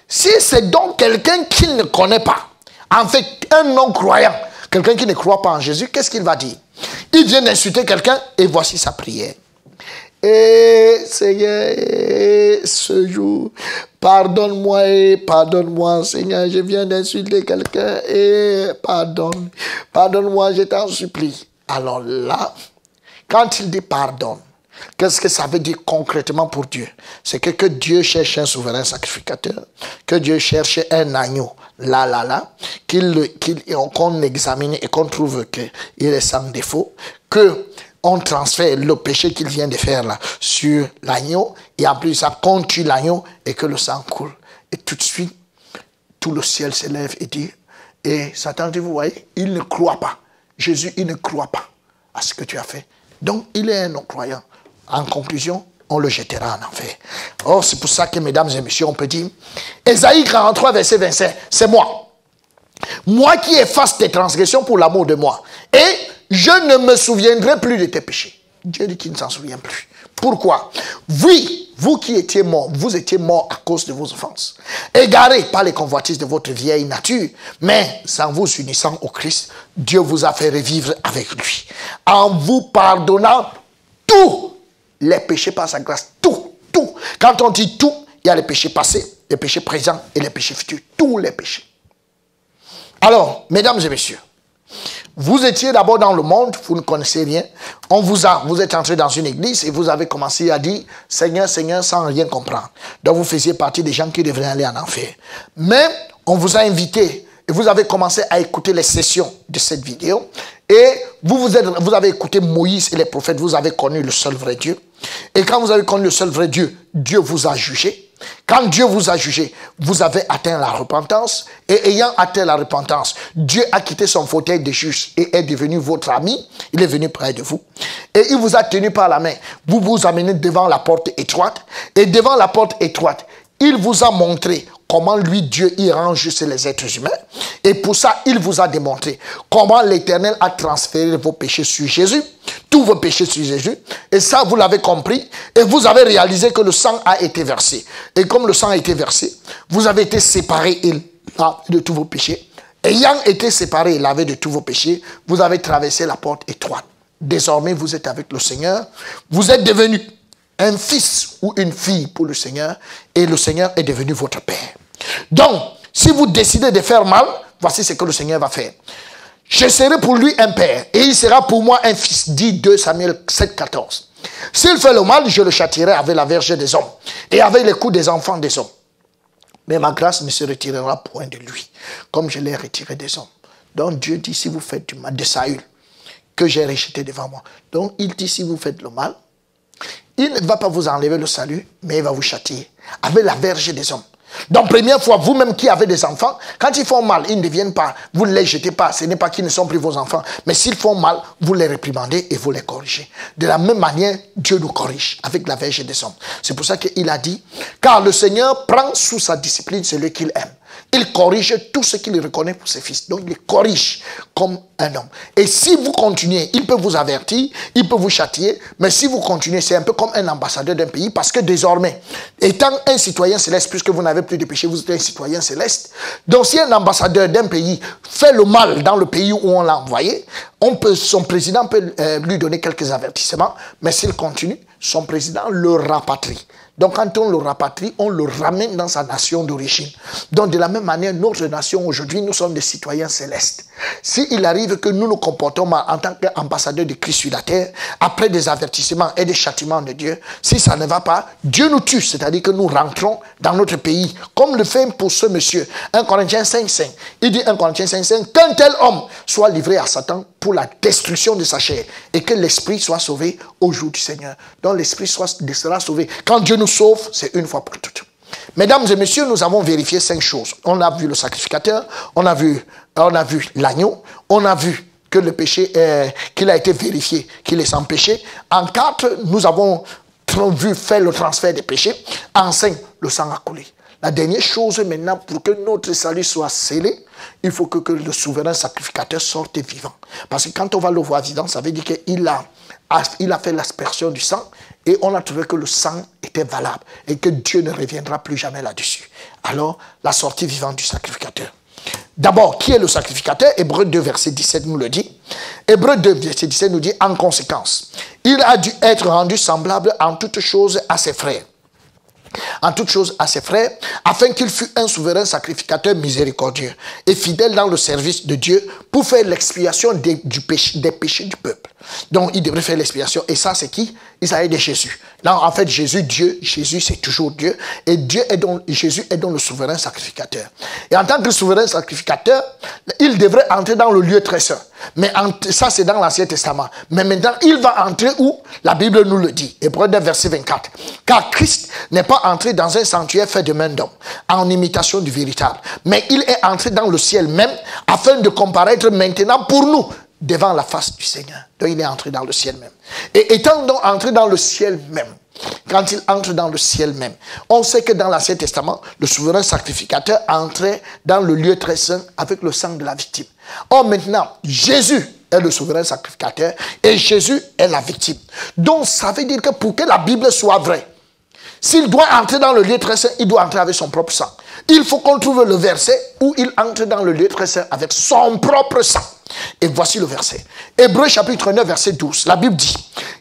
si c'est donc quelqu'un qui ne connaît pas, en fait un non-croyant, quelqu'un qui ne croit pas en Jésus, qu'est-ce qu'il va dire? Il vient d'insulter quelqu'un et voici sa prière. Et Seigneur, ce jour, pardonne-moi et pardonne-moi, Seigneur, je viens d'insulter quelqu'un et pardonne, pardonne-moi, je t'en supplie. Alors là, quand il dit pardonne, Qu'est-ce que ça veut dire concrètement pour Dieu? C'est que, que Dieu cherche un souverain sacrificateur, que Dieu cherche un agneau, là, là, là, qu'on examine et qu'on trouve qu'il est sans défaut, que on transfère le péché qu'il vient de faire sur l'agneau, et en plus ça tue l'agneau et que le sang coule. Et tout de suite, tout le ciel s'élève et dit, et Satan dit, vous voyez, il ne croit pas. Jésus, il ne croit pas à ce que tu as fait. Donc, il est un non-croyant. En conclusion, on le jettera en enfer. Oh, c'est pour ça que, mesdames et messieurs, on peut dire, Esaïe 43, verset 25, c'est moi. Moi qui efface tes transgressions pour l'amour de moi. Et je ne me souviendrai plus de tes péchés. Dieu dit qu'il ne s'en souvient plus. Pourquoi? Oui, vous qui étiez morts, vous étiez morts à cause de vos offenses, égarés par les convoitises de votre vieille nature, mais en vous unissant au Christ, Dieu vous a fait revivre avec lui, en vous pardonnant tous les péchés par sa grâce, tout, tout. Quand on dit tout, il y a les péchés passés, les péchés présents et les péchés futurs, tous les péchés. Alors, mesdames et messieurs, vous étiez d'abord dans le monde, vous ne connaissez rien. On vous a, vous êtes entré dans une église et vous avez commencé à dire Seigneur, Seigneur, sans rien comprendre. Donc vous faisiez partie des gens qui devraient aller en enfer. Mais on vous a invité et vous avez commencé à écouter les sessions de cette vidéo. Et vous, vous, êtes, vous avez écouté Moïse et les prophètes, vous avez connu le seul vrai Dieu. Et quand vous avez connu le seul vrai Dieu, Dieu vous a jugé. Quand Dieu vous a jugé, vous avez atteint la repentance. Et ayant atteint la repentance, Dieu a quitté son fauteuil de juge et est devenu votre ami. Il est venu près de vous. Et il vous a tenu par la main. Vous vous amenez devant la porte étroite. Et devant la porte étroite, il vous a montré comment lui, Dieu, y rend juste les êtres humains. Et pour ça, il vous a démontré comment l'Éternel a transféré vos péchés sur Jésus, tous vos péchés sur Jésus. Et ça, vous l'avez compris. Et vous avez réalisé que le sang a été versé. Et comme le sang a été versé, vous avez été séparés de tous vos péchés. Ayant été séparés et lavé de tous vos péchés, vous avez traversé la porte étroite. Désormais, vous êtes avec le Seigneur. Vous êtes devenu un fils ou une fille pour le Seigneur et le Seigneur est devenu votre Père. Donc, si vous décidez de faire mal, voici ce que le Seigneur va faire. Je serai pour lui un père et il sera pour moi un fils, dit 2 Samuel 7, 14. S'il fait le mal, je le châtirai avec la verge des hommes et avec les coups des enfants des hommes. Mais ma grâce ne se retirera point de lui, comme je l'ai retiré des hommes. Donc Dieu dit, si vous faites du mal de Saül, que j'ai rejeté devant moi. Donc il dit, si vous faites le mal, il ne va pas vous enlever le salut, mais il va vous châtier avec la verge des hommes. Donc, première fois, vous-même qui avez des enfants, quand ils font mal, ils ne deviennent pas, vous ne les jetez pas. Ce n'est pas qu'ils ne sont plus vos enfants. Mais s'ils font mal, vous les réprimandez et vous les corrigez. De la même manière, Dieu nous corrige avec la verge des hommes. C'est pour ça qu'il a dit, car le Seigneur prend sous sa discipline celui qu'il aime. Il corrige tout ce qu'il reconnaît pour ses fils. Donc, il corrige comme un homme. Et si vous continuez, il peut vous avertir, il peut vous châtier, mais si vous continuez, c'est un peu comme un ambassadeur d'un pays, parce que désormais, étant un citoyen céleste, puisque vous n'avez plus de péché, vous êtes un citoyen céleste. Donc, si un ambassadeur d'un pays fait le mal dans le pays où on l'a envoyé, on peut, son président peut euh, lui donner quelques avertissements, mais s'il continue, son président le rapatrie. Donc quand on le rapatrie, on le ramène dans sa nation d'origine. Donc de la même manière, notre nation aujourd'hui, nous sommes des citoyens célestes. S'il arrive que nous nous comportons mal en tant qu'ambassadeurs de Christ sur la terre, après des avertissements et des châtiments de Dieu, si ça ne va pas, Dieu nous tue, c'est-à-dire que nous rentrons dans notre pays, comme le fait pour ce monsieur. 1 Corinthiens 5, 5. Il dit 1 Corinthiens 5, 5, qu'un tel homme soit livré à Satan pour la destruction de sa chair et que l'esprit soit sauvé au jour du Seigneur. Donc l'esprit sera sauvé. Quand Dieu nous sauve, c'est une fois pour toutes. Mesdames et messieurs, nous avons vérifié cinq choses. On a vu le sacrificateur, on a vu, on a vu l'agneau, on a vu que le péché, qu'il a été vérifié, qu'il est sans péché. En quatre, nous avons vu faire le transfert des péchés. En cinq, le sang a coulé. La dernière chose maintenant, pour que notre salut soit scellé, il faut que, que le souverain sacrificateur sorte vivant. Parce que quand on va le voir vivant, ça veut dire qu'il a, il a fait l'aspersion du sang et on a trouvé que le sang était valable et que Dieu ne reviendra plus jamais là-dessus. Alors, la sortie vivante du sacrificateur. D'abord, qui est le sacrificateur? Hébreu 2, verset 17 nous le dit. Hébreu 2, verset 17 nous dit, en conséquence, il a dû être rendu semblable en toutes choses à ses frères en toutes choses à ses frères, afin qu'il fût un souverain sacrificateur miséricordieux et fidèle dans le service de Dieu pour faire l'expiation des, des péchés du peuple. Donc, il devrait faire l'expiation. Et ça, c'est qui? S'agit de Jésus. Là, en fait, Jésus, Dieu, Jésus, c'est toujours Dieu. Et Dieu est donc, Jésus est donc le souverain sacrificateur. Et en tant que souverain sacrificateur, il devrait entrer dans le lieu très saint. Mais ça, c'est dans l'Ancien Testament. Mais maintenant, il va entrer où? La Bible nous le dit. Hébreu 9, verset 24. Car Christ n'est pas entré dans un sanctuaire fait de main d'homme, en imitation du véritable. Mais il est entré dans le ciel même, afin de comparaître maintenant pour nous devant la face du Seigneur. Donc il est entré dans le ciel même. Et étant donc entré dans le ciel même, quand il entre dans le ciel même, on sait que dans l'Ancien Testament, le souverain sacrificateur entrait dans le lieu très saint avec le sang de la victime. Or maintenant, Jésus est le souverain sacrificateur et Jésus est la victime. Donc ça veut dire que pour que la Bible soit vraie, s'il doit entrer dans le lieu très saint, il doit entrer avec son propre sang. Il faut qu'on trouve le verset où il entre dans le lieu très saint avec son propre sang. Et voici le verset. Hébreu chapitre 9, verset 12. La Bible dit,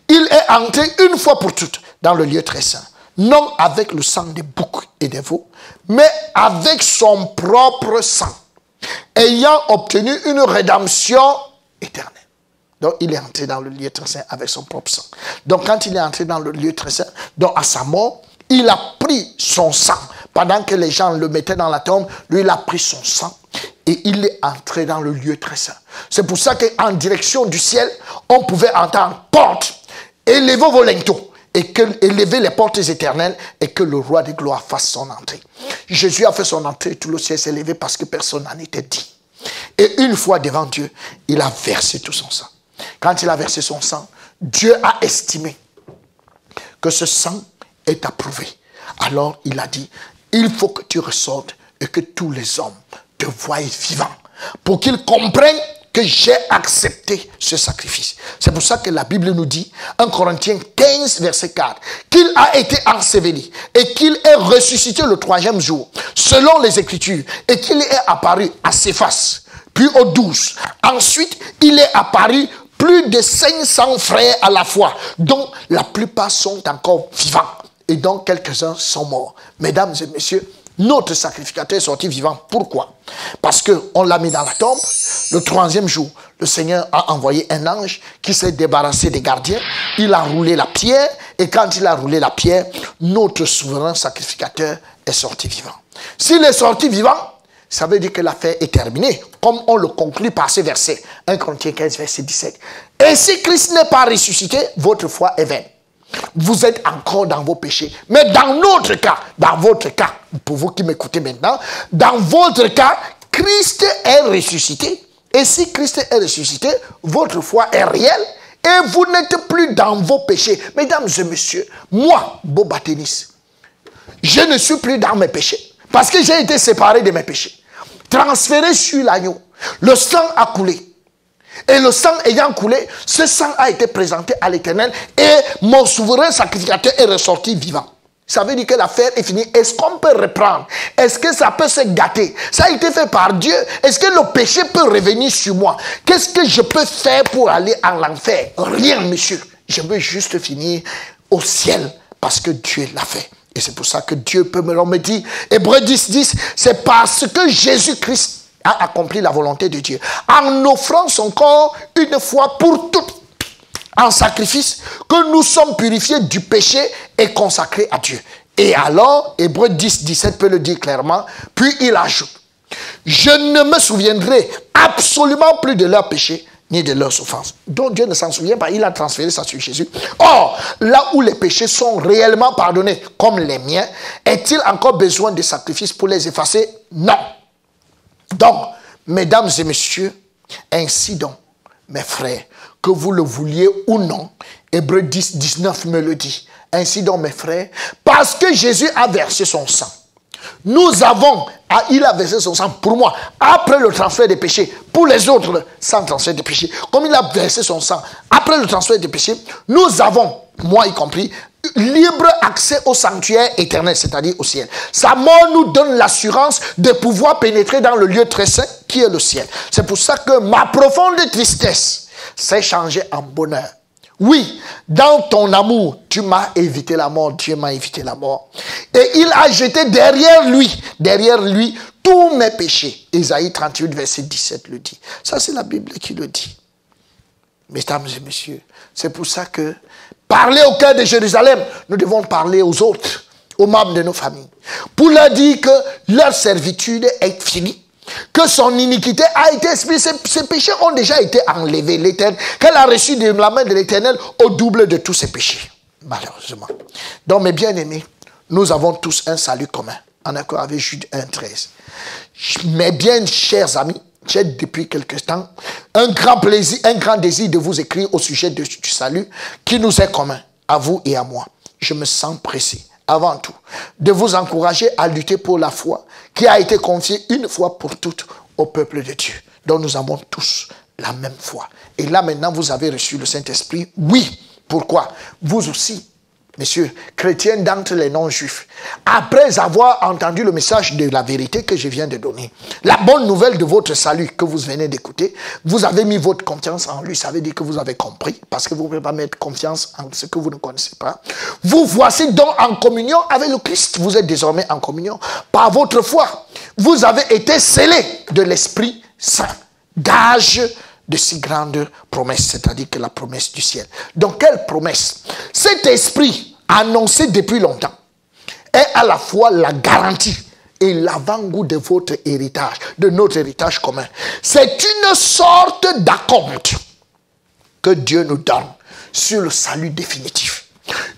il est entré une fois pour toutes dans le lieu très saint, non avec le sang des boucs et des veaux, mais avec son propre sang, ayant obtenu une rédemption éternelle. Donc, il est entré dans le lieu très saint avec son propre sang. Donc, quand il est entré dans le lieu très saint, donc à sa mort, il a pris son sang. Pendant que les gens le mettaient dans la tombe, lui, il a pris son sang et il est entré dans le lieu très saint. C'est pour ça qu'en direction du ciel, on pouvait entendre porte, élevez vos linteaux et que les portes éternelles et que le roi de gloire fasse son entrée. Jésus a fait son entrée, tout le ciel s'est levé parce que personne n'en était dit. Et une fois devant Dieu, il a versé tout son sang. Quand il a versé son sang, Dieu a estimé que ce sang approuvé. Alors il a dit, il faut que tu ressortes et que tous les hommes te voient vivant pour qu'ils comprennent que j'ai accepté ce sacrifice. C'est pour ça que la Bible nous dit, 1 Corinthiens 15, verset 4, qu'il a été enseveli et qu'il est ressuscité le troisième jour, selon les Écritures, et qu'il est apparu à ses faces, puis aux douze. Ensuite, il est apparu plus de 500 frères à la fois, dont la plupart sont encore vivants, et dont quelques-uns sont morts. Mesdames et messieurs, notre sacrificateur est sorti vivant. Pourquoi? Parce qu'on l'a mis dans la tombe. Le troisième jour, le Seigneur a envoyé un ange qui s'est débarrassé des gardiens. Il a roulé la pierre. Et quand il a roulé la pierre, notre souverain sacrificateur est sorti vivant. S'il est sorti vivant, ça veut dire que l'affaire est terminée, comme on le conclut par ce verset. 1 Corinthiens 15, verset 17. Et si Christ n'est pas ressuscité, votre foi est vaine vous êtes encore dans vos péchés. Mais dans notre cas, dans votre cas, pour vous qui m'écoutez maintenant, dans votre cas, Christ est ressuscité. Et si Christ est ressuscité, votre foi est réelle et vous n'êtes plus dans vos péchés. Mesdames et messieurs, moi, Boba Tennis, je ne suis plus dans mes péchés parce que j'ai été séparé de mes péchés. Transféré sur l'agneau. Le sang a coulé. Et le sang ayant coulé, ce sang a été présenté à l'Éternel et mon souverain sacrificateur est ressorti vivant. Ça veut dire que l'affaire est finie. Est-ce qu'on peut reprendre? Est-ce que ça peut se gâter? Ça a été fait par Dieu. Est-ce que le péché peut revenir sur moi? Qu'est-ce que je peux faire pour aller en enfer? Rien, monsieur. Je veux juste finir au ciel parce que Dieu l'a fait. Et c'est pour ça que Dieu peut me remettre. Hébreu 10, 10, c'est parce que Jésus-Christ a accompli la volonté de Dieu en offrant son corps une fois pour toutes en sacrifice que nous sommes purifiés du péché et consacrés à Dieu. Et alors, Hébreu 10, 17 peut le dire clairement, puis il ajoute, je ne me souviendrai absolument plus de leurs péchés ni de leurs souffrances. Donc Dieu ne s'en souvient pas, il a transféré ça sur Jésus. Or, là où les péchés sont réellement pardonnés, comme les miens, est-il encore besoin de sacrifices pour les effacer? Non. Donc, mesdames et messieurs, ainsi donc, mes frères, que vous le vouliez ou non, Hébreu 10, 19 me le dit. Ainsi donc, mes frères, parce que Jésus a versé son sang, nous avons, ah, il a versé son sang pour moi, après le transfert des péchés, pour les autres, sans transfert des péchés. Comme il a versé son sang après le transfert des péchés, nous avons, moi y compris, libre accès au sanctuaire éternel, c'est-à-dire au ciel. Sa mort nous donne l'assurance de pouvoir pénétrer dans le lieu très saint qui est le ciel. C'est pour ça que ma profonde tristesse s'est changée en bonheur. Oui, dans ton amour, tu m'as évité la mort, Dieu m'a évité la mort. Et il a jeté derrière lui, derrière lui, tous mes péchés. Ésaïe 38, verset 17 le dit. Ça, c'est la Bible qui le dit. Mesdames et messieurs, c'est pour ça que parler au cœur de Jérusalem, nous devons parler aux autres, aux membres de nos familles, pour leur dire que leur servitude est finie que son iniquité a été exprimée. Ses, péchés ont déjà été enlevés. Qu'elle a reçu de la main de l'éternel au double de tous ses péchés. Malheureusement. Donc, mes bien-aimés, nous avons tous un salut commun, en accord avec Jude 1.13. Mes bien chers amis, j'ai depuis quelque temps un grand plaisir, un grand désir de vous écrire au sujet du salut qui nous est commun, à vous et à moi. Je me sens pressé avant tout, de vous encourager à lutter pour la foi qui a été confiée une fois pour toutes au peuple de Dieu, dont nous avons tous la même foi. Et là maintenant, vous avez reçu le Saint-Esprit. Oui. Pourquoi? Vous aussi, messieurs, chrétiens d'entre les non-juifs, après avoir entendu le message de la vérité que je viens de donner, la bonne nouvelle de votre salut que vous venez d'écouter, vous avez mis votre confiance en lui. Ça veut dire que vous avez compris, parce que vous ne pouvez pas mettre confiance en ce que vous ne connaissez pas. Vous voici donc en communion avec le Christ. Vous êtes désormais en communion par votre foi. Vous avez été scellés de l'Esprit Saint, gage de si grandes promesses, c'est-à-dire que la promesse du ciel. Donc, quelle promesse? Cet esprit annoncé depuis longtemps est à la fois la garantie et l'avant-goût de votre héritage, de notre héritage commun. C'est une sorte d'acompte que Dieu nous donne sur le salut définitif.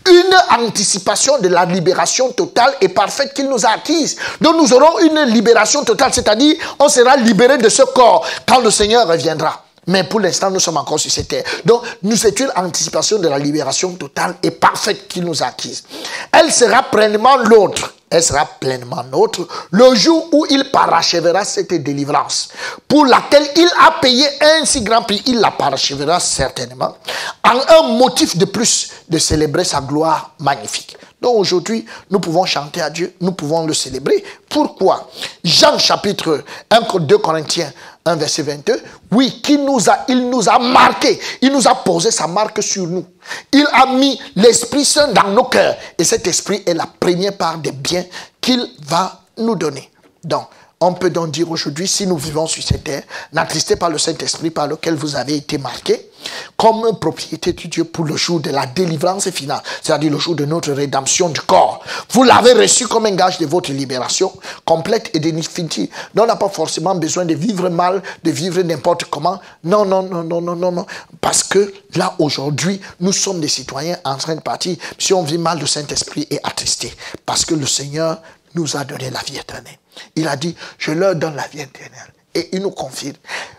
Une anticipation de la libération totale et parfaite qu'il nous a acquise. Donc nous aurons une libération totale, c'est-à-dire on sera libéré de ce corps quand le Seigneur reviendra. Mais pour l'instant, nous sommes encore sur cette terre. Donc, nous c'est une anticipation de la libération totale et parfaite qu'il nous a acquise. Elle sera pleinement l'autre. Elle sera pleinement nôtre le jour où il parachèvera cette délivrance, pour laquelle il a payé un si grand prix. Il la parachèvera certainement en un motif de plus de célébrer sa gloire magnifique. Donc aujourd'hui, nous pouvons chanter à Dieu, nous pouvons le célébrer. Pourquoi? Jean chapitre 1, 2 Corinthiens 1, verset 22, oui, qui nous a, il nous a marqué, il nous a posé sa marque sur nous. Il a mis l'Esprit Saint dans nos cœurs. Et cet Esprit est la première part des biens qu'il va nous donner. Donc, on peut donc dire aujourd'hui, si nous vivons sur cette terre, n'attristez pas le Saint-Esprit par lequel vous avez été marqué comme propriété de Dieu pour le jour de la délivrance finale, c'est-à-dire le jour de notre rédemption du corps. Vous l'avez reçu comme un gage de votre libération complète et définitive. Donc on n'a pas forcément besoin de vivre mal, de vivre n'importe comment. Non, non, non, non, non, non, non. Parce que là, aujourd'hui, nous sommes des citoyens en train de partir. Si on vit mal, le Saint-Esprit est attristé. Parce que le Seigneur nous a donné la vie éternelle. Il a dit, je leur donne la vie éternelle. Et il nous confirme.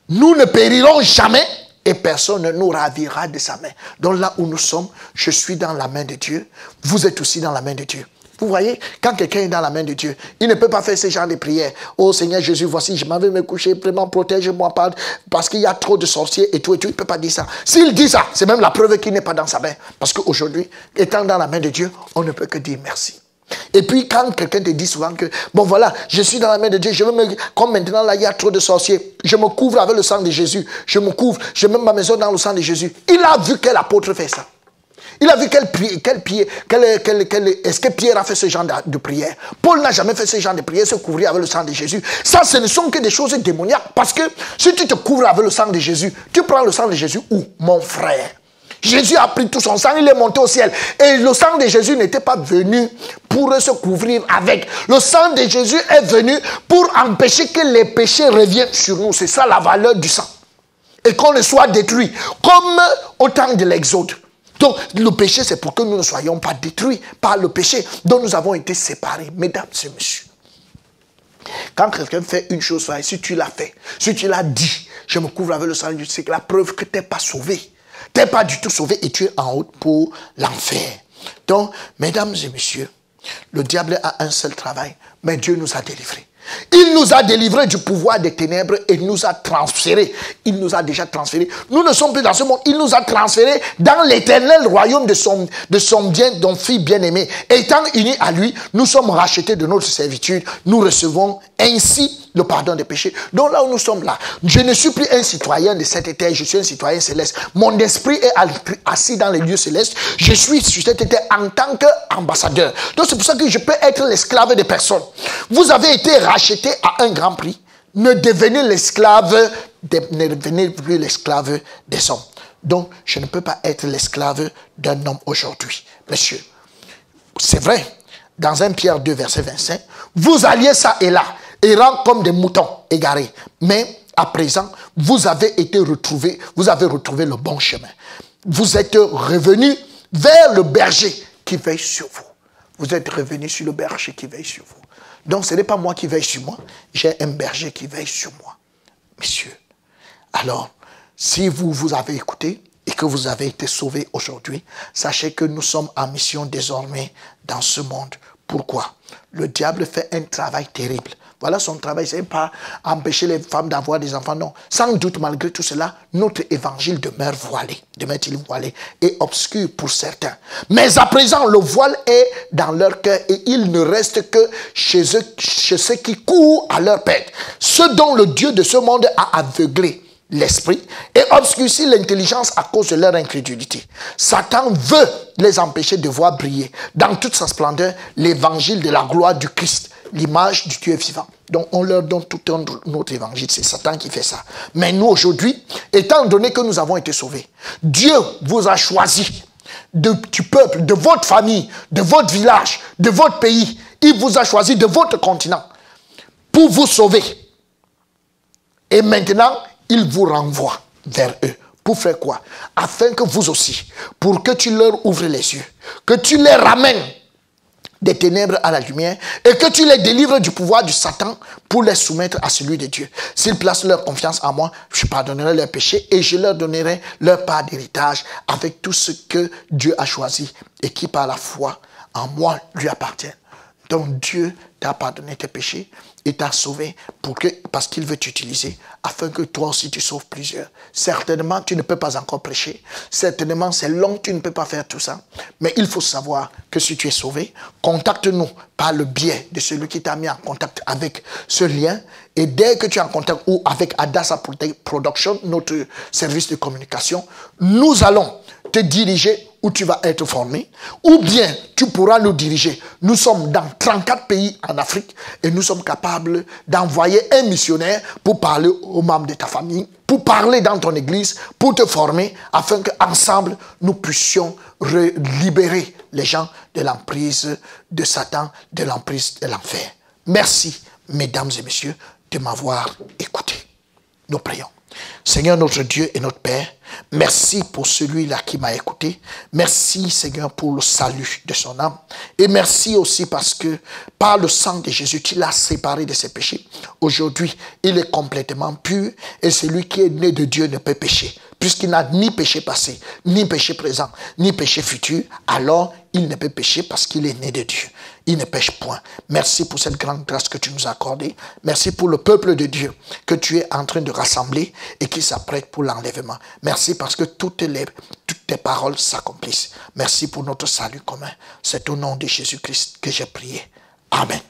Nous ne périrons jamais et personne ne nous ravira de sa main. Donc là où nous sommes, je suis dans la main de Dieu. Vous êtes aussi dans la main de Dieu. Vous voyez, quand quelqu'un est dans la main de Dieu, il ne peut pas faire ce genre de prières. Oh Seigneur Jésus, voici, je m'en vais me coucher, vraiment protège-moi parce qu'il y a trop de sorciers et tout et tout. Il ne peut pas dire ça. S'il dit ça, c'est même la preuve qu'il n'est pas dans sa main. Parce qu'aujourd'hui, étant dans la main de Dieu, on ne peut que dire merci. Et puis quand quelqu'un te dit souvent que, bon voilà, je suis dans la main de Dieu, je veux me, comme maintenant là, il y a trop de sorciers, je me couvre avec le sang de Jésus, je me couvre, je mets ma maison dans le sang de Jésus. Il a vu quel apôtre fait ça. Il a vu quel, quel pied, quel, quel, est-ce que Pierre a fait ce genre de, prière? Paul n'a jamais fait ce genre de prière, se couvrir avec le sang de Jésus. Ça, ce ne sont que des choses démoniaques. Parce que si tu te couvres avec le sang de Jésus, tu prends le sang de Jésus où Mon frère? Jésus a pris tout son sang, il est monté au ciel. Et le sang de Jésus n'était pas venu pour se couvrir avec. Le sang de Jésus est venu pour empêcher que les péchés reviennent sur nous. C'est ça la valeur du sang. Et qu'on ne soit détruit. Comme au temps de l'Exode. Donc, le péché, c'est pour que nous ne soyons pas détruits par le péché dont nous avons été séparés. Mesdames et messieurs, quand quelqu'un fait une chose, si tu l'as fait, si tu l'as dit, je me couvre avec le sang de Dieu, c'est la preuve que tu n'es pas sauvé. Tu n'es pas du tout sauvé et tu es en route pour l'enfer. Donc, mesdames et messieurs, le diable a un seul travail, mais Dieu nous a délivrés. Il nous a délivrés du pouvoir des ténèbres et nous a transférés. Il nous a déjà transférés. Nous ne sommes plus dans ce monde. Il nous a transférés dans l'éternel royaume de son, de son bien, dont fils bien-aimé. Étant unis à lui, nous sommes rachetés de notre servitude. Nous recevons ainsi le pardon des péchés. Donc là où nous sommes là, je ne suis plus un citoyen de cette terre, je suis un citoyen céleste. Mon esprit est assis dans les lieux célestes. Je suis sur cette terre en tant qu'ambassadeur. Donc c'est pour ça que je peux être l'esclave des personnes. Vous avez été racheté à un grand prix. Ne devenez l'esclave, ne devenez plus l'esclave des hommes. Donc je ne peux pas être l'esclave d'un homme aujourd'hui. Monsieur, c'est vrai, dans un Pierre 2, verset 25, vous alliez ça et là errant comme des moutons égarés. Mais à présent, vous avez été retrouvés, vous avez retrouvé le bon chemin. Vous êtes revenu vers le berger qui veille sur vous. Vous êtes revenu sur le berger qui veille sur vous. Donc ce n'est pas moi qui veille sur moi, j'ai un berger qui veille sur moi. Messieurs, alors, si vous vous avez écouté et que vous avez été sauvés aujourd'hui, sachez que nous sommes en mission désormais dans ce monde. Pourquoi? Le diable fait un travail terrible voilà son travail, c'est pas empêcher les femmes d'avoir des enfants, non. Sans doute, malgré tout cela, notre évangile demeure voilé, demeure-t-il voilé et obscur pour certains. Mais à présent, le voile est dans leur cœur et il ne reste que chez eux, chez ceux qui courent à leur perte. Ce dont le Dieu de ce monde a aveuglé l'esprit et obscurci l'intelligence à cause de leur incrédulité. Satan veut les empêcher de voir briller dans toute sa splendeur l'évangile de la gloire du Christ l'image du Dieu vivant. Donc on leur donne tout un autre évangile. C'est Satan qui fait ça. Mais nous aujourd'hui, étant donné que nous avons été sauvés, Dieu vous a choisi du peuple, de votre famille, de votre village, de votre pays. Il vous a choisi de votre continent pour vous sauver. Et maintenant, il vous renvoie vers eux. Pour faire quoi? Afin que vous aussi, pour que tu leur ouvres les yeux, que tu les ramènes des ténèbres à la lumière et que tu les délivres du pouvoir du Satan pour les soumettre à celui de Dieu. S'ils placent leur confiance en moi, je pardonnerai leurs péchés et je leur donnerai leur part d'héritage avec tout ce que Dieu a choisi et qui par la foi en moi lui appartient. Donc Dieu t'a pardonné tes péchés et t'a sauvé pour que, parce qu'il veut t'utiliser afin que toi aussi tu sauves plusieurs. Certainement, tu ne peux pas encore prêcher. Certainement, c'est long, tu ne peux pas faire tout ça. Mais il faut savoir que si tu es sauvé, contacte-nous par le biais de celui qui t'a mis en contact avec ce lien. Et dès que tu es en contact ou avec Adassa Production, notre service de communication, nous allons te diriger où tu vas être formé, ou bien tu pourras nous diriger. Nous sommes dans 34 pays en Afrique et nous sommes capables d'envoyer un missionnaire pour parler aux membres de ta famille, pour parler dans ton église, pour te former, afin qu'ensemble nous puissions libérer les gens de l'emprise de Satan, de l'emprise de l'enfer. Merci, mesdames et messieurs, de m'avoir écouté. Nous prions. Seigneur notre Dieu et notre Père, merci pour celui-là qui m'a écouté. Merci Seigneur pour le salut de son âme. Et merci aussi parce que par le sang de Jésus, tu l'as séparé de ses péchés. Aujourd'hui, il est complètement pur et celui qui est né de Dieu ne peut pécher. Puisqu'il n'a ni péché passé, ni péché présent, ni péché futur, alors il ne peut pécher parce qu'il est né de Dieu il ne pêche point. Merci pour cette grande grâce que tu nous as accordée. Merci pour le peuple de Dieu que tu es en train de rassembler et qui s'apprête pour l'enlèvement. Merci parce que toutes, toutes tes paroles s'accomplissent. Merci pour notre salut commun. C'est au nom de Jésus-Christ que j'ai prié. Amen.